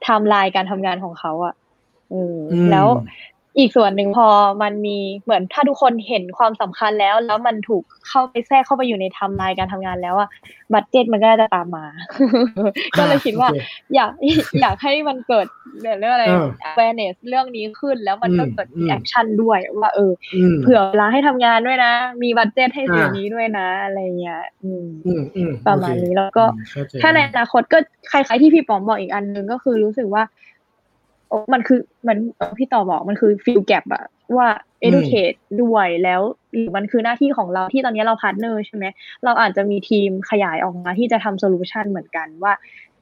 Speaker 4: ไทม์ไลน์การทำงานของเขาอะเอออ
Speaker 3: ม
Speaker 4: แล้ว อีกส่วนหนึ่งพอมันมีเหมือนถ้าทุกคนเห็นความสำคัญแล้ว แล้วมันถูกเข้าไปแทรกเข้าไปอยู่ในไทม์ไลน์การทำงานแล้วอะ budget มันก็น่าจะตามมา ก็เลยคิดว่า
Speaker 3: โอเค
Speaker 4: อยากอยากให้มันเกิดเรื่องอะไร
Speaker 3: เออ
Speaker 4: awareness เรื่องนี้ขึ้นแล้วมันก็
Speaker 3: อืม
Speaker 4: เกิด
Speaker 3: อืม
Speaker 4: action ด้วยว่าเออ
Speaker 3: อืม
Speaker 4: เผื่อเวลาให้ทำงานด้วยนะ มี budget ให้สิ่ง
Speaker 3: อ่านี้
Speaker 4: นี้ด้วยนะ อะไรเงี้ยอืม
Speaker 3: อืมอืม
Speaker 4: ประมาณ
Speaker 3: โอเค
Speaker 4: นี้แล้วก็
Speaker 3: อืมเข้าใจ
Speaker 4: ถ้าในอนาคตก็คล้ายๆที่พี่ป๋อมบอกอีกอันหนึ่งก็คือรู้สึกว่าโอ้ มันคือเหมือนเอ่อพี่ต่อบอกมันคือฟิลแก p อะว่า educate ด้วยแล้วหรือมันคือหน้าที่ของเราที่ตอนนี้เรา partner ใช่ไหมเราอาจจะมีทีมขยายออกมาที่จะทำ solution เหมือนกันว่า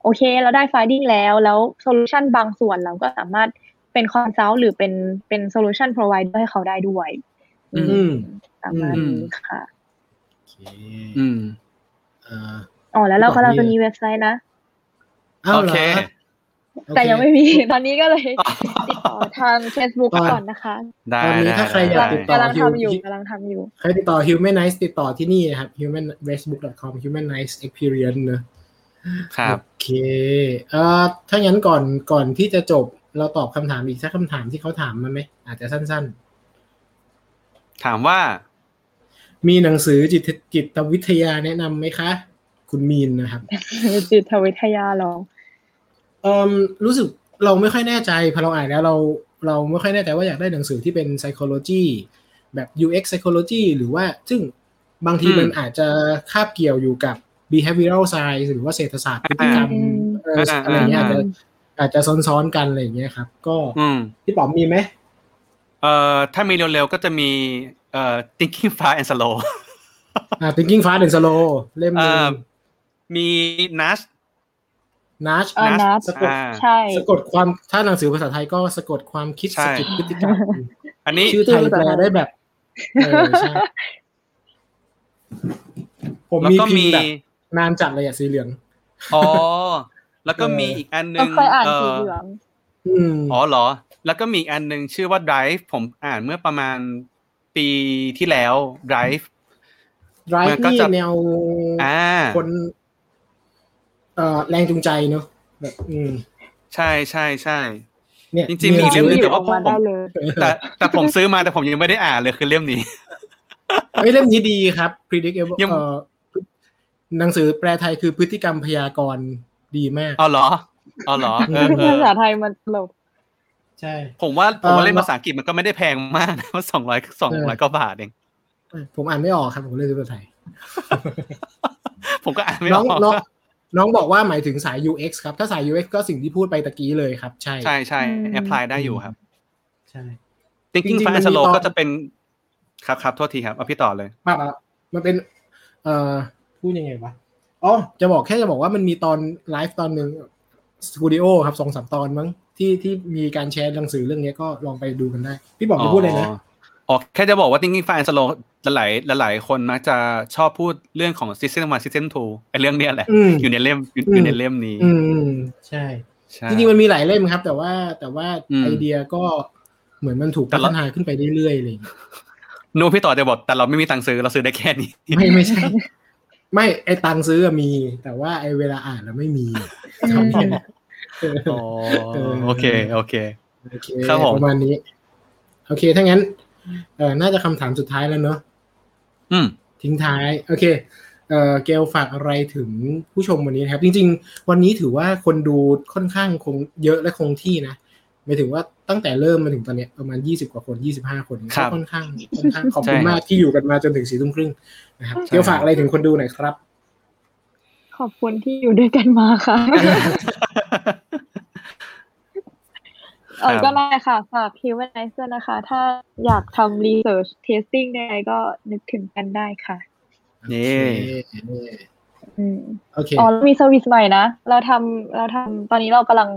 Speaker 4: โอเค เราได้ finding แล้วแล้ว solution บางส่วนเราก็สามารถเป็น consult หรือเป็นเป็นโซลูชัน provider ให้เขาได้ด้วย
Speaker 2: อืม
Speaker 3: อืม
Speaker 4: ประมาณนี้ค่ะ
Speaker 3: โอเค
Speaker 2: อืม
Speaker 3: เอ่อ
Speaker 4: อ๋อแล้วเรา
Speaker 3: พี่ป๋อม
Speaker 4: กำลังจะ
Speaker 3: มี
Speaker 4: มีเว็บไซต์นะ
Speaker 3: อ้าว
Speaker 2: โอ
Speaker 3: เหรอ
Speaker 2: เค
Speaker 4: แต่ยังไม่มีตอนนี้ก็เลย
Speaker 2: อ๋อ
Speaker 4: ติดต่อทาง Facebook
Speaker 3: ตอน
Speaker 4: ก่อนนะคะ
Speaker 2: ได้
Speaker 3: ตอนนี้
Speaker 2: ได้
Speaker 3: ถ้าใครอยาก
Speaker 2: ได้
Speaker 3: ติดต่อ
Speaker 4: กำลังทำอยู่
Speaker 3: ฮิว
Speaker 4: กำลังทำอยู่
Speaker 3: ใครติดต่อ Humanize ติดต่อที่นี่นะครับ human facebook.com humanize experience เนอะ
Speaker 2: ครับ
Speaker 3: โอเคเอ่อถ้างั้นก่อนก่อนที่จะจบเราตอบคำถามอีกสักคำถามที่เขาถามมาไหมอาจจะสั้น
Speaker 2: ถามว่า
Speaker 3: ๆมีหนังสือจิตจิตวิทยาแนะนำไหมคะ คุณมีนนะครับ
Speaker 4: จิตวิทยาเหรอ
Speaker 3: เอ่อรู้สึกเราไม่ค่อยแน่ใจพอเราอ่านแล้วเราเราไม่ค่อยแน่ใจว่าอยากได้หนังสือที่เป็น psychology แบบ UX psychology หรือว่าซึ่งบางที
Speaker 2: อืม
Speaker 3: มันอาจจะคาบเกี่ยวอยู่กับ behavioral science หรือว่าเศรษฐศาสตร์พฤติกรรม
Speaker 4: อืม
Speaker 3: เอ่ออะไรเงี้ยอาจจะ
Speaker 4: อืม
Speaker 3: อาจจะซ้อนๆกันอะไรอย่างเงี้ยครับ ก็
Speaker 2: อืม
Speaker 3: พี่ป๋อมมีไหม
Speaker 2: เอ่อถ้ามีเร็วๆก็จะมีเอ่อ thinking fast and slow
Speaker 3: อ่า thinking fast and slow เล่มหนึง
Speaker 2: เอ่อมี Nash
Speaker 3: Nash
Speaker 4: เออ
Speaker 2: Nash
Speaker 4: นัด
Speaker 3: สะกด
Speaker 2: อ่า
Speaker 4: ใช่
Speaker 3: สะกดความถ้าหนังสือภาษาไทยก็สะกดความคิด
Speaker 2: ใช่
Speaker 3: สะกิดพฤติกรรม
Speaker 2: อันนี้
Speaker 3: ชื่อไทยแปลได้แบบเออใช่ผม
Speaker 2: แล้ว
Speaker 3: มี
Speaker 2: ก็
Speaker 3: พิม
Speaker 2: มี
Speaker 3: พ์แบบนานจัดเลยอะสีเหลือง
Speaker 2: อ๋อแล้วก็
Speaker 3: เออ
Speaker 2: มีอีกอันหนึ
Speaker 4: ก็
Speaker 2: ง
Speaker 4: เคยอ่าน
Speaker 2: เอ่
Speaker 4: สี
Speaker 2: อ
Speaker 4: เหลือง
Speaker 3: อืม
Speaker 2: อ๋อเหรอ แล้วก็มีอีกอันหนึ่งชื่อว่า Drive ผมอ่านเมื่อประมาณปีที่แล้ว Drive
Speaker 3: ไร
Speaker 2: มันก็
Speaker 3: นี่
Speaker 2: จะ
Speaker 3: แนว
Speaker 2: อ่า
Speaker 3: คนเอ่อ แรงจูงใจเนอะแบบอืม
Speaker 2: ใช่ใช่ใช่
Speaker 3: เนี่ย
Speaker 2: จริงๆมีอีกเล่มหนึ่ง
Speaker 4: หยิ
Speaker 2: แต่
Speaker 4: บอ
Speaker 2: ว่า
Speaker 4: อกมา
Speaker 2: ผม
Speaker 4: ได้เลย
Speaker 2: แต่แต่ผมซื้อมาแต่ผมยังไม่ได้อ่านเลยคือเล่มนี้
Speaker 3: เฮ้ยเล่มนี้ดีครับ predictable
Speaker 2: ยัง
Speaker 3: เอ่อหนังสือแปลไทยคือพฤติกรรมพยากรณ์ดีมาก
Speaker 2: อ๋อเหรออ๋อเหรอเออเอ
Speaker 4: ภา
Speaker 2: อ
Speaker 4: ษาไทยมันตลก
Speaker 3: ใช่
Speaker 2: ผมว่าผมว่าเล่น
Speaker 3: เอ่อ
Speaker 2: ภาษาอังกฤษมันก็ไม่ได้แพงมากนะว่าสองร้อยสองร้อยกว่าบาทเอง
Speaker 3: ผมอ่านไม่ออกครับผมเลยซื้อภาษาไทย
Speaker 2: ผมก็อ่านไม่อ
Speaker 3: น้อ
Speaker 2: องก
Speaker 3: น้อง น้องบอกว่าหมายถึงสาย UX ครับ ถ้าสาย UX ก็สิ่งที่พูดไปตะกี้เลยครับ ใช่
Speaker 2: ใช่ใช่
Speaker 4: อืม
Speaker 2: แอพพลายได้อยู่ครับ
Speaker 3: ใช่
Speaker 2: thinking
Speaker 3: จริงๆ
Speaker 2: fast
Speaker 3: มัน
Speaker 2: and
Speaker 3: มี
Speaker 2: slow
Speaker 3: ตอน
Speaker 2: ก็จะเป็นครับครับโทษทีครับเอาพี่ต่อเลย
Speaker 3: ป่ะมันเป็น เอ่อพูดยังไงวะอ๋อจะบอกแค่จะบอกว่ามันมีตอนไลฟ์ตอนหนึ่งสตูดิโอครับสองสามตอนมั้งที่ที่มีการแชร์หนังสือเรื่องนี้ก็ลองไปดูกันได้ พี่บอกจะพูดเลยนะ
Speaker 2: อ๋อ๋อแค่จะบอกว่า thinking fast and slow หลายหลายๆคนมักจะชอบพูดเรื่องของ system one system two ไอ้เรื่องเนี้ยแหละ
Speaker 3: อืม
Speaker 2: อยู่ในเล่มอยู่
Speaker 3: อืม
Speaker 2: อยู่ในเล่มนี้
Speaker 3: อืมใช่
Speaker 2: ใช่
Speaker 3: จริงๆมันมีหลายเล่มครับ แต่ว่าแต่ว่า
Speaker 2: อืม
Speaker 3: ไอเดียก็เหมือนมันถูก
Speaker 2: แต่
Speaker 3: พั
Speaker 2: ละ
Speaker 3: ฒนาขึ้นไปเรื่อยๆอะไรอย่างเลย
Speaker 2: นูพี่ต่อจะบอกแต่เราไม่มีตังค์ซื้อเราซื้อได้แค่นี้
Speaker 3: ไม่ไม่ใช่ ไม่ไอตังค์ซื้ออะมี แต่ว่าไอเวลาอ่านแล้วไม่มีเท่านี้เออ
Speaker 2: อ๋อ
Speaker 3: เออ
Speaker 2: โอเคโอเค
Speaker 3: โอเค
Speaker 2: ครับผม
Speaker 3: ประมาณนี้ โอเคถ้างั้นเออน่าจะคำถามสุดท้ายแล้วเนอะ
Speaker 2: อืม
Speaker 3: ทิ้งท้าย โอเคเออเกลฝากอะไรถึงผู้ชมวันนี้นะครับ จริง ๆ วันนี้ถือว่าคนดูค่อนข้างคงเยอะและคงที่นะหมายถึงว่าตั้งแต่เริ่มมาถึงตอนเนี้ยประมาณยี่สิบกว่าคนยี่สิบห้าคน
Speaker 2: ครับ
Speaker 3: ก็ค่อนข้างค่อนข้างขอบคุณ
Speaker 2: ใช่ครับ
Speaker 3: มากที่อยู่กันมาจนถึงสี่ทุ่มครึ่งนะครับ
Speaker 2: ใช่
Speaker 3: เกลฝากอะไรถึงคนดูหน่อยครับ
Speaker 4: ขอบคุณที่อยู่ด้วยกันมาค่ะ เออ
Speaker 2: ครับ
Speaker 4: ก็ได้ค่ะฝาก Humanizer นะคะ ถ้าอยากทำ research testing ได้ก็นึกถึงกันได้ค่ะ
Speaker 2: นี่
Speaker 3: โอเค
Speaker 4: อืม
Speaker 3: โอเค
Speaker 4: อ๋อแล้วมี service ใหม่นะ เราทำเราทำตอนนี้เรากำลัง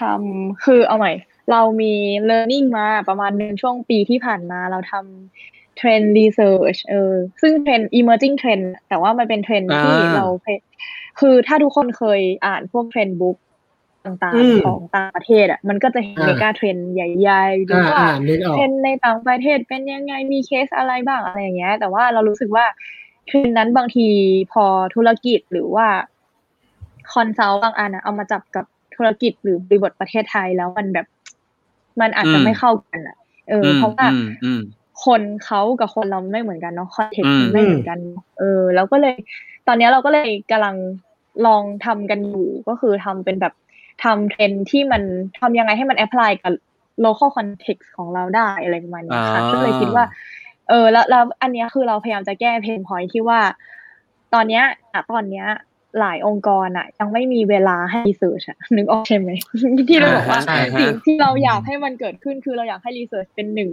Speaker 4: ทำคือเอาใหม่ เรามี learning มาประมาณหนึ่งช่วงปีที่ผ่านมาเราทำ trend research เออซึ่ง trend emerging trend แต่ว่ามันเป็นเทรนด์ที่
Speaker 2: อ่า
Speaker 4: เราเคยคือถ้าทุกคนเคยอ่านพวก trend book ต่าง
Speaker 3: อืม
Speaker 4: ของต่างประเทศอะมันก็จะเห็น
Speaker 3: อ่า
Speaker 4: mega trend ใหญ่ๆหรือ
Speaker 3: อ่า
Speaker 4: ว่า
Speaker 3: อ่านึกออก
Speaker 4: เทรนด์ในต่างประเทศเป็นยังไงมีเคสอะไรบ้างอะไรอย่างเงี้ย แต่ว่าเรารู้สึกว่าเทรนด์นั้นบางทีพอธุรกิจหรือว่า consult บางอันอะเอามาจับกับธุรกิจหรือบริบทประเทศไทยแล้วมันแบบ มันอาจจะ
Speaker 2: อืม
Speaker 4: ไม่เข้ากันอะเอออ เพราะว่า
Speaker 2: อืมอืม
Speaker 4: คนเขากับคนเราไม่เหมือนกันเนาะ context อื
Speaker 2: ม
Speaker 4: ไม่เหมือนกัน เออ แล้วก็เลย ตอนเนี้ยเราก็เลยกำลังลองทำกันอยู่ก็คือทำเป็นแบบ ทำเทรนด์ที่มันทำยังไงให้มัน apply กับ local context ของเราได้อะไรประมาณเนี้ยค่ะ
Speaker 2: อ่า
Speaker 4: ก็เลยคิดว่า เออแล้วแล้วอันเนี้ยคือเราพยายามจะแก้ pain point ที่ว่า ตอนเนี้ยอะตอนเนี้ย หลายองค์กรอะยังไม่มีเวลาให้ research อะนึกออกใช่ไหมที่เราบอกว่า
Speaker 3: ใช่
Speaker 2: ฮะ
Speaker 4: สิ่งที่เราอยากให้มันเกิดขึ้นคือเราอยากให้ research เป็นหนึ่ง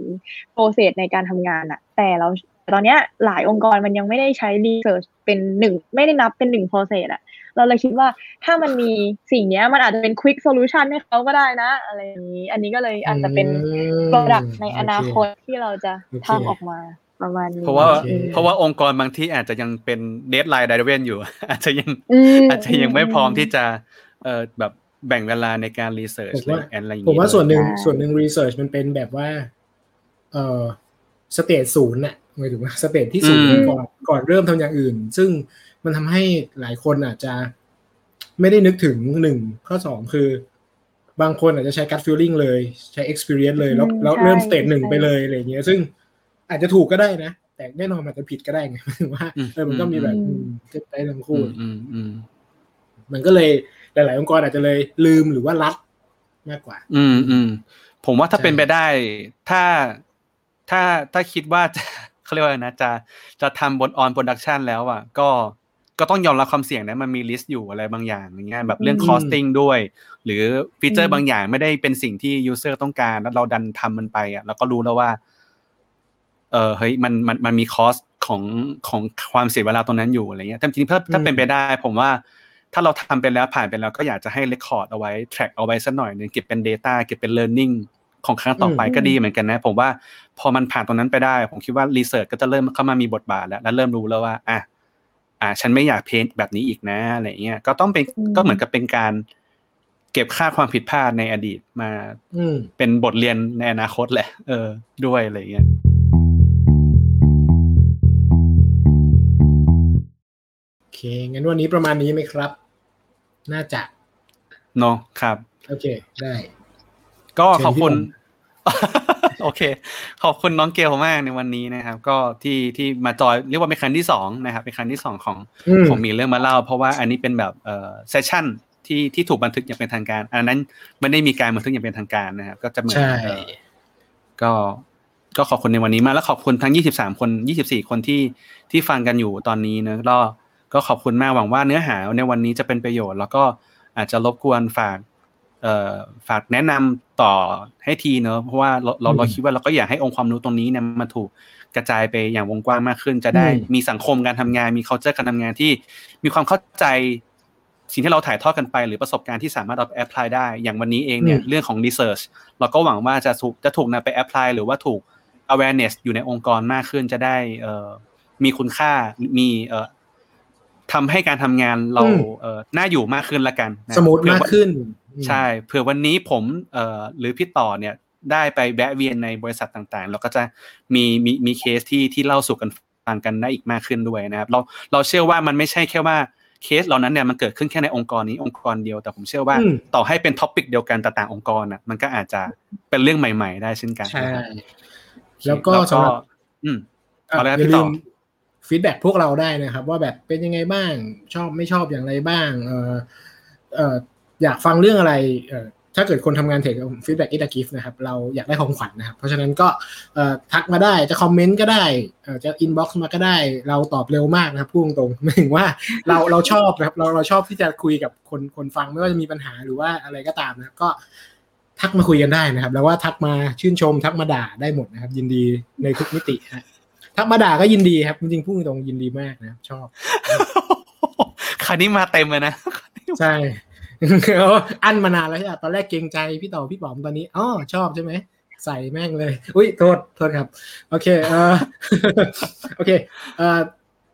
Speaker 4: process ในการทำงานอะแต่เราตอนเนี้ยหลายองค์กรมันยังไม่ได้ใช้ research เป็นหนึ่งไม่ได้นับเป็นหนึ่ง process อะเราเลยคิดว่าถ้ามันมีสิ่งเนี้ยมันอาจจะเป็น quick solution ให้เขาก็ได้นะ อะไรอย่างนี้ อันนี้ก็เลยอาจจะเป็น
Speaker 3: อืม
Speaker 4: product ในอนาคตที่เราจะ
Speaker 3: โอเค
Speaker 4: ทำออกมา ประมาณนี้
Speaker 2: เพราะว่า
Speaker 3: โอเค
Speaker 2: เพราะว่าองค์กรบางที่อาจจะยังเป็น deadline driven อยู่ อาจจะยังอาจจะยังไม่พร้อมที่จะเอ่อแบบแบ่งเวลาในการ
Speaker 3: research
Speaker 2: อะไรอย่างงี้
Speaker 3: ผม
Speaker 2: ว่าผม
Speaker 3: ว่าส่วนหนึ่ง
Speaker 4: ใช่
Speaker 3: ส่วนหนึ่ง research มันเป็นแบบว่าเอ่อ stage ศูนย์น่ะหมายถึงว่า stage ที่ศูนย์ก่อนก่อนเริ่มทำอย่างอื่น ซึ่งมันทำให้หลายคนอาจจะไม่ได้นึกถึงหนึ่งข้อสองคือบางคนอาจจะใช้ gut feeling เลยใช้ experience เลยแล้ว
Speaker 4: อืม
Speaker 3: แล้ว
Speaker 4: ใช่
Speaker 3: เริ่ม stage หนึ่ง
Speaker 4: ใช่
Speaker 3: ไปเลยอะไรอย่างเงี้ย ซึ่ง อาจจะถูกก็ได้นะ แต่แน่นอนมันอาจจะผิดก็ได้ไงหมายถึงว่าเออมันก็มีแบบอืมได้ทั้งคู่อื
Speaker 2: มอืมอืม
Speaker 3: มันก็เลยหลาย ๆ องค์กรอาจจะเลยลืมหรือว่าลัดมากกว่า
Speaker 2: อืมอืมผมว่าถ้า
Speaker 3: ใช่
Speaker 2: เป็นไปได้ ถ้าถ้าถ้าคิดว่าจะเขาเรียกว่าอะไรนะจะจะทำบน on production แล้วอะ ก็ก็ต้องยอมรับความเสี่ยงนะมันมี risk อยู่อะไรบางอย่างอย่างเงี้ยแบบเรื่อง
Speaker 3: อืม
Speaker 2: costing ด้วย หรือ feature อื
Speaker 4: ม
Speaker 2: บางอย่างไม่ได้เป็นสิ่งที่ user ต้องการแล้วเราดันทำมันไปอะเราก็รู้แล้วว่า เออเฮ้ยมันมันมันมี costของของความเสียเวลาตรงนั้นอยู่อะไรเงี้ยแต่จริงๆถ้าถ้า
Speaker 3: อืม
Speaker 2: เป็นไปได้ ผมว่าถ้าเราทำไปแล้วผ่านไปแล้วก็อยากจะให้เรคคอร์ดเอาไว้ track เอาไว้สักหน่อยหนึงเก็บเป็น Data เก็บเป็น learning ของครั้งต่อไป
Speaker 4: อืม
Speaker 2: ก็ดีเหมือนกันนะ ผมว่าพอมันผ่านตรงนั้นไปได้ ผมคิดว่า research ก็จะเริ่มเข้ามามีบทบาทแล้วแล้วเริ่มรู้แล้วว่าอะอะฉันไม่อยากเพนแบบนี้อีกนะอะไรเงี้ยก็ต้องเป็น
Speaker 4: อืม
Speaker 2: ก็เหมือนกับเป็นการ เก็บค่าความผิดพลาดในอดีตมา
Speaker 3: อืม
Speaker 2: เป็นบทเรียนในอนาคตแหละ เออ ด้วยอะไรเงี้ย
Speaker 3: เค งั้นวันนี้ประมาณนี้ไหมครับ น่าจะ
Speaker 2: เนาะครับ
Speaker 3: โอเค ได้
Speaker 2: ก็ขอบคุณ
Speaker 3: เชิญพี่
Speaker 2: โอเค ขอบคุณน้องเกลมากในวันนี้นะครับ ก็ที่ที่มาจอยเรียกว่าเป็นครั้งที่สองนะครับ เป็นครั้งที่สองของ
Speaker 3: อืม
Speaker 2: ของมีเรื่องมาเล่า เพราะว่าอันนี้เป็นแบบเอ่อเซสชั่นที่ที่ถูกบันทึกอย่างเป็นทางการ อันนั้นไม่ได้มีการบันทึกอย่างเป็นทางการนะครับ ก็จะเหมือน
Speaker 3: ใช่
Speaker 2: เอ่อก็ก็ขอบคุณในวันนี้มาก แล้วขอบคุณทั้ง 23 คน 24 คนที่ที่ฟังกันอยู่ตอนนี้นะก็ ก็ขอบคุณมากหวังว่าเนื้อหาในวันนี้จะเป็นประโยชน์ แล้วก็อาจจะรบกวนฝากเอ่อฝากแนะนำต่อให้ทีเนอะเพราะว่าเราเราเราคิดว่าเราก็อยากให้องค์ความรู้ตรงนี้เนี่ยมันถูกกระจายไปอย่างวงกว้างมากขึ้น จะได้มีสังคมการทำงาน มี culture การทำงานที่มีความเข้าใจสิ่งที่เราถ่ายทอดกันไป หรือประสบการณ์ที่สามารถเอาไป apply ได้ อย่างวันนี้เองเนี่ย
Speaker 3: อืม
Speaker 2: เรื่องของ research เราก็หวังว่าจะถูกจะถูกนำไป apply หรือว่าถูก awareness อยู่ในองค์กรมากขึ้นจะได้เอ่อมีคุณค่ามีเอ่อ ทำให้การทำงานเรา
Speaker 3: อืม
Speaker 2: เอ่อน่าอยู่มากขึ้นละกันนะ
Speaker 3: smooth
Speaker 2: เผื่อ
Speaker 3: มาก
Speaker 2: ว่า
Speaker 3: ขึ้น
Speaker 2: ใช่เผื่อวันนี้ผมเอ่อหรือพี่ต่อเนี่ยได้ไปแวะเวียนในบริษัทต่างๆ เราก็จะมีมีมีเคสที่ที่เล่าสู่กันฟังกันได้อีกมากขึ้นด้วยนะครับ เราเราเชื่อว่ามันไม่ใช่แค่ว่าเคสเหล่านั้นเนี่ยมันเกิดขึ้นแค่ในองค์กรนี้องค์กรเดียวแต่ผมเชื่อว่า
Speaker 3: อืม
Speaker 2: ต่อให้เป็น topic เดียวกันแต่ต่างองค์กรอะมันก็อาจจะเป็นเรื่องใหม่ ๆ ได้เช่นกัน
Speaker 3: ใช่
Speaker 2: นะครับ
Speaker 3: แล้วก็สำหรับ
Speaker 2: อืม
Speaker 3: อะ
Speaker 2: เอาเลยครับ
Speaker 3: อย่า
Speaker 2: พี่
Speaker 3: ลื
Speaker 2: ต่อ
Speaker 3: ม feedback พวกเราได้นะครับ ว่าแบบเป็นยังไงบ้างชอบไม่ชอบอย่างไรบ้างเออเอออยากฟังเรื่องอะไรเออถ้าเกิดคนทำงาน tech feedback is a gift นะครับเราอยากได้ของขวัญนะครับ เพราะฉะนั้นก็เออทักมาได้จะคอมเมนต์ก็ได้เออจะ inbox มาก็ได้ เราตอบเร็วมากนะครับพูดตรงๆหมายถึงว่าเราเราชอบนะครับเราเราชอบที่จะคุยกับคนคนฟังไม่ว่าจะมีปัญหาหรือว่าอะไรก็ตามนะครับก็ทักมาคุยกันได้นะครับ แล้วว่าทักมาชื่นชมทักมาด่าได้หมดนะครับ ยินดีในทุกมิติฮะ ทักมาด่าก็ยินดีครับ จริงๆพูดตรงๆยินดีมากนะครับชอบ
Speaker 2: คันนี้มาเต็มเลยนะ
Speaker 3: ใช่อันมานานแล้วใช่ไหมตอนแรกเกรงใจพี่ต่อพี่ป๋อมตอนนี้อ๋อชอบใช่ไหมใส่แม่งเลย อุ้ยโทษโทษครับ โอเคเออโอเคเอ่อ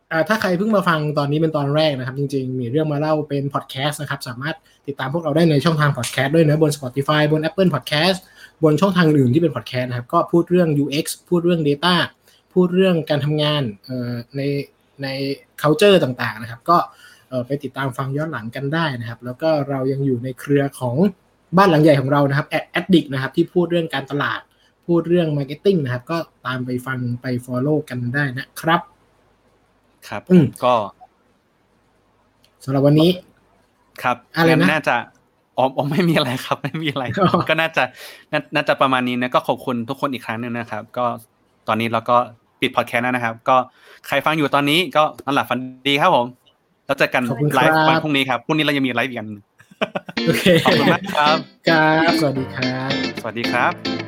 Speaker 3: เอ่อถ้าใครเพิ่งมาฟังตอนนี้เป็นตอนแรกนะครับ จริงๆ มีเรื่องมาเล่าเป็นพอดแคสต์นะครับ สามารถติดตามพวกเราได้ในช่องทางพอดแคสต์ด้วยนะบน Spotify บน Apple Podcast บนช่องทางอื่นที่เป็นพอดแคสต์นะครับ ก็พูดเรื่อง UX พูดเรื่อง Data พูดเรื่องการทำงานเอ่อในใน culture ต่างๆนะครับ ก็เอ่อไปติดตามฟังย้อนหลังกันได้นะครับ แล้วก็เรายังอยู่ในเครือของบ้านหลังใหญ่ของเรานะครับแอดดิกนะครับที่พูดเรื่องการตลาด พูดเรื่อง Marketing นะครับ ก็ตามไปฟังไป Follow กันได้นะครับ
Speaker 2: ครับ
Speaker 3: อืม
Speaker 2: ก็
Speaker 3: สำหรับวันนี้
Speaker 2: ครับ
Speaker 3: อะไรนะ
Speaker 2: งั้น่าจะอ๋ออ๋อไม่มีอะไรครับ ไม่มีอะไร
Speaker 3: อ๋อ
Speaker 2: ก็น่าจะน่าน่าจะประมาณนี้นะก็ขอบคุณทุกคนอีกครั้งหนึ่งนะครับ ก็ตอนนี้เราก็ ปิดพอดแคสต์แล้วนะครับ ก็ใครฟังอยู่ตอนนี้ก็นอนหลับฝันดีครับผมแล้วเจอกัน
Speaker 3: ขอบคุณ
Speaker 2: ไลฟ์
Speaker 3: ครับ
Speaker 2: วันพรุ่งนี้ครับพรุ่งนี้เรายังมีไลฟ์อีกอันหนึ่ง
Speaker 3: โอเค
Speaker 2: ขอบคุณมากครับ
Speaker 3: ครับ สวัสดีครับ
Speaker 2: สวัสดีครับ